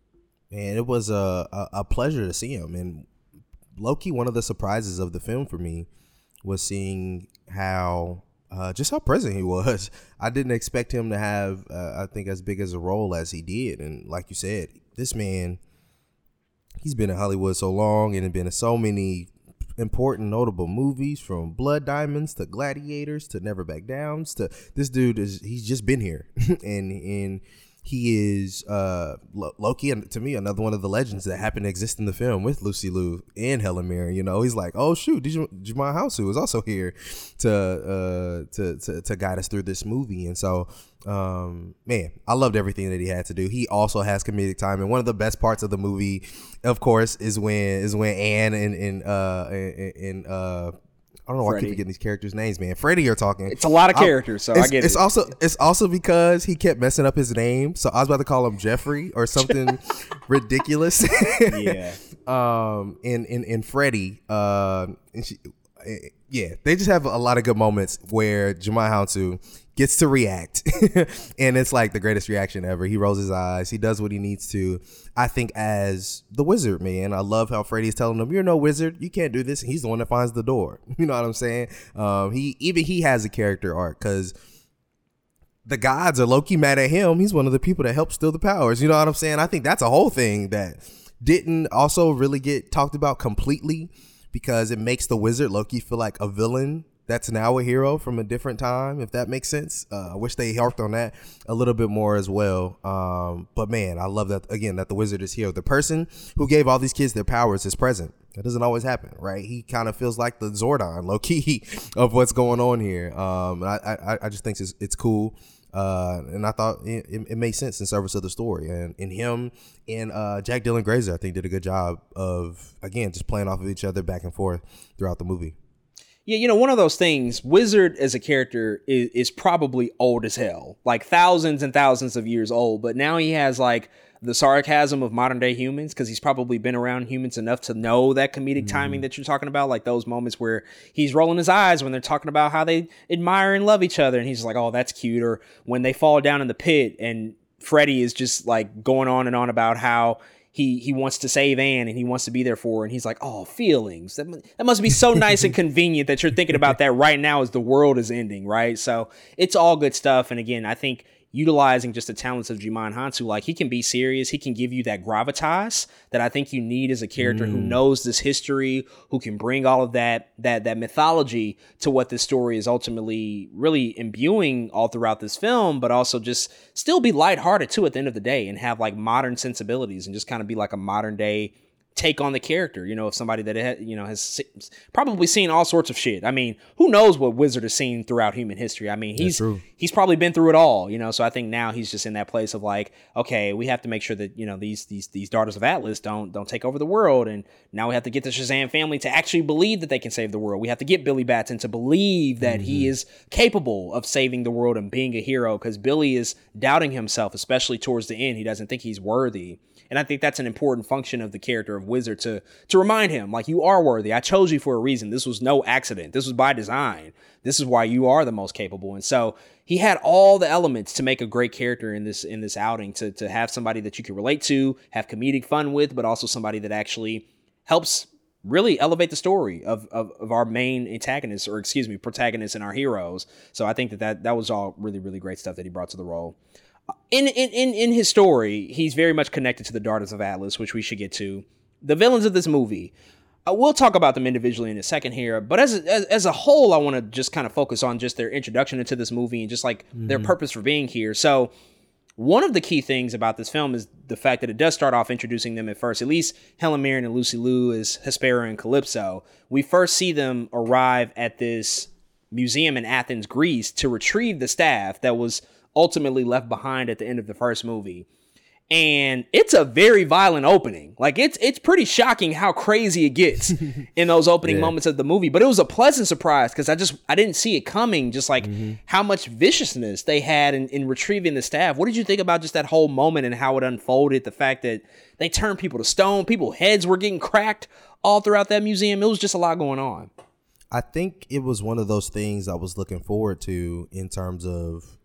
Speaker 3: Man, it was a, a, a pleasure to see him. And Loki, one of the surprises of the film for me was seeing how uh, just how present he was. I didn't expect him to have, uh, I think, as big as a role as he did. And like you said, this man, he's been in Hollywood so long and been in so many important notable movies from Blood Diamonds to Gladiators to Never Back Downs to this dude is he's just been here and and he is uh Lo- Loki and to me another one of the legends that happened to exist in the film with Lucy Liu and Helen Mirren you know? He's like oh shoot Dij- Jamal Hounsou is also here to uh to, to to guide us through this movie. And so um man I loved everything that he had to do. He also has comedic time and one of the best parts of the movie of course is when is when Anne and and uh and, and uh I don't know why I
Speaker 2: Freddie.
Speaker 3: keep forgetting these characters' names, man. Freddie are talking.
Speaker 2: It's a lot of
Speaker 3: I-
Speaker 2: characters, so I
Speaker 3: it's,
Speaker 2: get
Speaker 3: it's
Speaker 2: it.
Speaker 3: also it's also because he kept messing up his name, so I was about to call him Jeffrey or something ridiculous.
Speaker 2: Yeah.
Speaker 3: um, and and and Freddie, uh, and she, eh, yeah, they just have a lot of good moments where Jamal Hounsou gets to react, and it's like the greatest reaction ever. He rolls his eyes, he does what he needs to. I think as the wizard, man, I love how Freddy's telling him, "You're no wizard, you can't do this." And he's the one that finds the door. You know what I'm saying? Um, he even he has a character arc because the gods are Loki mad at him. He's one of the people that helped steal the powers. You know what I'm saying? I think that's a whole thing that didn't also really get talked about completely because it makes the wizard Loki feel like a villain that's now a hero from a different time, if that makes sense. Uh, I wish they harped on that a little bit more as well. Um, but man, I love that again that the wizard is here. The person who gave all these kids their powers is present. That doesn't always happen, right? He kind of feels like the Zordon, low key, of what's going on here. Um, I, I, I just think it's, it's cool. Uh, and I thought it, it, it made sense in service of the story. And, and him and uh, Jack Dylan Grazer, I think, did a good job of, again, just playing off of each other back and forth throughout the movie.
Speaker 2: Yeah, you know, one of those things, Wizard as a character is, is probably old as hell, like thousands and thousands of years old, but now he has like the sarcasm of modern day humans because he's probably been around humans enough to know that comedic timing mm. that you're talking about, like those moments where he's rolling his eyes when they're talking about how they admire and love each other, and he's like, oh, that's cute, or when they fall down in the pit and Freddy is just like going on and on about how he he wants to save Anne and he wants to be there for her and he's like, oh, feelings. That, that must be so nice and convenient that you're thinking about that right now as the world is ending, right? So it's all good stuff. And again, I think utilizing just the talents of Djimon Hounsou, like he can be serious, he can give you that gravitas that I think you need as a character who mm. knows this history, who can bring all of that that that mythology to what this story is ultimately really imbuing all throughout this film, but also just still be lighthearted too at the end of the day and have like modern sensibilities and just kind of be like a modern day take on the character. You know, if somebody that ha- you know has probably seen all sorts of shit. I mean, who knows what Wizard has seen throughout human history? I mean, he's he's probably been through it all. You know, so I think now he's just in that place of like, okay, we have to make sure that you know these these these daughters of Atlas don't don't take over the world, and now we have to get the Shazam family to actually believe that they can save the world. We have to get Billy Batson to believe that he mm-hmm. is capable of saving the world and being a hero because Billy is doubting himself, especially towards the end. He doesn't think he's worthy. And I think that's an important function of the character of Wizard to to remind him, like, you are worthy. I chose you for a reason. This was no accident. This was by design. This is why you are the most capable. And so he had all the elements to make a great character in this in this outing, to to have somebody that you can relate to, have comedic fun with, but also somebody that actually helps really elevate the story of, of, of our main antagonists or excuse me protagonists and our heroes so i think that, that that was all really really great stuff that he brought to the role in, in in in his story he's very much connected to the daughters of atlas which we should get to the villains of this movie uh, we'll talk about them individually in a second here but as a, as, as a whole i want to just kind of focus on just their introduction into this movie and just like their
Speaker 3: Mhm.
Speaker 2: purpose for being here so one of the key things about this film is the fact that it does start off introducing them at first. At least Helen Mirren and Lucy Liu as Hespera and Calypso. We first see them arrive at this museum in Athens, Greece, to retrieve the staff that was ultimately left behind at the end of the first movie. And it's a very violent opening. Like it's it's pretty shocking how crazy it gets in those opening
Speaker 3: Yeah.
Speaker 2: moments of the movie. But it was a pleasant surprise because I just I didn't see it coming. Just like
Speaker 3: Mm-hmm.
Speaker 2: how much viciousness they had in, in retrieving the staff. What did you think about just that whole moment and how it unfolded? The fact that they turned people to stone, people heads were getting cracked all throughout that museum. It was just a lot going on.
Speaker 3: I think it was one of those things I was looking forward to in terms of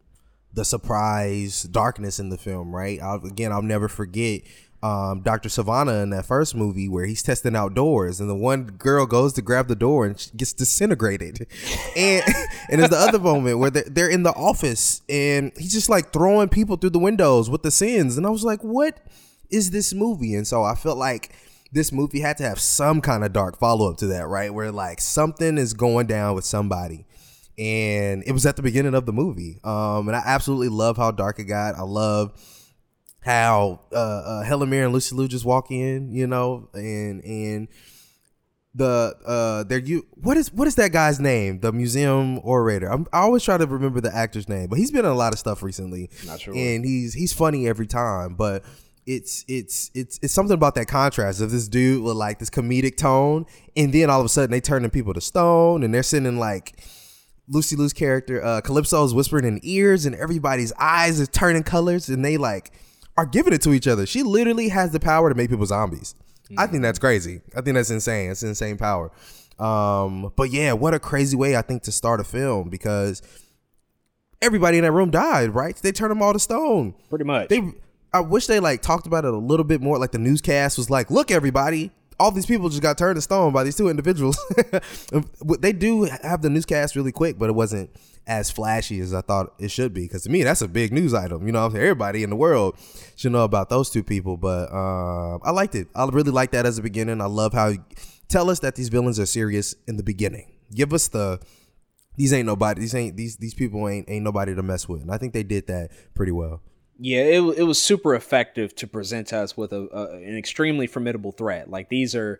Speaker 3: the surprise darkness in the film, right? I'll, again, I'll never forget um, Dr. Sivana in that first movie where he's testing outdoors and the one girl goes to grab the door and gets disintegrated. And and there's the other moment where they're, they're in the office and he's just like throwing people through the windows with the sins. And I was like, what is this movie? And so I felt like this movie had to have some kind of dark follow up to that, right? Where like something is going down with somebody. And it was at the beginning of the movie. Um, and I absolutely love how dark it got. I love how uh, uh, Helen Mirren and Lucy Liu just walk in, you know, and and the uh there you what is what is that guy's name the museum orator I'm, i always try to remember the actor's name but he's been in a lot of stuff recently
Speaker 2: Not sure.
Speaker 3: and he's he's funny every time but it's it's it's it's something about that contrast of this dude with like this comedic tone and then all of a sudden they turn turning people to stone and they're sending like Lucy Liu's character, uh, Calypso is whispering in ears, and everybody's eyes is turning colors, and they like are giving it to each other. She literally has the power to make people zombies. I think that's crazy. I think that's insane. It's insane power. Um, but yeah, what a crazy way I think to start a film because everybody in that room died. Right? They turned them all to stone.
Speaker 2: Pretty much.
Speaker 3: They. I wish they like talked about it a little bit more. Like the newscast was like, "Look, everybody, all these people just got turned to stone by these two individuals." they do have the newscast really quick, but it wasn't as flashy as I thought it should be. Because to me, that's a big news item. You know, everybody in the world should know about those two people. But um, I liked it. I really liked that as a beginning. I love how you tell us that these villains are serious in the beginning. Give us the these ain't nobody. These ain't these these people ain't ain't nobody to mess with. And I think they did that pretty well.
Speaker 2: Yeah, it, it was super effective to present us with a, a an extremely formidable threat. Like these are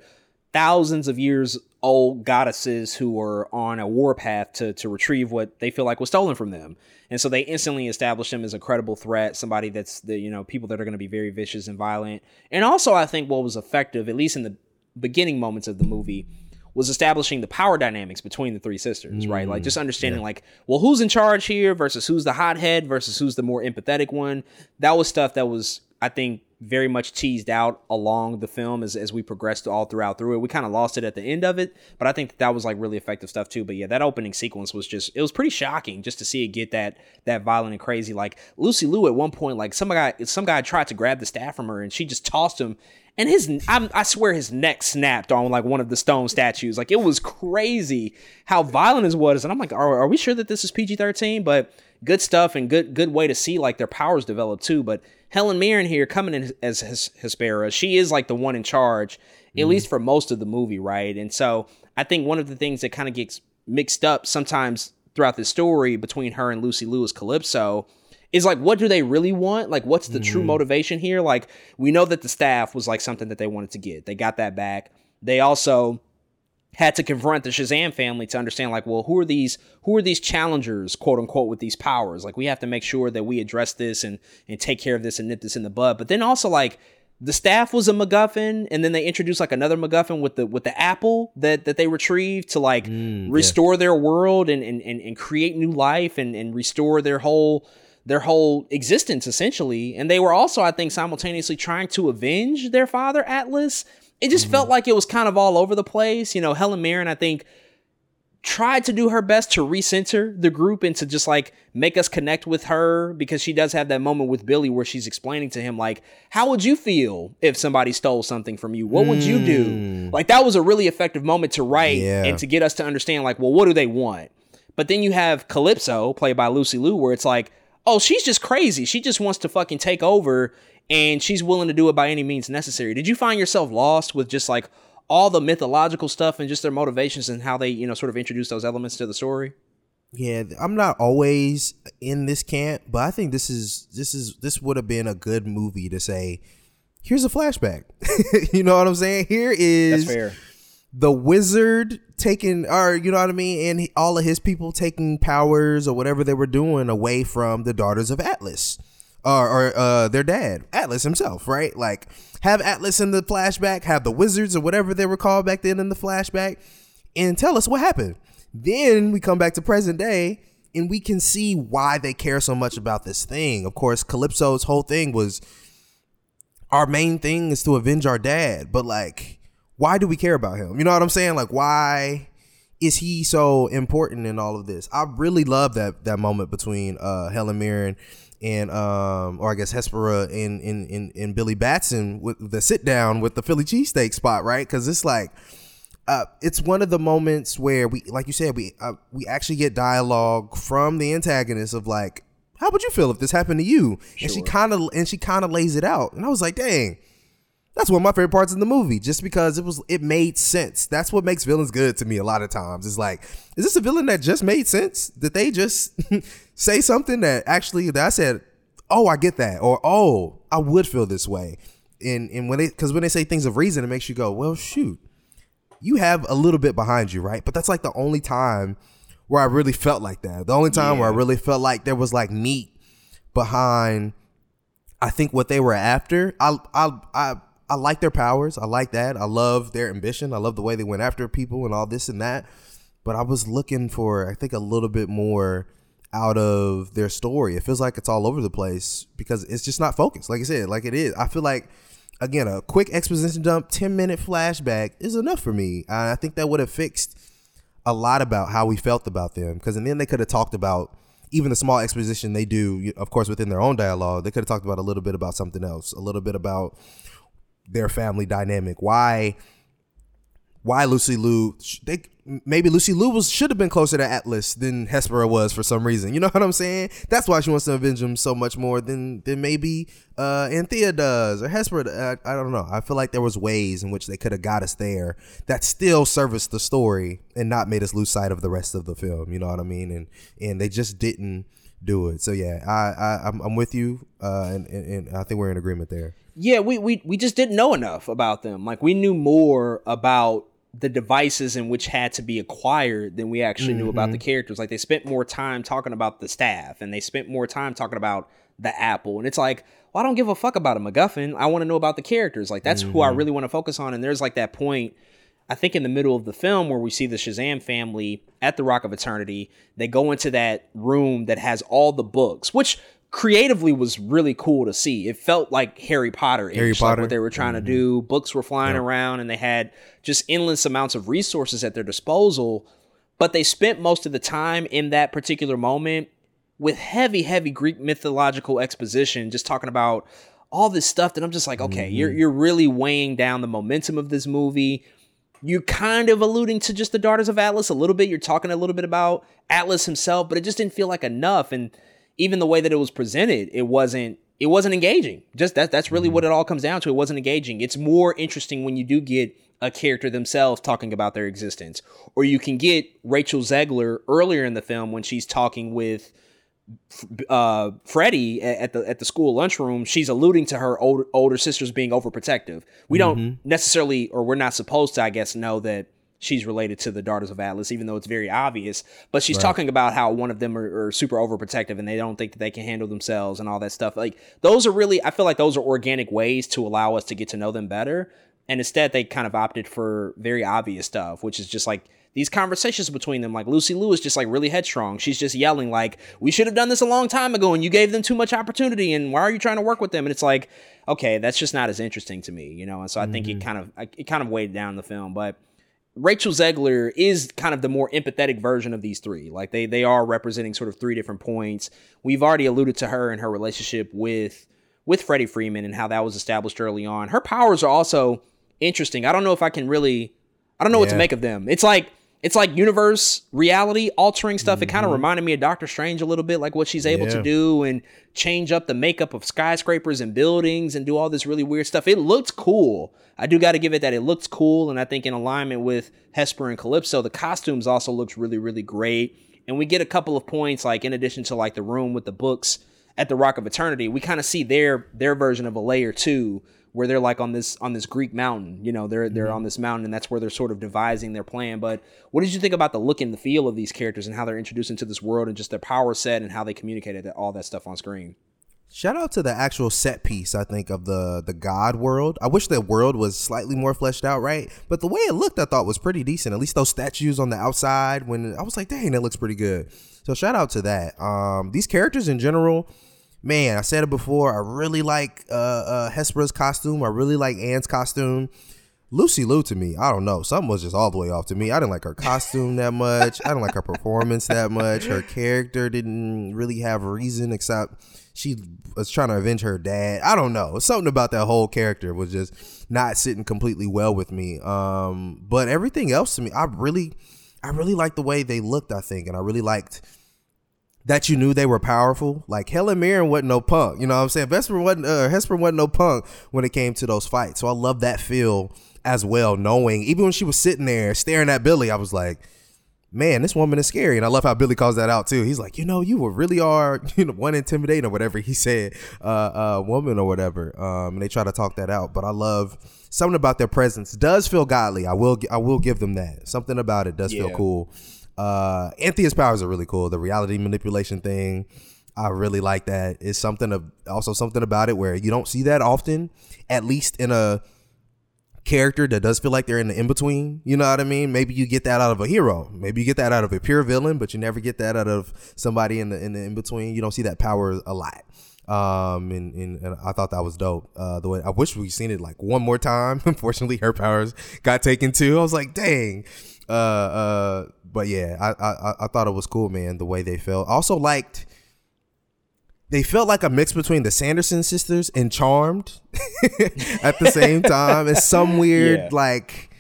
Speaker 2: thousands of years old goddesses who are on a warpath to to retrieve what they feel like was stolen from them. And so they instantly establish them as a credible threat, somebody that's the you know people that are going to be very vicious and violent. And also, I think what was effective, at least in the beginning moments of the movie, was establishing the power dynamics between the three sisters, right? Like just mm, understanding like, well, who's in charge here versus who's the hothead versus who's the more empathetic one. That was stuff that was, I think, very much teased out along the film as, as we progressed all throughout through it. We kind of lost it at the end of it, but I think that, that was like really effective stuff too. But yeah, that opening sequence was just, it was pretty shocking just to see it get that, that violent and crazy. Like Lucy Liu at one point, like some guy, some guy tried to grab the staff from her and she just tossed him and his I'm, i swear his neck snapped on like one of the stone statues. Like it was crazy how violent it was. And i'm like are, are we sure that this is pg-13 but good stuff and good good way to see like their powers develop too. But helen mirren here coming in as Hes- hespera she is like the one in charge at mm-hmm. least for most of the movie right? And so i think one of the things that kind of gets mixed up sometimes throughout the story between her and lucy liu's calypso is like what do they really want? Like what's the true mm-hmm. motivation here? Like we know that the staff was like something that they wanted to get. They got that back. They also had to confront the shazam family to understand like well who are these who are these challengers quote unquote with these powers? Like we have to make sure that we address this and and take care of this and nip this in the bud. But then also like the staff was a MacGuffin, and then they introduced like another MacGuffin with the with the apple that that they retrieved to like mm, restore their world and, and and and create new life and and restore their whole their whole existence essentially. And they were also, I think, simultaneously trying to avenge their father Atlas. It just felt mm-hmm. like it was kind of all over the place. You know, Helen Mirren, I think, tried to do her best to recenter the group and to just like make us connect with her because she does have that moment with Billy where she's explaining to him like how would you feel if somebody stole something from you what would you do mm. like that was a really effective moment to write
Speaker 3: Yeah.
Speaker 2: and to get us to understand like well what do they want but then you have Calypso played by Lucy Liu where it's like oh she's just crazy she just wants to fucking take over and she's willing to do it by any means necessary did you find yourself lost with just like all the mythological stuff and just their motivations and how they, you know, sort of introduce those elements to the story.
Speaker 3: Yeah, I'm not always in this camp, but I think this is this is this would have been a good movie to say, here's a flashback. you know what I'm saying? Here is
Speaker 2: That's fair.
Speaker 3: The wizard taking or you know what I mean, and he- all of his people taking powers or whatever they were doing away from the daughters of Atlas. Or, or uh, their dad, Atlas himself, right? Like, have Atlas in the flashback, have the wizards or whatever they were called back then in the flashback, and tell us what happened. Then we come back to present day and we can see why they care so much about this thing. Of course, Calypso's whole thing was our main thing is to avenge our dad, but like, why do we care about him? You know what I'm saying? Like, why is he so important in all of this? I really love that that moment between uh Helen Mirren and um or I guess Hespera and and and, and Billy Batson with the sit down with the Philly cheesesteak spot, right? Because it's like uh, it's one of the moments where we, like you said, we uh, we actually get dialogue from the antagonist of like, how would you feel if this happened to you? And she kind of and she kind of lays it out, and I was like, dang, that's one of my favorite parts in the movie, just because it was it made sense. That's what makes villains good to me. A lot of times, it's like, is this a villain that just made sense? Did they just say something that actually that I said, oh, I get that, or oh, I would feel this way, and and when they because when they say things of reason, it makes you go, well, shoot you have a little bit behind you, right? But that's like the only time where I really felt like that. The only time where I really felt like there was like meat behind I think what they were after. I I I I like their powers. I like that. I love their ambition. I love the way they went after people and all this and that. But I was looking for I think a little bit more out of their story. It feels like it's all over the place because it's just not focused. Like I said, like it is. I feel like again, a quick exposition dump, 10 minute flashback is enough for me. I think that would have fixed a lot about how we felt about them. Because and then they could have talked about even the small exposition they do, of course, within their own dialogue. They could have talked about a little bit about something else, a little bit about their family dynamic. Why? Why Lucy Liu? They maybe Lucy Liu was should have been closer to Atlas than Hespera was for some reason. You know what I'm saying? That's why she wants to avenge him so much more than than maybe uh, Anthea does or Hespera. I, I don't know. I feel like there was ways in which they could have got us there that still serviced the story and not made us lose sight of the rest of the film. You know what I mean? And and they just didn't do it. So yeah, I, I I'm, I'm with you, uh, and, and and I think we're in agreement there.
Speaker 2: Yeah, we, we we just didn't know enough about them. Like we knew more about the devices in which had to be acquired than we actually knew about the characters. Like they spent more time talking about the staff and they spent more time talking about the apple. And it's like, well, I don't give a fuck about a MacGuffin. I want to know about the characters. Like that's who I really want to focus on. And there's like that point I think in the middle of the film where we see the Shazam family at the Rock of Eternity, they go into that room that has all the books, which creatively was really cool to see. It felt like Harry Potter,
Speaker 3: Harry
Speaker 2: like what they were trying to mm-hmm. do. Books were flying around, and they had just endless amounts of resources at their disposal. But they spent most of the time in that particular moment with heavy, heavy Greek mythological exposition, just talking about all this stuff that I'm just like, okay, you're mm-hmm. you're really weighing down the momentum of this movie. You're kind of alluding to just the Daughters of Atlas a little bit. You're talking a little bit about Atlas himself, but it just didn't feel like enough. And even the way that it was presented, it wasn't it wasn't engaging. Just that that's really mm-hmm. what it all comes down to. It wasn't engaging. It's more interesting when you do get a character themselves talking about their existence. Or you can get Rachel Zegler earlier in the film when she's talking with uh, Freddie at the at the school lunchroom, she's alluding to her older older sisters being overprotective. We don't necessarily, or we're not supposed to, I guess, know that she's related to the Daughters of Atlas, even though it's very obvious. But she's talking about how one of them are, are super overprotective and they don't think that they can handle themselves and all that stuff. Like those are really, I feel like those are organic ways to allow us to get to know them better. And instead, they kind of opted for very obvious stuff, which is just like these conversations between them. Like Lucy Liu is just like really headstrong. She's just yelling like, "We should have done this a long time ago, and you gave them too much opportunity. And why are you trying to work with them?" And it's like, okay, that's just not as interesting to me, you know. And so I think it mm-hmm. kind of it kind of weighed down the film, but Rachel Zegler is kind of the more empathetic version of these three. Like they they are representing sort of three different points. We've already alluded to her and her relationship with with Freddie Freeman and how that was established early on. Her powers are also interesting. I don't know if I can really I don't know what to make of them. It's like it's like universe reality altering stuff. It kind of reminded me of Doctor Strange a little bit, like what she's able
Speaker 3: Mm-hmm. Yeah.
Speaker 2: to do and change up the makeup of skyscrapers and buildings and do all this really weird stuff. It looks cool. I do got to give it that it looks cool, and I think in alignment with Hesper and Calypso, the costumes also looks really really great. And we get a couple of points, like in addition to like the room with the books at the Rock of Eternity, we kind of see their their version of a layer two, where they're like on this on this Greek mountain. You know, they're they're on this mountain, and that's where they're sort of devising their plan. But what did you think about the look and the feel of these characters and how they're introduced into this world and just their power set and how they communicated all that stuff on screen?
Speaker 3: Shout out to the actual set piece, I think, of the the God world. I wish the world was slightly more fleshed out, right? But the way it looked, I thought was pretty decent. At least those statues on the outside, when I was like, dang, that looks pretty good. So shout out to that. Um, these characters in general, man, I said it before. I really like uh, uh, Hesper's costume. I really like Anne's costume. Lucy Liu to me, I don't know. Something was just all the way off to me. I didn't like her costume that much. I didn't like her performance that much. Her character didn't really have a reason except she was trying to avenge her dad. I don't know. Something about that whole character was just not sitting completely well with me. Um, but everything else to me, I really, I really liked the way they looked. I think, and I really liked that you knew they were powerful. Like Helen Mirren wasn't no punk. You know what I'm saying? Hesper wasn't uh, Hesper wasn't no punk when it came to those fights. So I love that feel as well, knowing even when she was sitting there staring at Billy, I was like, man, this woman is scary. And I love how Billy calls that out too. He's like, you know, you were really are, you know, one intimidating or whatever he said, uh, uh, woman or whatever. Um, and they try to talk that out. But I love something about their presence does feel godly. I will, I will give them that. Something about it does feel cool. Uh, Anthea's powers are really cool. The reality manipulation thing, I really like that. It's something of also something about it where you don't see that often, at least in a character that does feel like they're in the in between. You know what I mean? Maybe you get that out of a hero. Maybe you get that out of a pure villain, but you never get that out of somebody in the in the in between. You don't see that power a lot. Um, and, and, and I thought that was dope. Uh, the way I wish we seen it like one more time. Unfortunately, her powers got taken too. I was like, dang. Uh, uh, but yeah, I, I I thought it was cool, man. The way they felt. Also liked they felt like a mix between the Sanderson sisters and Charmed at the same time. It's some weird
Speaker 2: Yeah.
Speaker 3: like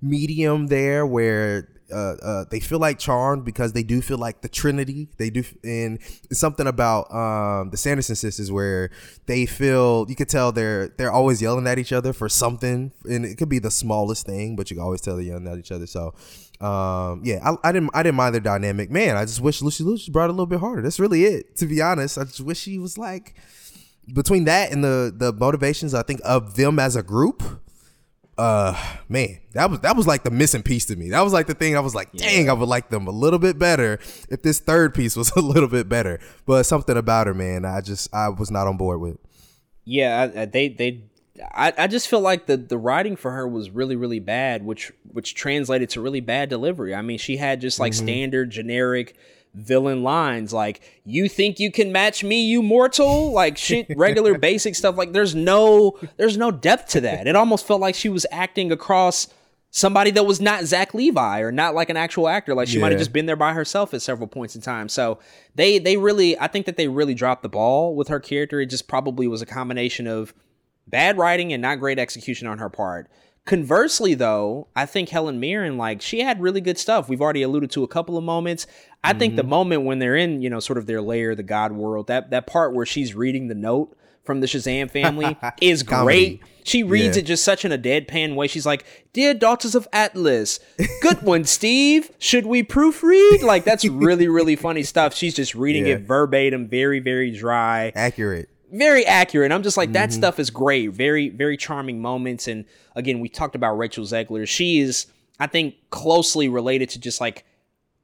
Speaker 3: medium there where uh, uh, they feel like Charmed because they do feel like the Trinity. They do, and something about um, the Sanderson sisters where they feel you could tell they're they're always yelling at each other for something, and it could be the smallest thing, but you can always tell they're yelling at each other. So. Um, yeah, I, I didn't I didn't mind their dynamic. Man, I just wish Lucy just brought a little bit harder. That's really it. To be honest, I just wish she was like between that and the the motivations I think of them as a group. Uh, man, that was that was like the missing piece to me. That was like the thing I was like, dang, I would like them a little bit better if this third piece was a little bit better. But something about her, man, I just I was not on board with.
Speaker 2: Yeah, I- I- they they I, I just feel like the the writing for her was really really bad, which which translated to really bad delivery. I mean, she had just like
Speaker 3: Mm-hmm.
Speaker 2: standard generic villain lines like you think you can match me you mortal? Like shit regular basic stuff. Like there's no there's no depth to that. It almost felt like she was acting across somebody that was not Zach Levi or not like an actual actor. Like she might have just been there by herself at several points in time. So they they really I think that they really dropped the ball with her character. It just probably was a combination of bad writing and not great execution on her part. Conversely, though, I think Helen Mirren, like, she had really good stuff. We've already alluded to a couple of moments. I think
Speaker 3: Mm-hmm.
Speaker 2: the moment when they're in, you know, sort of their lair, the God world, that that part where she's reading the note from the Shazam family is great. She reads
Speaker 3: Yeah.
Speaker 2: it just such in a deadpan way. She's like, "Dear daughters of Atlas, good one, Steve. Should we proofread?" Like that's really really funny stuff. She's just reading
Speaker 3: Yeah.
Speaker 2: it verbatim, very very dry
Speaker 3: Accurate.
Speaker 2: Very accurate. I'm just like that
Speaker 3: Mm-hmm.
Speaker 2: stuff is great. Very very charming moments. And again, we talked about Rachel Zegler. She is, I think, closely related to just like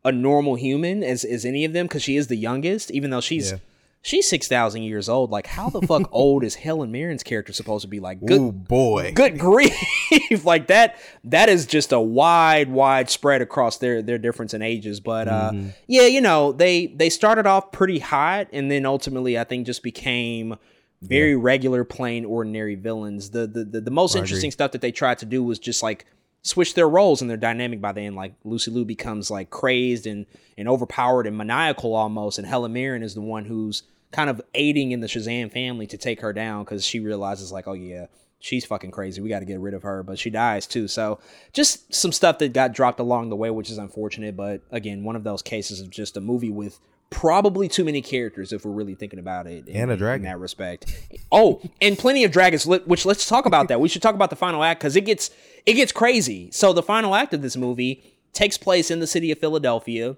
Speaker 2: a normal human as as any of them because she is the youngest, even though she's.
Speaker 3: Yeah.
Speaker 2: She's six thousand years old. Like, how the fuck old is Helen Mirren's character supposed to be? Like, good,
Speaker 3: Ooh boy.
Speaker 2: good grief! like that. That is just a wide, wide spread across their their difference in ages. But uh,
Speaker 3: Mm-hmm.
Speaker 2: yeah, you know, they they started off pretty hot, and then ultimately, I think just became very regular, plain, ordinary villains. The the the, the most
Speaker 3: I
Speaker 2: interesting
Speaker 3: agree.
Speaker 2: stuff that they tried to do was just like switch their roles and their dynamic by the end. Like Lucy Liu becomes like crazed and and overpowered and maniacal almost, and Helen Mirren is the one who's kind of aiding in the Shazam family to take her down because she realizes like, oh yeah, she's fucking crazy. We got to get rid of her, but she dies too. So just some stuff that got dropped along the way, which is unfortunate. But again, one of those cases of just a movie with probably too many characters if we're really thinking about it in,
Speaker 3: And a dragon.
Speaker 2: in that respect. Oh, and plenty of dragons. Which let's talk about that. We should talk about the final act because it gets it gets crazy. So the final act of this movie takes place in the city of Philadelphia.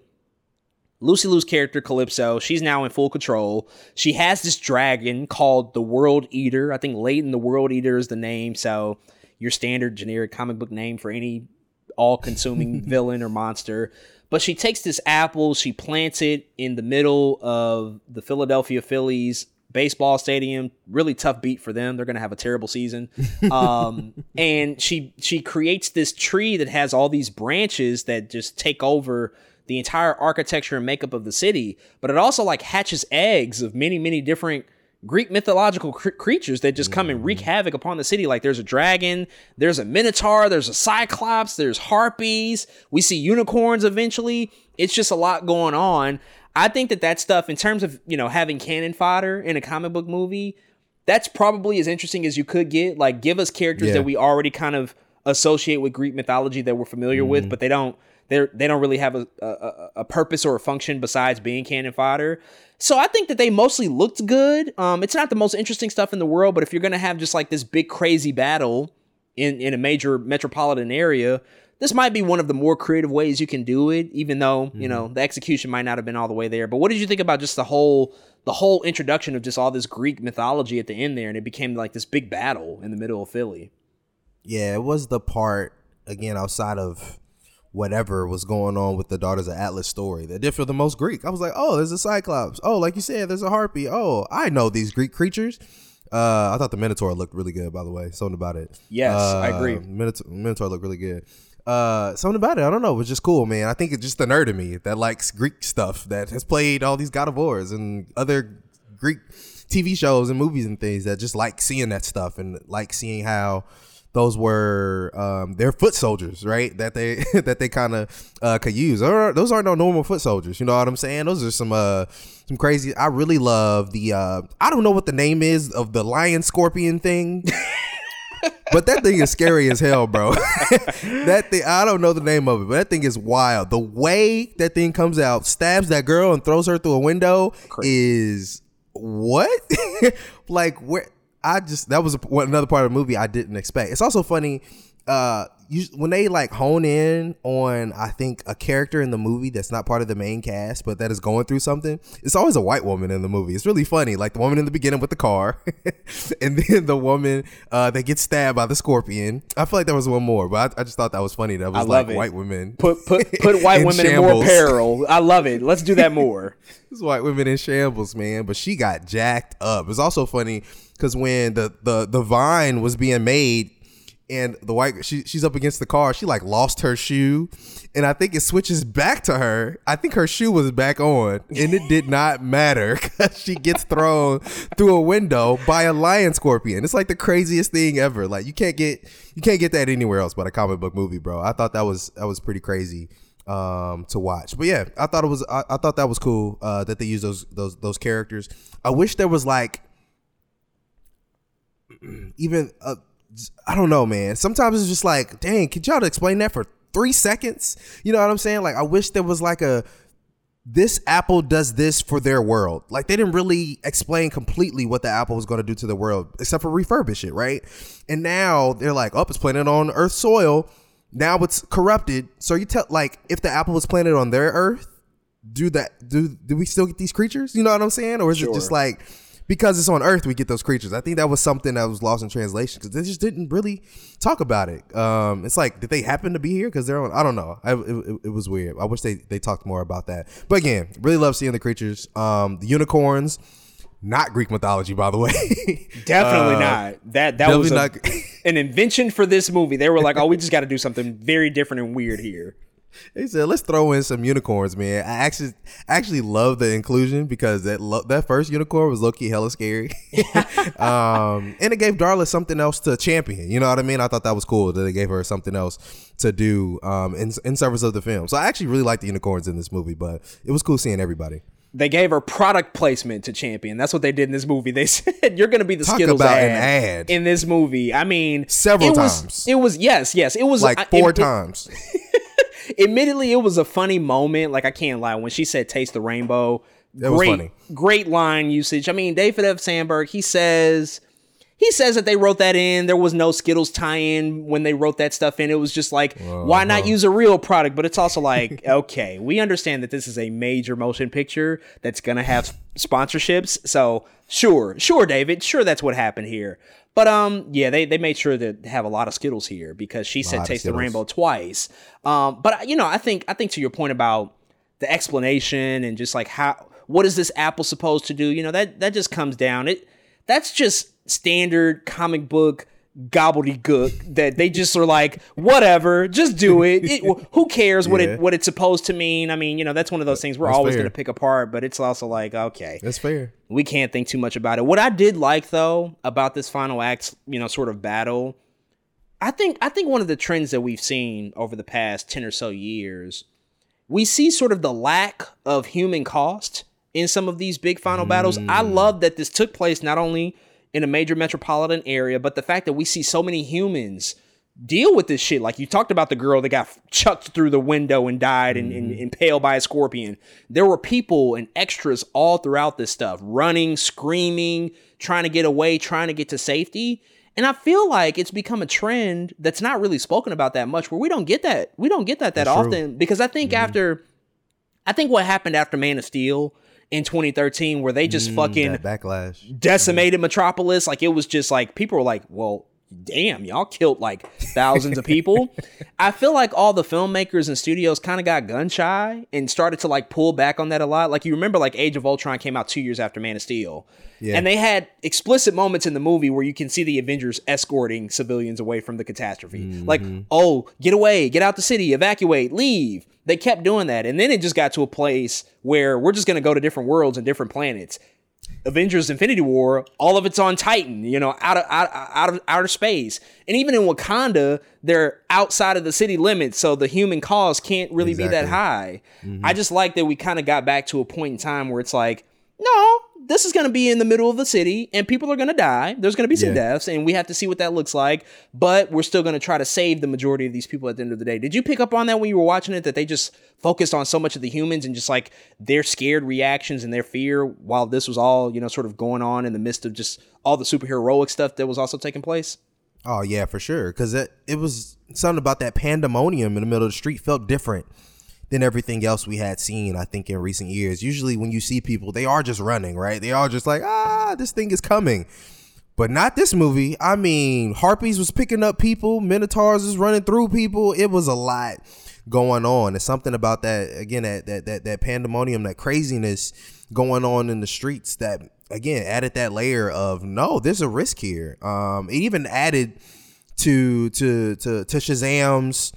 Speaker 2: Lucy Liu's character Calypso, she's now in full control. She has this dragon called the World Eater. I think Ladon the World Eater is the name. So your standard generic comic book name for any all-consuming villain or monster. But she takes this apple, she plants it in the middle of the Philadelphia Phillies baseball stadium. Really tough beat for them. They're going to have a terrible season. Um, and she she creates this tree that has all these branches that just take over the entire architecture and makeup of the city. But it also like hatches eggs of many many different Greek mythological cr- creatures that just come and wreak mm. havoc upon the city. Like there's a dragon, there's a minotaur, there's a cyclops, there's harpies. We see unicorns eventually. It's just a lot going on. I think that that stuff, in terms of you know having cannon fodder in a comic book movie, that's probably as interesting as you could get. Like give us characters
Speaker 3: Yeah.
Speaker 2: that we already kind of associate with Greek mythology that we're familiar with, mm-hmm. but they don't they they don't really have a a- a purpose or a function besides being cannon fodder. So I think that they mostly looked good. Um, it's not the most interesting stuff in the world, but if you're gonna have just like this big crazy battle in in a major metropolitan area, this might be one of the more creative ways you can do it. Even though you know the execution might not have been all the way there. But what did you think about just the whole the whole introduction of just all this Greek mythology at the end there, and it became like this big battle in the middle of Philly?
Speaker 3: Yeah, it was the part again outside of whatever was going on with the Daughters of Atlas story that did feel the most Greek. I was like, oh, there's a Cyclops. Oh, like you said, there's a harpy. Oh, I know these Greek creatures. Uh, I thought the Minotaur looked really good, by the way. Something about it.
Speaker 2: Yes, I
Speaker 3: Uh,
Speaker 2: agree.
Speaker 3: Minotaur, Minotaur looked really good. Uh, something about it, I don't know, it was just cool, man. I think it's just the nerd in me that likes Greek stuff that has played all these God of Wars and other Greek TV shows and movies and things that just like seeing that stuff and like seeing how those were um, they're foot soldiers, right? That they that they kind of uh, could use. Or those aren't no normal foot soldiers. You know what I'm saying? Those are some uh some crazy. I really love the uh I don't know what the name is of the lion scorpion thing. But that thing is scary as hell, bro. that thing, I don't know the name of it, but that thing is wild. The way that thing comes out, stabs that girl and throws her through a window is what? like where? I just that was a, another part of the movie I didn't expect. It's also funny. Uh, you, when they like hone in on, I think a character in the movie that's not part of the main cast, but that is going through something. It's always a white woman in the movie. It's really funny, like the woman in the beginning with the car, and then the woman uh, that gets stabbed by the scorpion. I feel like there was one more, but I, I just thought that was funny. That was like
Speaker 2: it.
Speaker 3: white women
Speaker 2: Put put put white
Speaker 3: in
Speaker 2: women in more peril. I love it. Let's do that more.
Speaker 3: This white women in shambles, man. But she got jacked up. It was also funny because when the, the the vine was being made and the white she, she's up against the car, she like lost her shoe. And I think it switches back to her. I think her shoe was back on, and it did not matter because she gets thrown through a window by a lion scorpion. It's like the craziest thing ever. Like you can't get you can't get that anywhere else but a comic book movie, bro. I thought that was that was pretty crazy um to watch but yeah i thought it was i, I thought that was cool uh that they used those those those characters i wish there was like even uh i don't know man. Sometimes it's just like dang could y'all explain that for three seconds? You know what i'm saying? Like i wish there was like a this apple does this for their world. Like they didn't really explain completely what the apple was going to do to the world except for refurbish it right? And now they're like oh it's planted on earth soil. Now it's corrupted. So you tell like if the apple was planted on their earth do that do do we still get these creatures? You know what i'm saying? Or is it just like because it's on earth we get those creatures. I think that was something that was lost in translation because they just didn't really talk about it. Um it's like did they happen to be here? Because they're on i don't know. I, it, it, was weird. I wish they they talked more about that. But again really love seeing the creatures. Um the unicorns not greek mythology by the way.
Speaker 2: Definitely
Speaker 3: Uh,
Speaker 2: not. That that was a, an invention for this movie. They were like, "Oh, we just got to do something very different and weird here."
Speaker 3: He said, "Let's throw in some unicorns, man." I actually actually love the inclusion because that lo- that first unicorn was low key hella scary, um, and it gave Darla something else to champion. You know what I mean? I thought that was cool that they gave her something else to do um, in in service of the film. So I actually really like the unicorns in this movie, but it was cool seeing everybody.
Speaker 2: They gave her product placement to champion. That's what they did in this movie. They said you're going to be the
Speaker 3: Talk
Speaker 2: Skittles
Speaker 3: about
Speaker 2: ad,
Speaker 3: an ad.
Speaker 2: in this movie. I mean,
Speaker 3: Several
Speaker 2: it was-
Speaker 3: times.
Speaker 2: it was yes, yes. It was
Speaker 3: Like
Speaker 2: I-
Speaker 3: four
Speaker 2: it-
Speaker 3: times.
Speaker 2: Admittedly, it was a funny moment. Like I can't lie when she said "taste the rainbow."
Speaker 3: That was
Speaker 2: great,
Speaker 3: funny.
Speaker 2: great line usage. I mean, David F. Sandberg. He says he says that they wrote that in. There was no Skittles tie-in when they wrote that stuff in. It was just like, why not use a real product? But it's also like, okay, we understand that this is a major motion picture that's gonna have sponsorships. So sure, sure, David, sure, that's what happened here. But um, yeah, they, they made sure to have a lot of Skittles here because she said "taste the rainbow" twice. Um, but you know, I think I think to your point about the explanation and just like how what is this apple supposed to do? You know, that that just comes down. It that's just standard comic book gobbledygook that they just are like whatever just do it, it who cares what
Speaker 3: Yeah.
Speaker 2: it what it's supposed to mean i mean you know that's one of those things we're
Speaker 3: That's
Speaker 2: always going to pick apart but it's also like okay
Speaker 3: That's fair.
Speaker 2: we can't think too much about it. What I did like though about this final act, you know, sort of battle, I think I think one of the trends that we've seen over the past 10 or so years, we see sort of the lack of human cost in some of these big final battles. I mm. love that this took place not only in a major metropolitan area, but the fact that we see so many humans deal with this shit. Like you talked about the girl that got chucked through the window and died and, and mm-hmm. impaled by a scorpion. There were people and extras all throughout this stuff, running, screaming, trying to get away, trying to get to safety. And I feel like it's become a trend that's not really spoken about that much, where we don't get that. We don't get that that
Speaker 3: That's true.
Speaker 2: often because I think mm-hmm. after, I think what happened after Man of Steel in 2013, where they just mm,
Speaker 3: fucking backlash.
Speaker 2: decimated Metropolis. Like it was just like people were like, well, damn, y'all killed like thousands of people. I feel like all the filmmakers and studios kind of got gun shy and started to like pull back on that a lot. Like you remember like Age of Ultron came out two years after Man of Steel.
Speaker 3: Yeah.
Speaker 2: And they had explicit moments in the movie where you can see the Avengers escorting civilians away from the catastrophe. Like, mm-hmm. oh, get away, get out the city, evacuate, leave. They kept doing that. And then it just got to a place where we're just going to go to different worlds and different planets. Avengers Infinity War, all of it's on Titan, you know, out of out, out of outer space. And even in Wakanda, they're outside of the city limits, so the human cost can't really be that
Speaker 3: Exactly.
Speaker 2: high. I mm-hmm. just like that we kind of got back to a point in time where it's like, no, this is going to be in the middle of the city and people are going to die. There's going to be some
Speaker 3: Yeah.
Speaker 2: deaths and we have to see what that looks like, but we're still going to try to save the majority of these people at the end of the day. Did you pick up on that when you were watching it that they just focused on so much of the humans and just like their scared reactions and their fear while this was all, you know, sort of going on in the midst of just all the superheroic stuff that was also taking place?
Speaker 3: Oh yeah, for sure. Because it it was something about that pandemonium in the middle of the street felt different than everything else we had seen. I think in recent years. Usually, when you see people, they are just running, right? They are just like, ah, this thing is coming. But not this movie. I mean, Harpies was picking up people, Minotaurs was running through people. It was a lot going on. It's something about that again, that that that, that pandemonium, that craziness going on in the streets that again added that layer of no, there's a risk here. Um, it even added to to to to Shazam's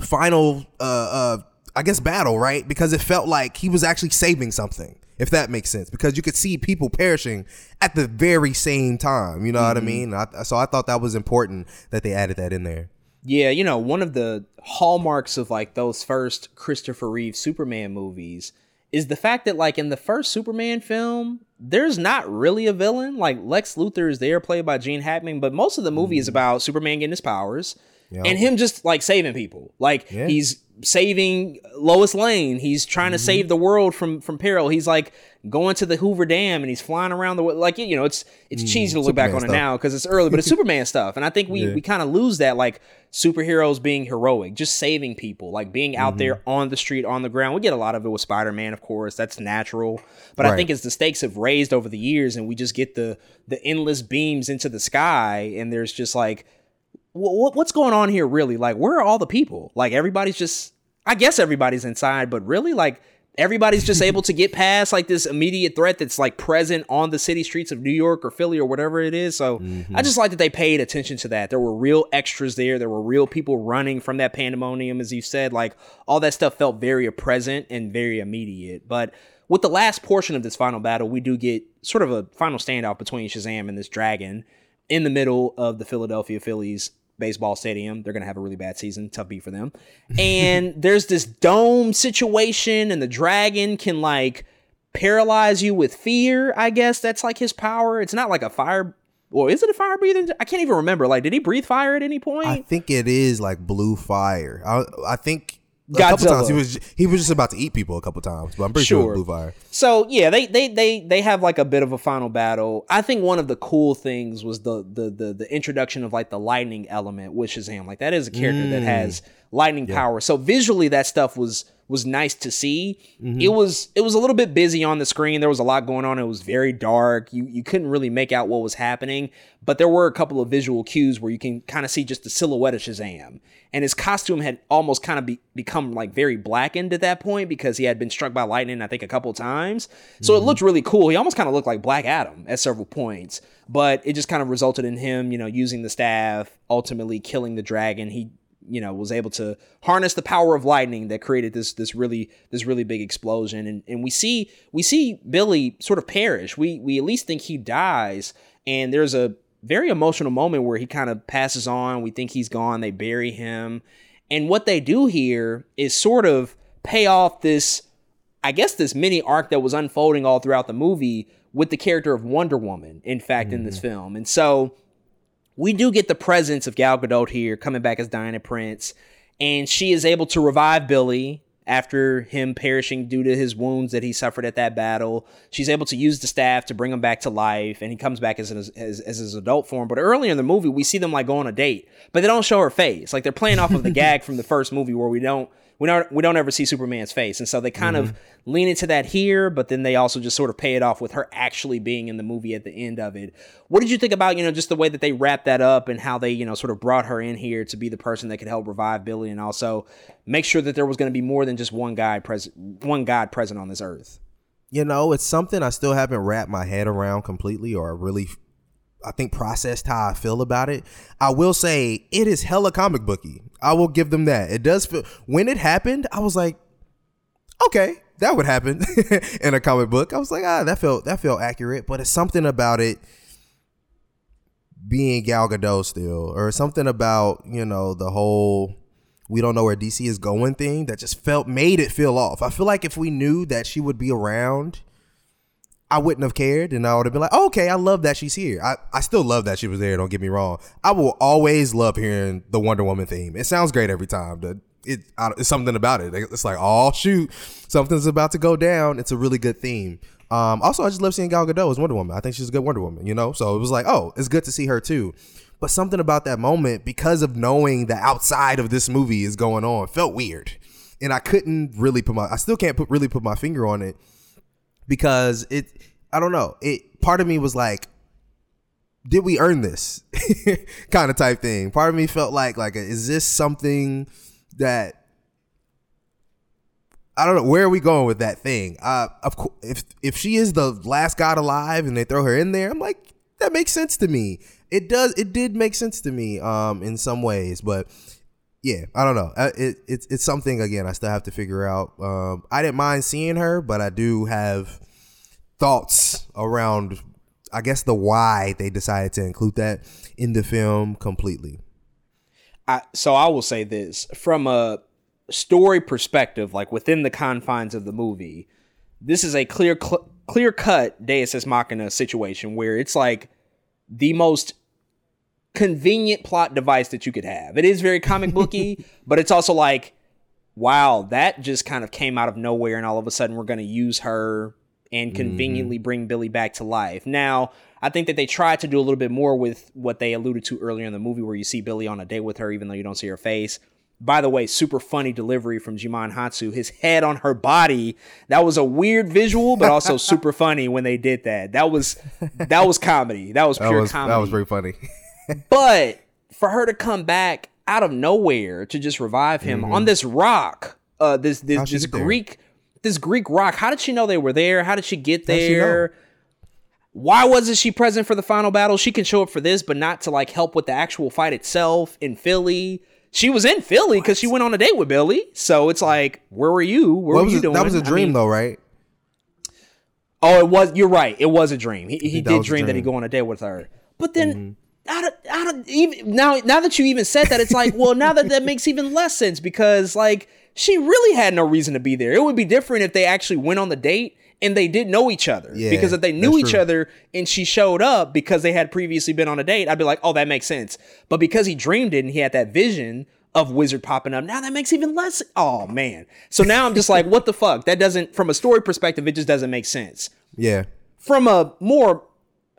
Speaker 3: final uh uh I guess battle, right? Because it felt like he was actually saving something, if that makes sense. Because you could see people perishing at the very same time. You know what I mm-hmm. mean? I, so I thought that was important that they added that in there.
Speaker 2: Yeah, you know, one of the hallmarks of like those first Christopher Reeve Superman movies is the fact that like in the first Superman film, there's not really a villain. Like Lex Luthor is there played by Gene Hackman, but most of the movie is mm. about Superman getting his powers
Speaker 3: Yeah.
Speaker 2: and him just like saving people. Like
Speaker 3: Yeah.
Speaker 2: he's saving Lois Lane. He's trying to save the world from from peril. He's like going to the Hoover Dam and he's flying around the like you know it's it's cheesy to look back
Speaker 3: Superman
Speaker 2: on it now because it's early, but it's Superman stuff. And I think we
Speaker 3: Yeah.
Speaker 2: we kind of lose that like superheroes being heroic, just saving people, like being out there
Speaker 3: Mm-hmm.
Speaker 2: on the street, on the ground. We get a lot of it with Spider Man, of course. That's natural. But I think as the stakes have raised over the years, and we just get the the endless beams into the sky, and there's just like, what what's going on here? Really, like, where are all the people? Like, everybody's just. I guess everybody's inside, but really, like. everybody's just able to get past like this immediate threat that's like present on the city streets of New York or Philly or whatever it is. So I mm-hmm. just like that they paid attention to that. There were real extras there. There were real people running from that pandemonium, as you said. Like all that stuff felt very present and very immediate. But with the last portion of this final battle, we do get sort of a final standoff between Shazam and this dragon in the middle of the Philadelphia Phillies baseball stadium. They're going to have a really bad season. Tough beat for them. And there's this dome situation, and the dragon can like paralyze you with fear. I guess that's like his power. It's not like a fire. Well, is it a fire breathing? I can't even remember. Like, did he breathe fire at any point?
Speaker 3: I think it is like blue fire. I, I think a couple times he was he was just about to eat people a couple times, but I'm pretty sure,
Speaker 2: Sure.
Speaker 3: blue fire.
Speaker 2: So yeah, they they they they have like a bit of a final battle. I think one of the cool things was the the the, the introduction of like the lightning element with Shazam. Like that is a character that
Speaker 3: Mm.
Speaker 2: has lightning power. So visually that stuff was was nice to see.
Speaker 3: Mm-hmm.
Speaker 2: It was it was a little bit busy on the screen. There was a lot going on. It was very dark. You you couldn't really make out what was happening, but there were a couple of visual cues where you can kind of see just the silhouette of Shazam. And his costume had almost kind of be, become like very blackened at that point because he had been struck by lightning, I think, a couple times. So it looked really cool. He almost kind of looked like Black Adam at several points, but it just kind of resulted in him, you know, using the staff, ultimately killing the dragon. He you know was able to harness the power of lightning that created this this really this really big explosion. And and we see we see Billy sort of perish. We we at least think he dies. And there's a very emotional moment where he kind of passes on. We think he's gone. They bury him. And what they do here is sort of pay off this I guess this mini arc that was unfolding all throughout the movie with the character of Wonder Woman in fact in this mm. film. And so we do get the presence of Gal Gadot here coming back as Diana Prince, and she is able to revive Billy after him perishing due to his wounds that he suffered at that battle. She's able to use the staff to bring him back to life, and he comes back as, an, as, as his adult form. But earlier in the movie, we see them like go on a date, but they don't show her face. Like they're playing off of the gag from the first movie where we don't we don't we don't ever see Superman's face, and so they kind of mm-hmm. lean into that here, but then they also just sort of pay it off with her actually being in the movie at the end of it. What did you think about you know just the way that they wrapped that up and how they you know sort of brought her in here to be the person that could help revive Billy and also make sure that there was going to be more than just one guy present, one God present on this earth.
Speaker 3: You know, it's something I still haven't wrapped my head around completely or really I think processed how I feel about it. I will say it is hella comic booky. I will give them that. It does feel when it happened, I was like, okay, that would happen in a comic book. I was like, ah, that felt that felt accurate, but it's something about it being Gal Gadot still, or something about you know the whole we don't know where DC is going thing that just felt made it feel off. I feel like if we knew that she would be around, I wouldn't have cared, and I would have been like, oh, okay, I love that she's here. I, I still love that she was there. Don't get me wrong. I will always love hearing the Wonder Woman theme. It sounds great every time. The it I, it's something about it. It's like, oh shoot, something's about to go down. It's a really good theme. Um, also, I just love seeing Gal Gadot as Wonder Woman. I think she's a good Wonder Woman. You know, so it was like, oh, it's good to see her too. But something about that moment, because of knowing the outside of this movie is going on, felt weird, and I couldn't really put my. I still can't put really put my finger on it because it. I don't know. It part of me was like, did we earn this kind of type thing? Part of me felt like like is this something that I don't know where are we going with that thing. Uh, of if if she is the last god alive and they throw her in there, I'm like that makes sense to me. It does. It did make sense to me um, in some ways, but yeah, I don't know. Uh, It, it's it's something again I still have to figure out. Um, I didn't mind seeing her, but I do have thoughts around. I guess the why they decided to include that in the film completely.
Speaker 2: I, so I will say this from a story perspective, like within the confines of the movie, this is a clear, cl- clear cut Deus Ex Machina situation where it's like the most convenient plot device that you could have. It is very comic booky, but it's also like, wow, that just kind of came out of nowhere, and all of a sudden we're going to use her and mm-hmm. conveniently bring Billy back to life. Now, I think that they tried to do a little bit more with what they alluded to earlier in the movie, where you see Billy on a date with her, even though you don't see her face. By the way, super funny delivery from Djimon Hounsou. His head on her body. That was a weird visual, but also super funny when they did that. That was that was comedy. That was
Speaker 3: That
Speaker 2: pure
Speaker 3: was
Speaker 2: comedy.
Speaker 3: that was very funny.
Speaker 2: But for her to come back out of nowhere to just revive him on this rock, uh, this this
Speaker 3: How'd
Speaker 2: this
Speaker 3: there?
Speaker 2: Greek this Greek rock. How did she know they were there? How did she get
Speaker 3: How'd she
Speaker 2: there? Why wasn't she present for the final battle? She can show up for this, but not to like help with the actual fight itself in Philly. She was in Philly because she went on a date with Billy. So it's like, where were you? Where
Speaker 3: What
Speaker 2: were
Speaker 3: was
Speaker 2: you doing?
Speaker 3: that was a dream
Speaker 2: mean-
Speaker 3: though, right?
Speaker 2: Oh, it was. You're right. It was a dream. He, he did
Speaker 3: a
Speaker 2: dream that he'd go on a date with her. But then, I don't, I don't even now. Now that you even said that, it's like, well, now that that makes even less sense because like she really had no reason to be there. It would be different if they actually went on the date and they did know each other.
Speaker 3: Yeah,
Speaker 2: because if they knew each
Speaker 3: true.
Speaker 2: other and she showed up because they had previously been on a date, I'd be like, oh, that makes sense. But because he dreamed it and he had that vision of Wizard popping up, now that makes even less. Oh man. So now I'm just like, what the fuck? That doesn't, from a story perspective, it just doesn't make sense
Speaker 3: Yeah.
Speaker 2: from a more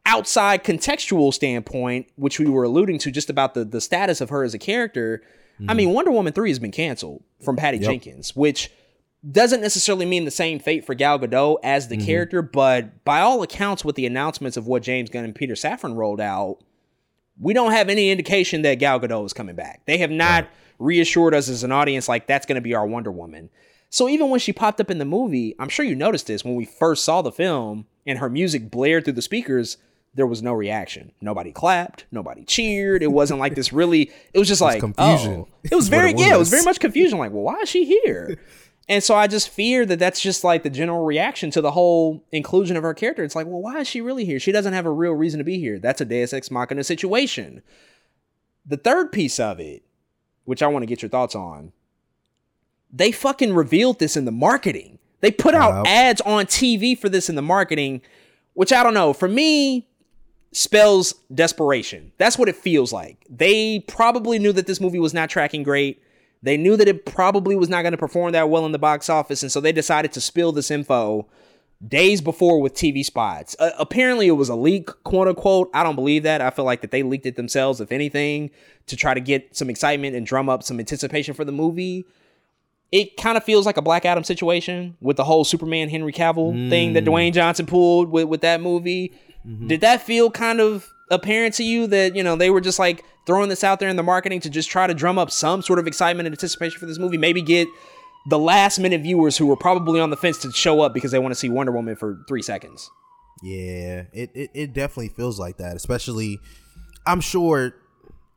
Speaker 2: outside contextual standpoint, which we were alluding to just about the the status of her as a character, I mean, Wonder Woman 3 has been canceled from Patty
Speaker 3: Yep.
Speaker 2: Jenkins, which doesn't necessarily mean the same fate for Gal Gadot as the mm-hmm. character, but by all accounts, with the announcements of what James Gunn and Peter Safran rolled out, we don't have any indication that Gal Gadot is coming back. They have not reassured us as an audience like that's going to be our Wonder Woman. So even when she popped up in the movie, I'm sure you noticed this when we first saw the film and her music blared through the speakers, there was no reaction. Nobody clapped, nobody cheered. It wasn't like this really it was just like
Speaker 3: confusion.
Speaker 2: Oh. It was very
Speaker 3: it
Speaker 2: yeah, it was
Speaker 3: was.
Speaker 2: very much confusion like, well, why is she here? And so I just fear that that's just like the general reaction to the whole inclusion of her character. It's like, well, why is she really here? She doesn't have a real reason to be here. That's a Deus Ex Machina situation. The third piece of it, which I want to get your thoughts on, they fucking revealed this in the marketing. They put out
Speaker 3: Yep.
Speaker 2: ads on TV for this in the marketing, which I don't know. For me, spells desperation. That's what it feels like. They probably knew that this movie was not tracking great. They knew that it probably was not going to perform that well in the box office, and so they decided to spill this info days before with TV spots. Uh, apparently, it was a leak, quote unquote. I don't believe that. I feel like that they leaked it themselves, if anything, to try to get some excitement and drum up some anticipation for the movie. It kind of feels like a Black Adam situation with the whole Superman Henry Cavill thing that Dwayne Johnson pulled with, with that movie. Mm-hmm. Did that feel kind of apparent to you that, you know, they were just like throwing this out there in the marketing to just try to drum up some sort of excitement and anticipation for this movie? Maybe get the last minute viewers who were probably on the fence to show up because they want to see Wonder Woman for three seconds.
Speaker 3: Yeah, it, it it definitely feels like that. Especially, I'm sure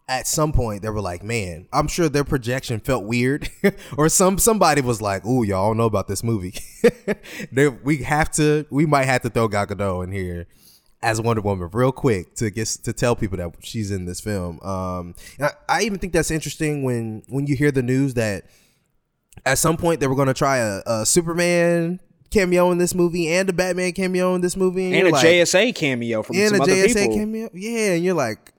Speaker 3: at some point they were like, "Man, I'm sure their projection felt weird," or some somebody was like, "Ooh, y'all don't know about this movie. they, we have to, we might have to throw Gal Gadot in here." As Wonder Woman, real quick to get to tell people that she's in this film. Um, and I, I even think that's interesting when when you hear the news that at some point they were going to try a, a Superman cameo in this movie and a Batman cameo in this movie,
Speaker 2: And
Speaker 3: you're
Speaker 2: a
Speaker 3: like-
Speaker 2: JSA cameo from
Speaker 3: and
Speaker 2: some
Speaker 3: a
Speaker 2: other
Speaker 3: JSA
Speaker 2: people.
Speaker 3: cameo. Yeah, and you're like,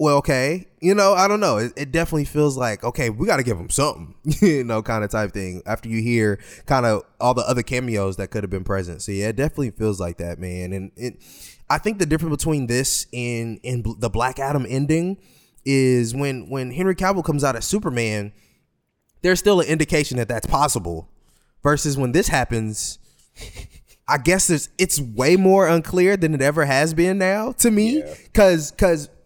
Speaker 3: well, okay, you know, I don't know. It, it definitely feels like okay, we got to give them something, you know, kind of type thing. After you hear kind of all the other cameos that could have been present, so yeah, it definitely feels like that, man. And it, I think the difference between this and and the Black Adam ending is when when Henry Cavill comes out as Superman, there's still an indication that that's possible. Versus when this happens, I guess there's it's way more unclear than it ever has been now to me. Cause cause I-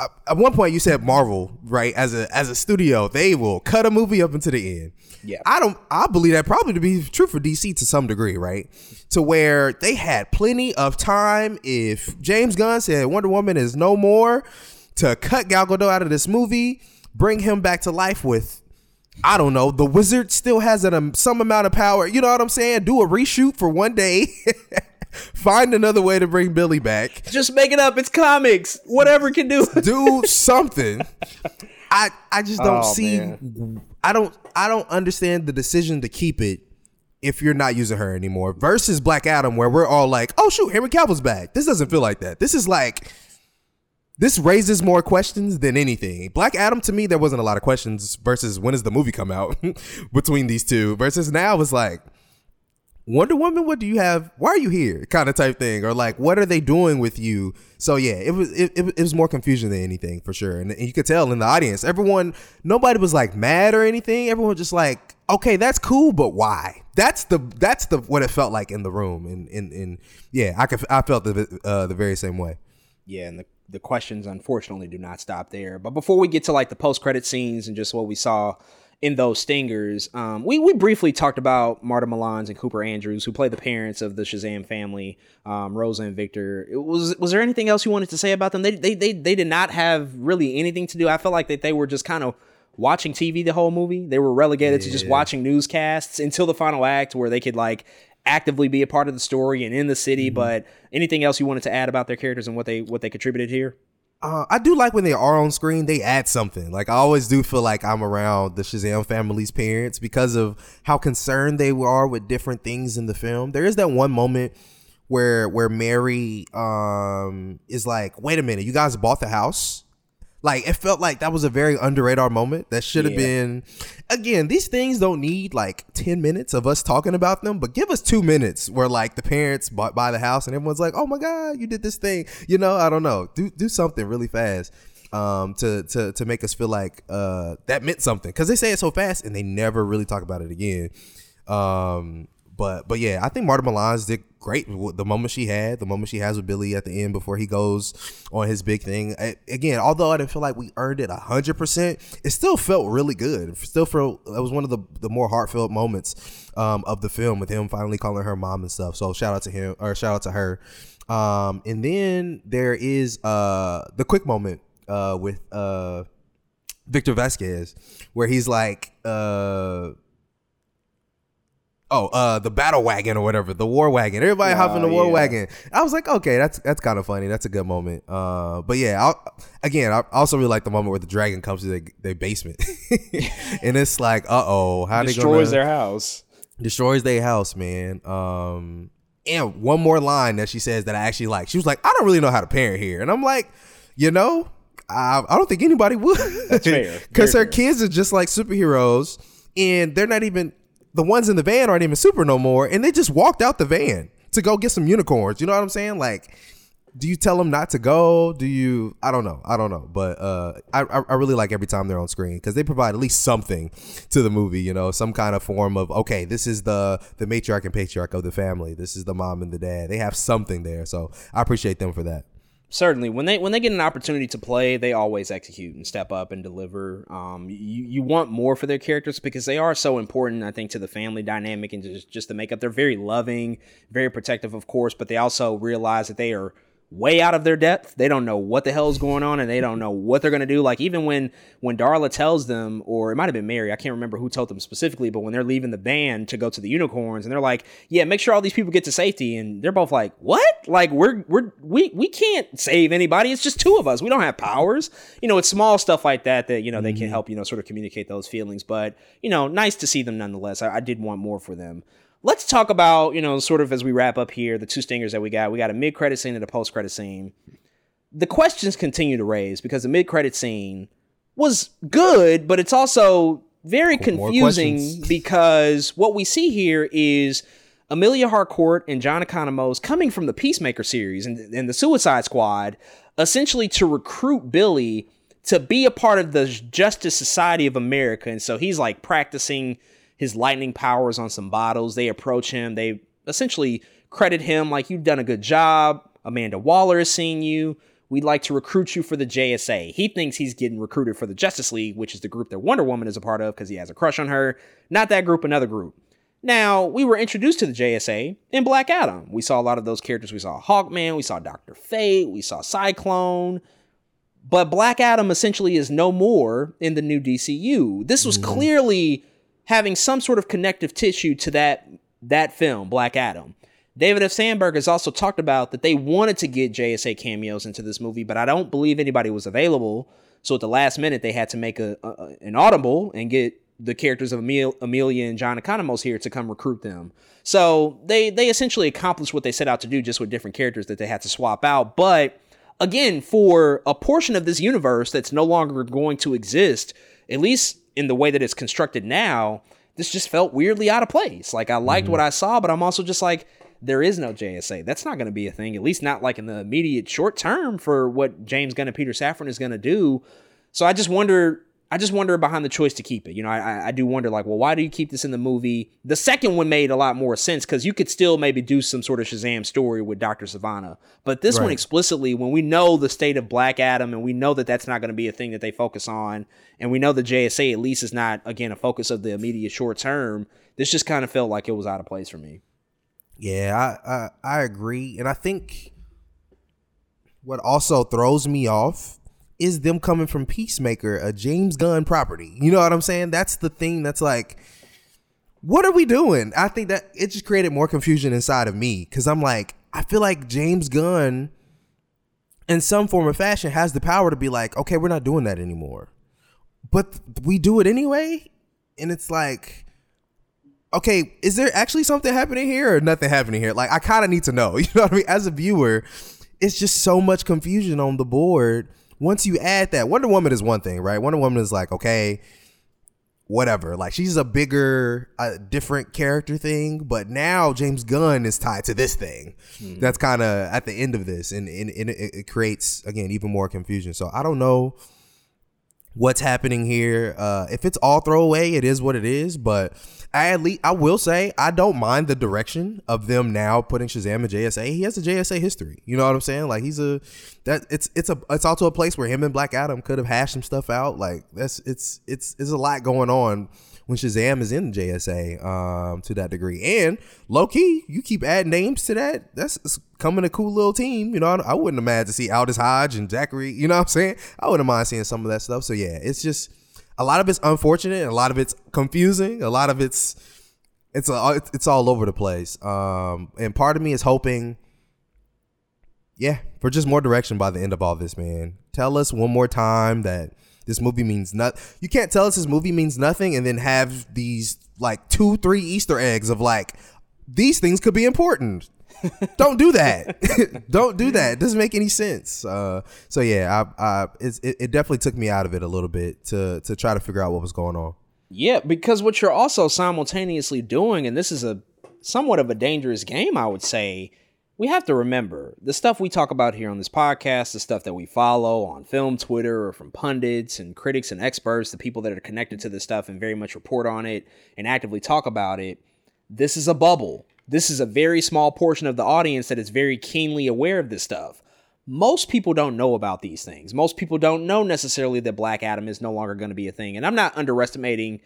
Speaker 3: at one point you said Marvel, right? As a as a studio, they will cut a movie up into the end.
Speaker 2: Yeah.
Speaker 3: I don't I believe that probably to be true for DC to some degree, right? To where they had plenty of time if James Gunn said Wonder Woman is no more to cut Gal Gadot out of this movie, bring him back to life with I don't know. The wizard still has an, um, some amount of power. You know what I'm saying? Do a reshoot for one day. Find another way to bring Billy back.
Speaker 2: Just make it up. It's comics. Whatever can do.
Speaker 3: Do something. I I just don't
Speaker 2: Oh,
Speaker 3: see.
Speaker 2: man.
Speaker 3: I don't I don't understand the decision to keep it if you're not using her anymore. Versus Black Adam, where we're all like, oh shoot, Henry Cavill's back. This doesn't feel like that. This is like. This raises more questions than anything. Black Adam to me, there wasn't a lot of questions. Versus when does the movie come out between these two? Versus now it's like Wonder Woman, what do you have? Why are you here? Kind of type thing, or like, what are they doing with you? So yeah, it was it, it, it was more confusion than anything for sure, and, and you could tell in the audience, everyone, nobody was like mad or anything. Everyone just like, okay, that's cool, but why? That's the that's the what it felt like in the room, and and, and yeah, I could I felt the uh, the very same way.
Speaker 2: Yeah, and the the questions unfortunately do not stop there. But before we get to like the post credit scenes and just what we saw in those stingers, um, we we briefly talked about Marta Milans and Cooper Andrews, who play the parents of the Shazam family, um, Rosa and Victor. It was was there anything else you wanted to say about them? They they they they did not have really anything to do. I felt like that they were just kind of watching TV the whole movie. They were relegated yeah. to just watching newscasts until the final act where they could like actively be a part of the story and in the city. Mm-hmm. But anything else you wanted to add about their characters and what they what they contributed here?
Speaker 3: Uh, I do like when they are on screen, they add something. Like I always do feel like I'm around the Shazam family's parents because of how concerned they are with different things in the film. There is that one moment where where Mary um is like, "Wait a minute, you guys bought the house?" Like it felt like that was a very underrated moment. That should have yeah. been. Again, these things don't need like ten minutes of us talking about them, but give us two minutes where like the parents bought buy the house and everyone's like, "Oh my god, you did this thing." You know, I don't know. Do do something really fast um, to to to make us feel like uh, that meant something because they say it so fast and they never really talk about it again. Um, but but yeah, I think Marta Milans did great. The moment she had, the moment she has with Billy at the end before he goes on his big thing. I, again, although I didn't feel like we earned it hundred percent, it still felt really good. It still felt it was one of the the more heartfelt moments um, of the film with him finally calling her mom and stuff. So shout out to him or shout out to her. Um, and then there is uh the quick moment uh with uh Victor Vasquez where he's like uh oh, uh, the battle wagon or whatever, the war wagon. Everybody oh, hop in the war yeah. wagon. I was like, okay, that's that's kind of funny. That's a good moment. Uh, but yeah, I'll, again, I also really like the moment where the dragon comes to their, their basement, and it's like, uh oh,
Speaker 2: how destroys they gonna, their house,
Speaker 3: destroys their house, man. Um, and one more line that she says that I actually like. She was like, I don't really know how to parent here, and I'm like, you know. I, I don't think anybody would. Because her fair. kids are just like superheroes, and they're not even the ones in the van aren't even super no more, and they just walked out the van to go get some unicorns. You know what I'm saying? Like, do you tell them not to go? Do you? I don't know. I don't know. But uh, I I really like every time they're on screen because they provide at least something to the movie. You know, some kind of form of okay, this is the the matriarch and patriarch of the family. This is the mom and the dad. They have something there, so I appreciate them for that
Speaker 2: certainly when they when they get an opportunity to play they always execute and step up and deliver. Um, you, you want more for their characters because they are so important i think to the family dynamic and just, just the makeup they're very loving very protective of course but they also realize that they are way out of their depth. They don't know what the hell is going on and they don't know what they're going to do. Like even when when Darla tells them or it might have been Mary, I can't remember who told them specifically, but when they're leaving the band to go to the unicorns and they're like, "Yeah, make sure all these people get to safety." And they're both like, "What? Like we're we're we we can't save anybody. It's just two of us. We don't have powers." You know, it's small stuff like that that, you know, they can mm-hmm. help, you know, sort of communicate those feelings, but, you know, nice to see them nonetheless. I, I did want more for them let's talk about, you know, sort of as we wrap up here, the two stingers that we got. We got a mid credit scene and a post credit scene. The questions continue to raise because the mid credit scene was good, but it's also very confusing because what we see here is Emilia Harcourt and John Economos coming from the Peacemaker series and, and the Suicide Squad, essentially to recruit Billy to be a part of the Justice Society of America. And so he's like practicing his lightning powers on some bottles. They approach him. They essentially credit him like you've done a good job. Amanda Waller is seeing you. We'd like to recruit you for the JSA. He thinks he's getting recruited for the Justice League, which is the group that Wonder Woman is a part of because he has a crush on her. Not that group, another group. Now, we were introduced to the JSA in Black Adam. We saw a lot of those characters. We saw Hawkman, we saw Dr. Fate, we saw Cyclone. But Black Adam essentially is no more in the new DCU. This was mm-hmm. clearly having some sort of connective tissue to that that film, Black Adam. David F. Sandberg has also talked about that they wanted to get JSA cameos into this movie, but I don't believe anybody was available. So at the last minute, they had to make a, a an audible and get the characters of Emil, Emilia and John Economos here to come recruit them. So they they essentially accomplished what they set out to do, just with different characters that they had to swap out. But again, for a portion of this universe that's no longer going to exist, at least in the way that it's constructed now, this just felt weirdly out of place. Like I liked mm-hmm. what I saw, but I'm also just like, there is no JSA. That's not going to be a thing, at least not like in the immediate short term for what James Gunn and Peter Safran is going to do. So I just wonder. I just wonder behind the choice to keep it. You know, I, I do wonder like, well, why do you keep this in the movie? The second one made a lot more sense because you could still maybe do some sort of Shazam story with Doctor Sivana, but this one explicitly, when we know the state of Black Adam and we know that that's not going to be a thing that they focus on, and we know the JSA at least is not again a focus of the immediate short term. This just kind of felt like it was out of place for me.
Speaker 3: Yeah, I, I I agree, and I think what also throws me off is them coming from Peacemaker, a James Gunn property. You know what I'm saying? That's the thing. That's like, what are we doing? I think that it just created more confusion inside of me because I'm like, I feel like James Gunn, in some form or fashion, has the power to be like, okay, we're not doing that anymore, but we do it anyway, and it's like okay, is there actually something happening here or nothing happening here? Like, I kind of need to know. You know what I mean? As a viewer, it's just so much confusion on the board. Once you add that, Wonder Woman is one thing, right? Wonder Woman is like, okay, whatever. Like, she's a bigger, uh, different character thing, but now James Gunn is tied to this thing. That's kind of at the end of this, and, and, and it creates, again, even more confusion. So, I don't know what's happening here. Uh, if it's all throwaway, it is what it is. But I at least I will say I don't mind the direction of them now putting Shazam in JSA. He has a JSA history. You know what I'm saying? Like he's a that it's it's a it's also a place where him and Black Adam could have hashed some stuff out. Like that's it's it's it's a lot going on when Shazam is in JSA um, to that degree. And low key, you keep adding names to that. That's coming a cool little team. You know, I, I wouldn't imagine to see Aldis Hodge and Zachary. You know what I'm saying? I wouldn't mind seeing some of that stuff. So yeah, it's just a lot of it's unfortunate. A lot of it's confusing. A lot of it's it's a, it's all over the place. Um, and part of me is hoping, yeah, for just more direction by the end of all this, man. Tell us one more time that this movie means not. You can't tell us this movie means nothing and then have these like two, three Easter eggs of like these things could be important. Don't do that. Don't do that. It doesn't make any sense. Uh, so yeah, I, I it's, it, it definitely took me out of it a little bit to to try to figure out what was going on.
Speaker 2: Yeah, because what you're also simultaneously doing, and this is a somewhat of a dangerous game, I would say, we have to remember the stuff we talk about here on this podcast, the stuff that we follow on film Twitter or from pundits and critics and experts, the people that are connected to this stuff and very much report on it and actively talk about it. This is a bubble. This is a very small portion of the audience that is very keenly aware of this stuff. Most people don't know about these things. Most people don't know necessarily that Black Adam is no longer going to be a thing. And I'm not underestimating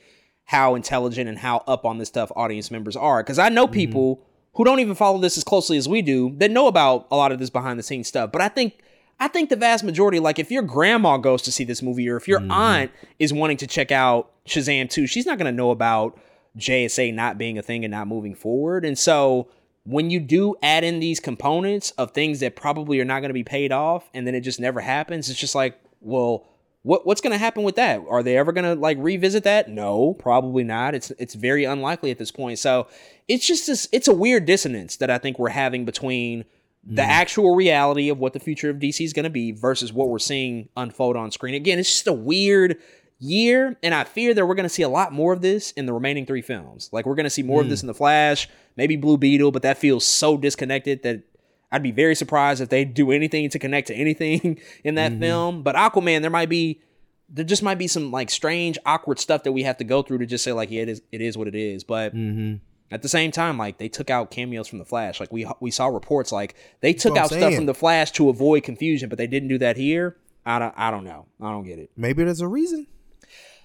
Speaker 2: how intelligent and how up on this stuff audience members are because I know mm-hmm. people who don't even follow this as closely as we do that know about a lot of this behind the scenes stuff. But I think I think the vast majority, like if your grandma goes to see this movie or if your mm-hmm. aunt is wanting to check out Shazam 2, she's not going to know about JSA not being a thing and not moving forward. And so when you do add in these components of things that probably are not going to be paid off and then it just never happens, it's just like, well, what what's going to happen with that? Are they ever going to like revisit that? No, probably not. It's it's very unlikely at this point. So, it's just this it's a weird dissonance that I think we're having between the mm. actual reality of what the future of DC is going to be versus what we're seeing unfold on screen. Again, it's just a weird year, and I fear that we're going to see a lot more of this in the remaining three films. Like we're going to see more of this mm. in the Flash, maybe Blue Beetle, but that feels so disconnected that I'd be very surprised if they do anything to connect to anything in that mm-hmm. film. But Aquaman, there might be there just might be some like strange, awkward stuff that we have to go through to just say like, yeah, it is it is what it is. But mm-hmm. at the same time, like they took out cameos from the Flash. Like we we saw reports like they took out stuff from the Flash to avoid confusion, but they didn't do that here. I don't I don't know. I don't get it.
Speaker 3: Maybe there's a reason.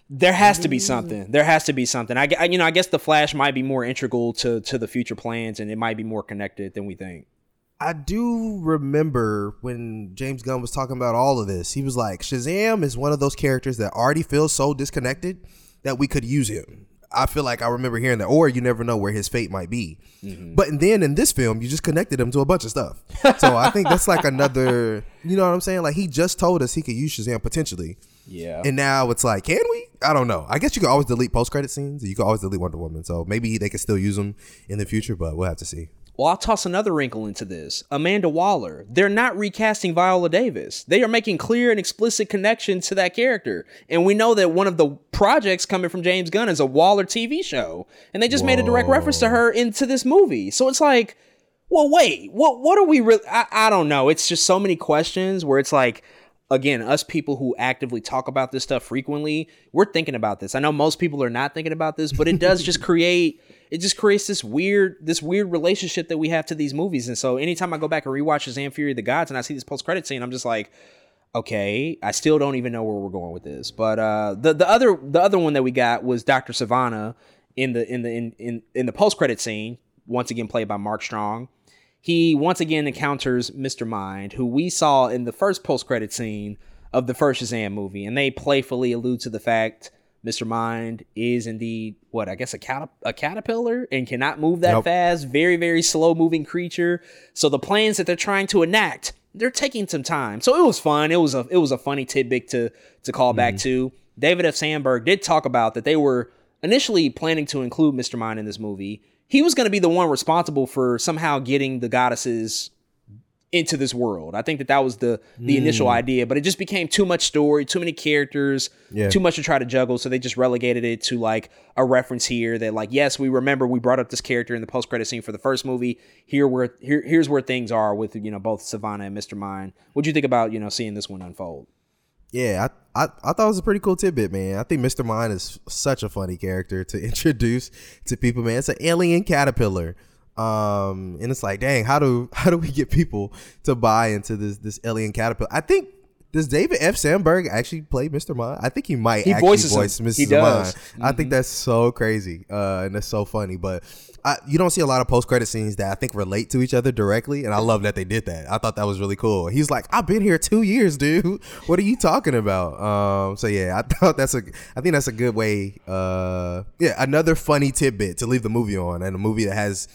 Speaker 2: There has to be something. There has to be something. I, gue- you know, I guess the Flash might be more integral to to the future plans, and it might be more connected than we think.
Speaker 3: I do remember when James Gunn was talking about all of this. He was like, Shazam is one of those characters that already feels so disconnected that we could use him. I feel like I remember hearing that, or you never know where his fate might be. Mm-hmm. But then in this film, you just connected him to a bunch of stuff. So I think that's like another, you know what I'm saying? Like he just told us he could use Shazam potentially.
Speaker 2: Yeah.
Speaker 3: And now it's like, can we? I don't know. I guess you could always delete post credit scenes. You could always delete Wonder Woman. So maybe they could still use them in the future, but we'll have to see.
Speaker 2: Well, I'll toss another wrinkle into this. Amanda Waller. They're not recasting Viola Davis. They are making clear and explicit connection to that character. And we know that one of the projects coming from James Gunn is a Waller TV show. And they just made a direct reference to her into this movie. So it's like, well, wait, what what are we really I, I don't know. It's just so many questions where it's like again, us people who actively talk about this stuff frequently, we're thinking about this. I know most people are not thinking about this, but it does just create it just creates this weird this weird relationship that we have to these movies. And so anytime I go back and rewatch Shazam Fury of the Gods and I see this post credit scene, I'm just like, okay, I still don't even know where we're going with this. But uh the the other the other one that we got was Dr. Sivana in the in the in in, in the post credit scene, once again played by Mark Strong he once again encounters Mr. Mind, who we saw in the first post credit scene of the first Shazam movie, and they playfully allude to the fact Mr. Mind is indeed what I guess a cat a caterpillar and cannot move that
Speaker 3: Yep.
Speaker 2: fast, very very slow moving creature. So the plans that they're trying to enact, they're taking some time. So it was fun. It was a it was a funny tidbit to to call back mm-hmm. to. David F. Sandberg did talk about that they were initially planning to include Mr. Mind in this movie. He was going to be the one responsible for somehow getting the goddesses into this world. I think that that was the the initial
Speaker 3: Mm.
Speaker 2: idea, but it just became too much story, too many characters,
Speaker 3: Yeah.
Speaker 2: too much to try to juggle. So they just relegated it to like a reference here that like, yes, we remember we brought up this character in the post credit scene for the first movie. Here where here here's where things are with you know both Sivana and Mr. Mind. What'd you think about you know seeing this one unfold?
Speaker 3: Yeah, I, I I thought it was a pretty cool tidbit, man. I think Mr. Mind is such a funny character to introduce to people, man. It's an alien caterpillar. Um, and it's like, dang, how do how do we get people to buy into this this alien caterpillar? I think does David F. Sandberg actually play Mr. Mind? I think he might
Speaker 2: He
Speaker 3: actually
Speaker 2: voices him.
Speaker 3: voice Mr.
Speaker 2: He does.
Speaker 3: Mind. I think that's so crazy. Uh, and that's so funny. But I, you don't see a lot of post credit scenes that I think relate to each other directly, and I love that they did that. I thought that was really cool. He's like, I've been here two years, dude. What are you talking about? Um, so yeah, I thought that's a, I think that's a good way. Uh, yeah, another funny tidbit to leave the movie on, and a movie that has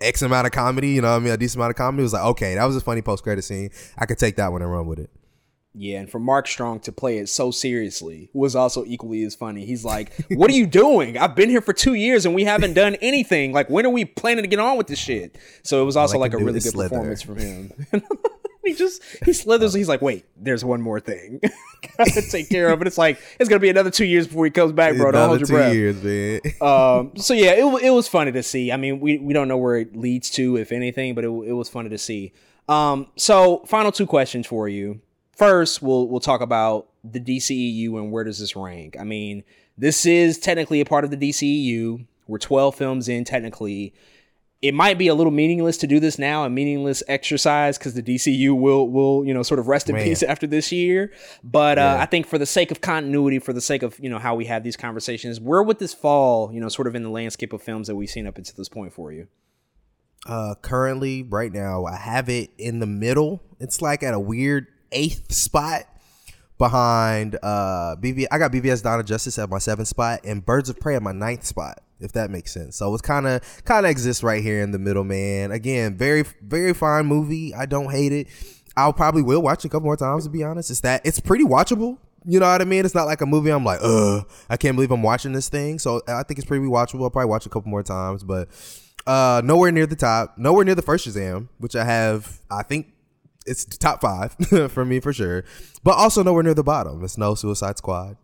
Speaker 3: X amount of comedy. You know, what I mean, a decent amount of comedy. It was like, okay, that was a funny post credit scene. I could take that one and run with it.
Speaker 2: Yeah, and for Mark Strong to play it so seriously was also equally as funny. He's like, "What are you doing? I've been here for two years and we haven't done anything. Like, when are we planning to get on with this shit?" So it was also
Speaker 3: like
Speaker 2: like, a really good
Speaker 3: slither.
Speaker 2: performance from him. he just he slithers. He's like, "Wait, there's one more thing gotta take care of," and it's like it's gonna be another two years before he comes back, bro. Don't
Speaker 3: Another
Speaker 2: hold your
Speaker 3: two
Speaker 2: breath.
Speaker 3: years, man.
Speaker 2: um, so yeah, it, it was funny to see. I mean, we, we don't know where it leads to, if anything, but it, it was funny to see. Um, so final two questions for you. First, we'll we'll talk about the DCEU and where does this rank. I mean, this is technically a part of the DCEU. We're 12 films in technically. It might be a little meaningless to do this now, a meaningless exercise because the DCU will will you know sort of rest in
Speaker 3: Man.
Speaker 2: peace after this year. But uh, I think for the sake of continuity, for the sake of you know how we have these conversations, where would this fall? You know, sort of in the landscape of films that we've seen up until this point for you.
Speaker 3: Uh, currently, right now, I have it in the middle. It's like at a weird eighth spot behind uh BB. I got BvS Dawn of Justice at my seventh spot and Birds of Prey at my ninth spot. If that makes sense. So it's kind of kind of exists right here in the middle, man. Again, very very fine movie. I don't hate it. I'll probably will watch it a couple more times to be honest. It's that it's pretty watchable. You know what I mean? It's not like a movie I'm like, ugh, I can't believe I'm watching this thing. So I think it's pretty watchable. I'll probably watch a couple more times, but uh nowhere near the top, nowhere near the first Shazam, which I have I think it's top five for me for sure. But also nowhere near the bottom. It's no Suicide Squad.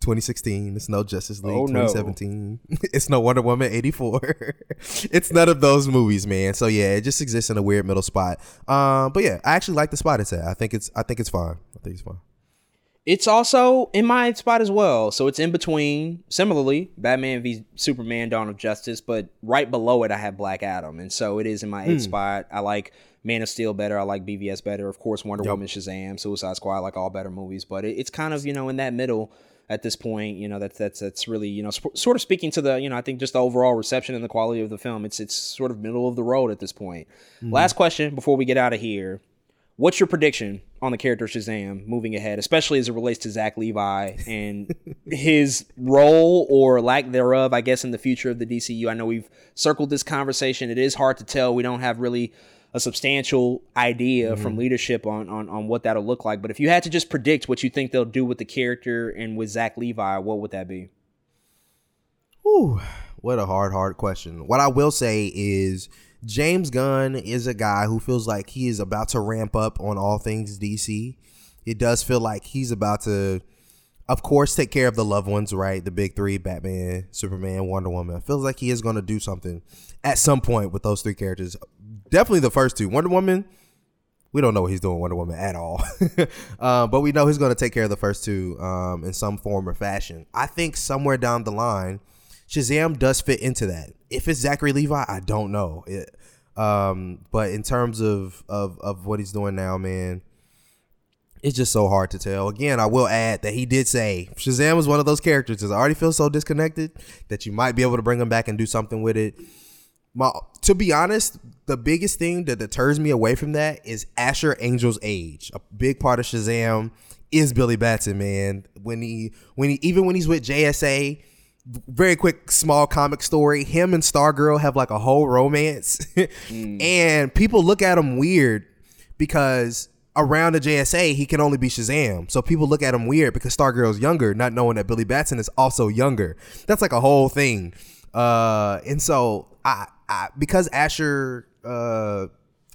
Speaker 3: 2016. It's no Justice League
Speaker 2: Oh, no.
Speaker 3: 2017. It's no Wonder Woman 84. it's none of those movies, man. So yeah, it just exists in a weird middle spot. Um, but yeah, I actually like the spot it's at. I think it's I think it's fine. I think it's fine.
Speaker 2: It's also in my spot as well. So it's in between, similarly, Batman v Superman Dawn of Justice, but right below it, I have Black Adam. And so it is in my eighth
Speaker 3: Hmm.
Speaker 2: spot. I like Man of Steel better. I like BVS better. Of course, Wonder
Speaker 3: Yep.
Speaker 2: Woman, Shazam, Suicide Squad, I like all better movies. But it, it's kind of, you know, in that middle at this point. You know, that's, that's, that's really, you know, sp- sort of speaking to the, you know, I think just the overall reception and the quality of the film. It's, it's sort of middle of the road at this point.
Speaker 3: Mhm.
Speaker 2: Last question before we get out of here. What's your prediction on the character Shazam moving ahead, especially as it relates to Zach Levi and his role or lack thereof, I guess, in the future of the DCU? I know we've circled this conversation. It is hard to tell. We don't have really a substantial idea from
Speaker 3: Mhm.
Speaker 2: leadership on, on on what that'll look like. But if you had to just predict what you think they'll do with the character and with Zach Levi, what would that be?
Speaker 3: Whew, what a hard, hard question. What I will say is James Gunn is a guy who feels like he is about to ramp up on all things DC. It does feel like he's about to, of course, take care of the loved ones, right? The big three Batman, Superman, Wonder Woman. It feels like he is going to do something at some point with those three characters. Definitely the first two. Wonder Woman, we don't know what he's doing Wonder Woman at all. um, but we know he's going to take care of the first two um, in some form or fashion. I think somewhere down the line, Shazam does fit into that. If it's Zachary Levi, I don't know. It, um, but in terms of, of of what he's doing now, man, it's just so hard to tell. Again, I will add that he did say Shazam was one of those characters that already feel so disconnected that you might be able to bring him back and do something with it. My, to be honest, the biggest thing that deters me away from that is Asher Angel's age. A big part of Shazam is Billy Batson, man. When he when he even when he's with JSA, very quick small comic story. Him and Stargirl have like a whole romance, and people look at him weird because around the JSA he can only be Shazam. So people look at him weird because Stargirl's younger, not knowing that Billy Batson is also younger. That's like a whole thing. Uh, and so I, I because Asher uh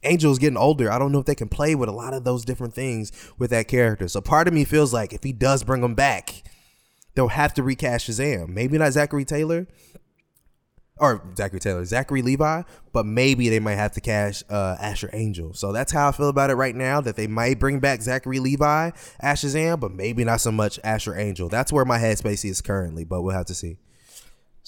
Speaker 3: Angel's getting older, I don't know if they can play with a lot of those different things with that character. So part of me feels like if he does bring him back, they'll have to recast Shazam. Maybe not Zachary Taylor. Or Zachary Taylor, Zachary Levi, but maybe they might have to cash uh, Asher Angel. So that's how I feel about it right now. That they might bring back Zachary Levi as Shazam, but maybe not so much Asher Angel. That's where my headspace is currently, but we'll have to see.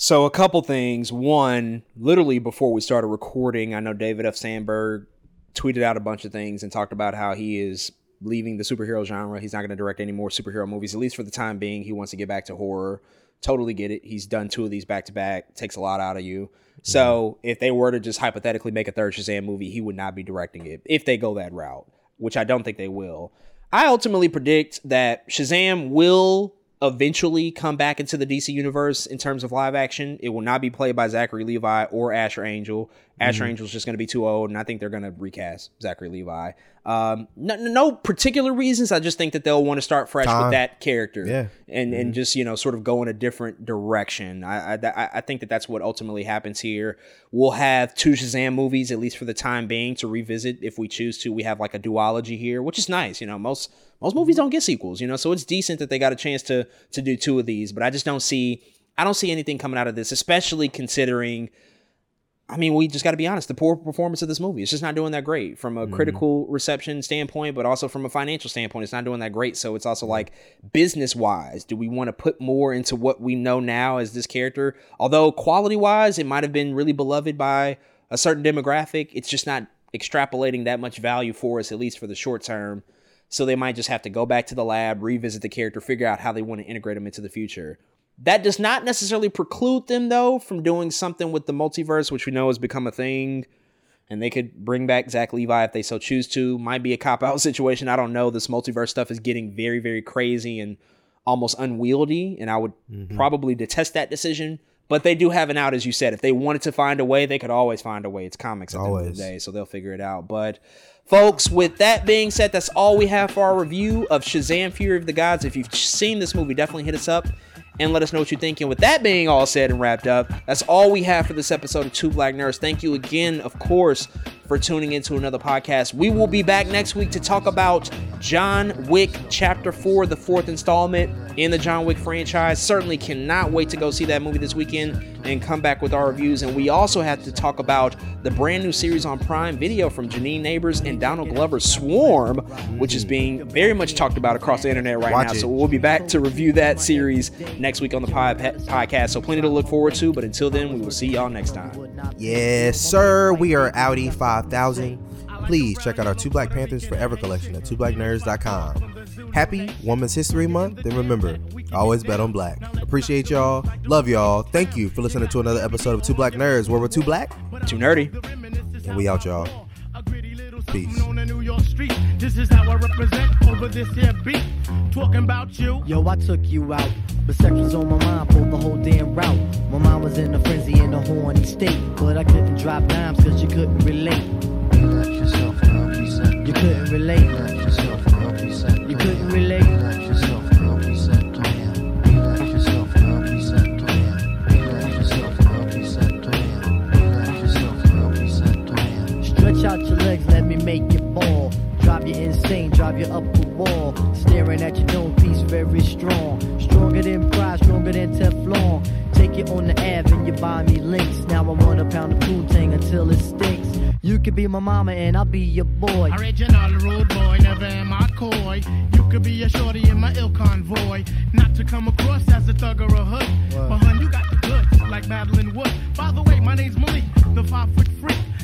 Speaker 2: So a couple things. One, literally before we started recording, I know David F. Sandberg tweeted out a bunch of things and talked about how he is leaving the superhero genre. He's not going to direct any more superhero movies, at least for the time being. He wants to get back to horror. Totally get it. He's done two of these back to back. Takes a lot out of you. So if they were to just hypothetically make a third Shazam movie, he would not be directing it if they go that route, which I don't think they will. I ultimately predict that Shazam will eventually come back into the DC universe in terms of live action. It will not be played by Zachary Levi or Asher Angel. Asher
Speaker 3: Mhm.
Speaker 2: Angel's just going to be too old, and I think they're going to recast Zachary Levi. Um, no, no particular reasons. I just think that they'll want to start fresh
Speaker 3: Time.
Speaker 2: with that character,
Speaker 3: Yeah.
Speaker 2: and and just you know sort of go in a different direction. I, I I- I think that that's what ultimately happens here. We'll have two Shazam movies at least for the time being to revisit if we choose to. We have like a duology here, which is nice. You know, most most movies don't get sequels. You know, so it's decent that they got a chance to to do two of these. But I just don't see I don't see anything coming out of this, especially considering. I mean, we just got to be honest. The poor performance of this movie, it's just not doing that great from a mm-hmm. critical reception standpoint, but also from a financial standpoint, it's not doing that great. So it's also like business wise, do we want to put more into what we know now as this character? Although quality wise, it might have been really beloved by a certain demographic, it's just not extrapolating that much value for us, at least for the short term. So they might just have to go back to the lab, revisit the character, figure out how they want to integrate him into the future. That does not necessarily preclude them, though, from doing something with the multiverse, which we know has become a thing. And they could bring back Zach Levi if they so choose to. Might be a cop out situation. I don't know. This multiverse stuff is getting very, very crazy and almost unwieldy. And I would mm-hmm. probably detest that decision. But they do have an out, as you said. If they wanted to find a way, they could always find a way. It's comics at the end of the day, so they'll figure it out. But folks, with that being said, that's all we have for our review of Shazam: Fury of the Gods. If you've seen this movie, definitely hit us up and let us know what you think. And with that being all said and wrapped up, that's all we have for this episode of Two Black Nerds. Thank you again, of course, for tuning into another podcast. We will be back next week to talk about John Wick Chapter 4, the fourth installment in the John Wick franchise. Certainly cannot wait to go see that movie this weekend and come back with our reviews. And we also have to talk about the brand new series on Prime Video from Janine Nabers and Donald Glover, Swarm, which is being very much talked about across the internet right
Speaker 3: Watch
Speaker 2: now.
Speaker 3: it.
Speaker 2: So we'll be back to review that series next week on the pod- podcast. So plenty to look forward to. But until then, we will see y'all next time.
Speaker 3: Yes, sir. We are Audi 5000. Please check out our Two Black Panthers Forever collection at twoblacknerds.com. Happy Women's History Month. And remember, always bet on black. Appreciate y'all. Love y'all. Thank you for listening to another episode of Two Black Nerds where we're too black,
Speaker 2: too nerdy.
Speaker 3: And we out, y'all. Peace.
Speaker 12: on the New York street. This is how I represent over this here beat. Talking about you.
Speaker 13: Yo, I took you out, but sex was on my mind for the whole damn route. My mind was in a frenzy in a horny state, but I couldn't drop dimes cause you couldn't relate.
Speaker 1: Relax yourself and I'll.
Speaker 13: You couldn't relate.
Speaker 1: Relax yourself and I'll.
Speaker 13: You couldn't relate. Stretch out your legs, let me make you fall. Drive you insane, drive you up a wall. Staring at your known piece, very strong. Stronger than pride, stronger than Teflon. Take it on the Ave and you buy me links. Now I want a pound of Poontang until it stinks. You could be my mama and I'll be your boy.
Speaker 12: Original road boy, never am I coy. You could be a shorty in my ill convoy. Not to come across as a thug or a hood. But hun, you got the goods, like Madeline Wood. By the way, my name's Malik, the five foot freak.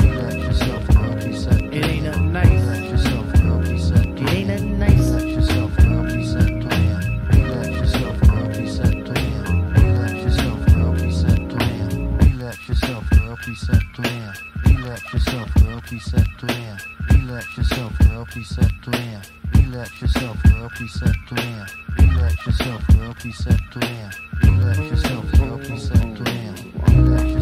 Speaker 1: Let yourself girl. be set.
Speaker 13: It ain't nothing nice.
Speaker 1: Let yourself now be set.
Speaker 13: It ain't nothing nice.
Speaker 1: Let yourself girl. be set. Let yourself now be set. Let yourself girl. be set. Let yourself now be set. Let yourself girl. be set. Let yourself now be set. Let yourself girl. be set. Let yourself now be set. Let yourself
Speaker 10: now be set. Let